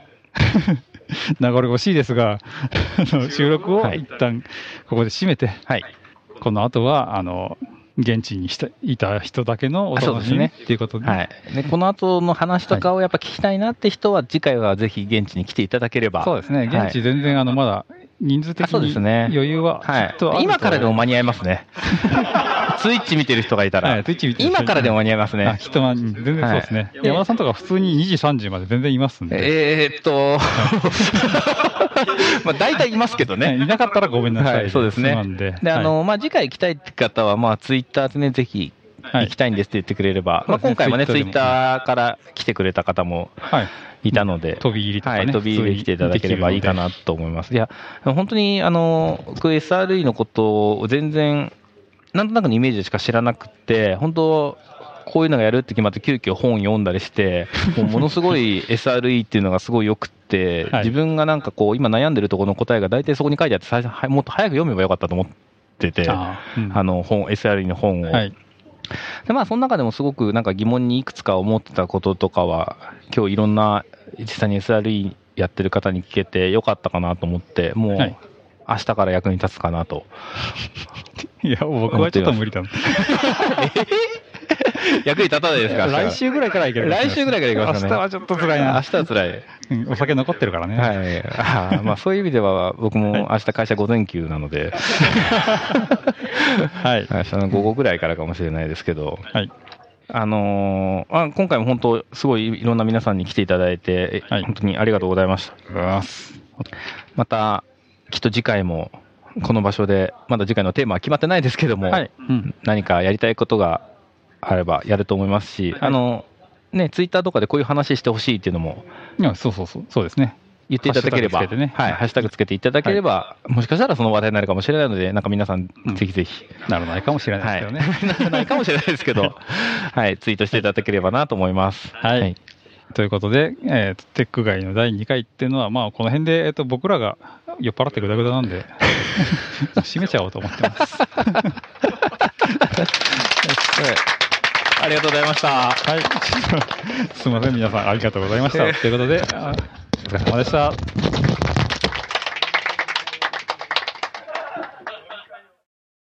名残惜しいですが、収録を一旦ここで締めて、この後は、あの、現地にしたいた人だけのお楽しみねっていうことで、はい。で、この後の話とかをやっぱ聞きたいなって人は、次回はぜひ現地に来ていただければ。そうですね、現地全然あのまだ人数的そうでにすね。余裕はきっとあると今からでも間に合いますね。ツイッチ見てる人がいたら。はい、今からでも間に合いますね。あ人は全然そうですね、はい。山田さんとか普通に2時、3時まで全然いますんで、えーっと、まあ大体いますけどね。いなかったらごめんなさい、はい、そうですね。で。で、あの、まあ、次回行きたいって方は、まあ、ツイッターでね、ぜひ、行きたいんですって言ってくれれば、まあ、今回もね、ツイッターから来てくれた方もいたので、飛び入りとかね。はい、飛び入りで来ていただければいいかなと思います。いや、本当に、あの、僕 SRE のことを全然、なんとなくのイメージでしか知らなくて、本当、こういうのがやるって決まって、急遽本読んだりして、もうものすごい SRE っていうのがすごい良くって、自分がなんかこう、今悩んでるところの答えが大体そこに書いてあって、最初はもっと早く読めばよかったと思ってて、ああの本、SRE の本を。はいでまあ、その中でもすごくなんか疑問にいくつか思ってたこととかは、今日いろんな実際に SRE やってる方に聞けてよかったかなと思って、もう、はい明日から役に立つかなと。いや、僕はちょっと無理だな。役に立たないですか来週ぐらいからいけるかもしれない来週ぐらいからいけますかね。明日はちょっと辛いな明日は辛い。うんお酒残ってるからね。はい。あーまあそういう意味では、僕も明日会社午前休なので、はい。明日の午後ぐらいからかもしれないですけど、はい。あのーまあ、今回も本当、すごいいろんな皆さんに来ていただいて、え本当にありがとうございました。また、きっと次回も、この場所で、まだ次回のテーマは決まってないですけども、はい何かやりたいことがあればやると思いますし、あの、ね、ツイッターとかでこういう話してほしいっていうのも、いや、そうそうそう、そうですね。言っていただければ、ハッシュタグつけてねはい、ハッシュタグつけていただければ、もしかしたらその話題になるかもしれないので、なんか皆さん、ぜひぜひ。ならないかもしれないですけどね。ならないかもしれないですけど、はい、ツイートしていただければなと思います。はい。ということで、えーテック街の第2回っていうのは、まあ、この辺で、えっと、僕らが酔っ払ってぐだぐだなんで、閉めちゃおうと思ってます。ありがとうございました。はい。すみません、皆さんありがとうございました。ということで、あお疲れ様でした。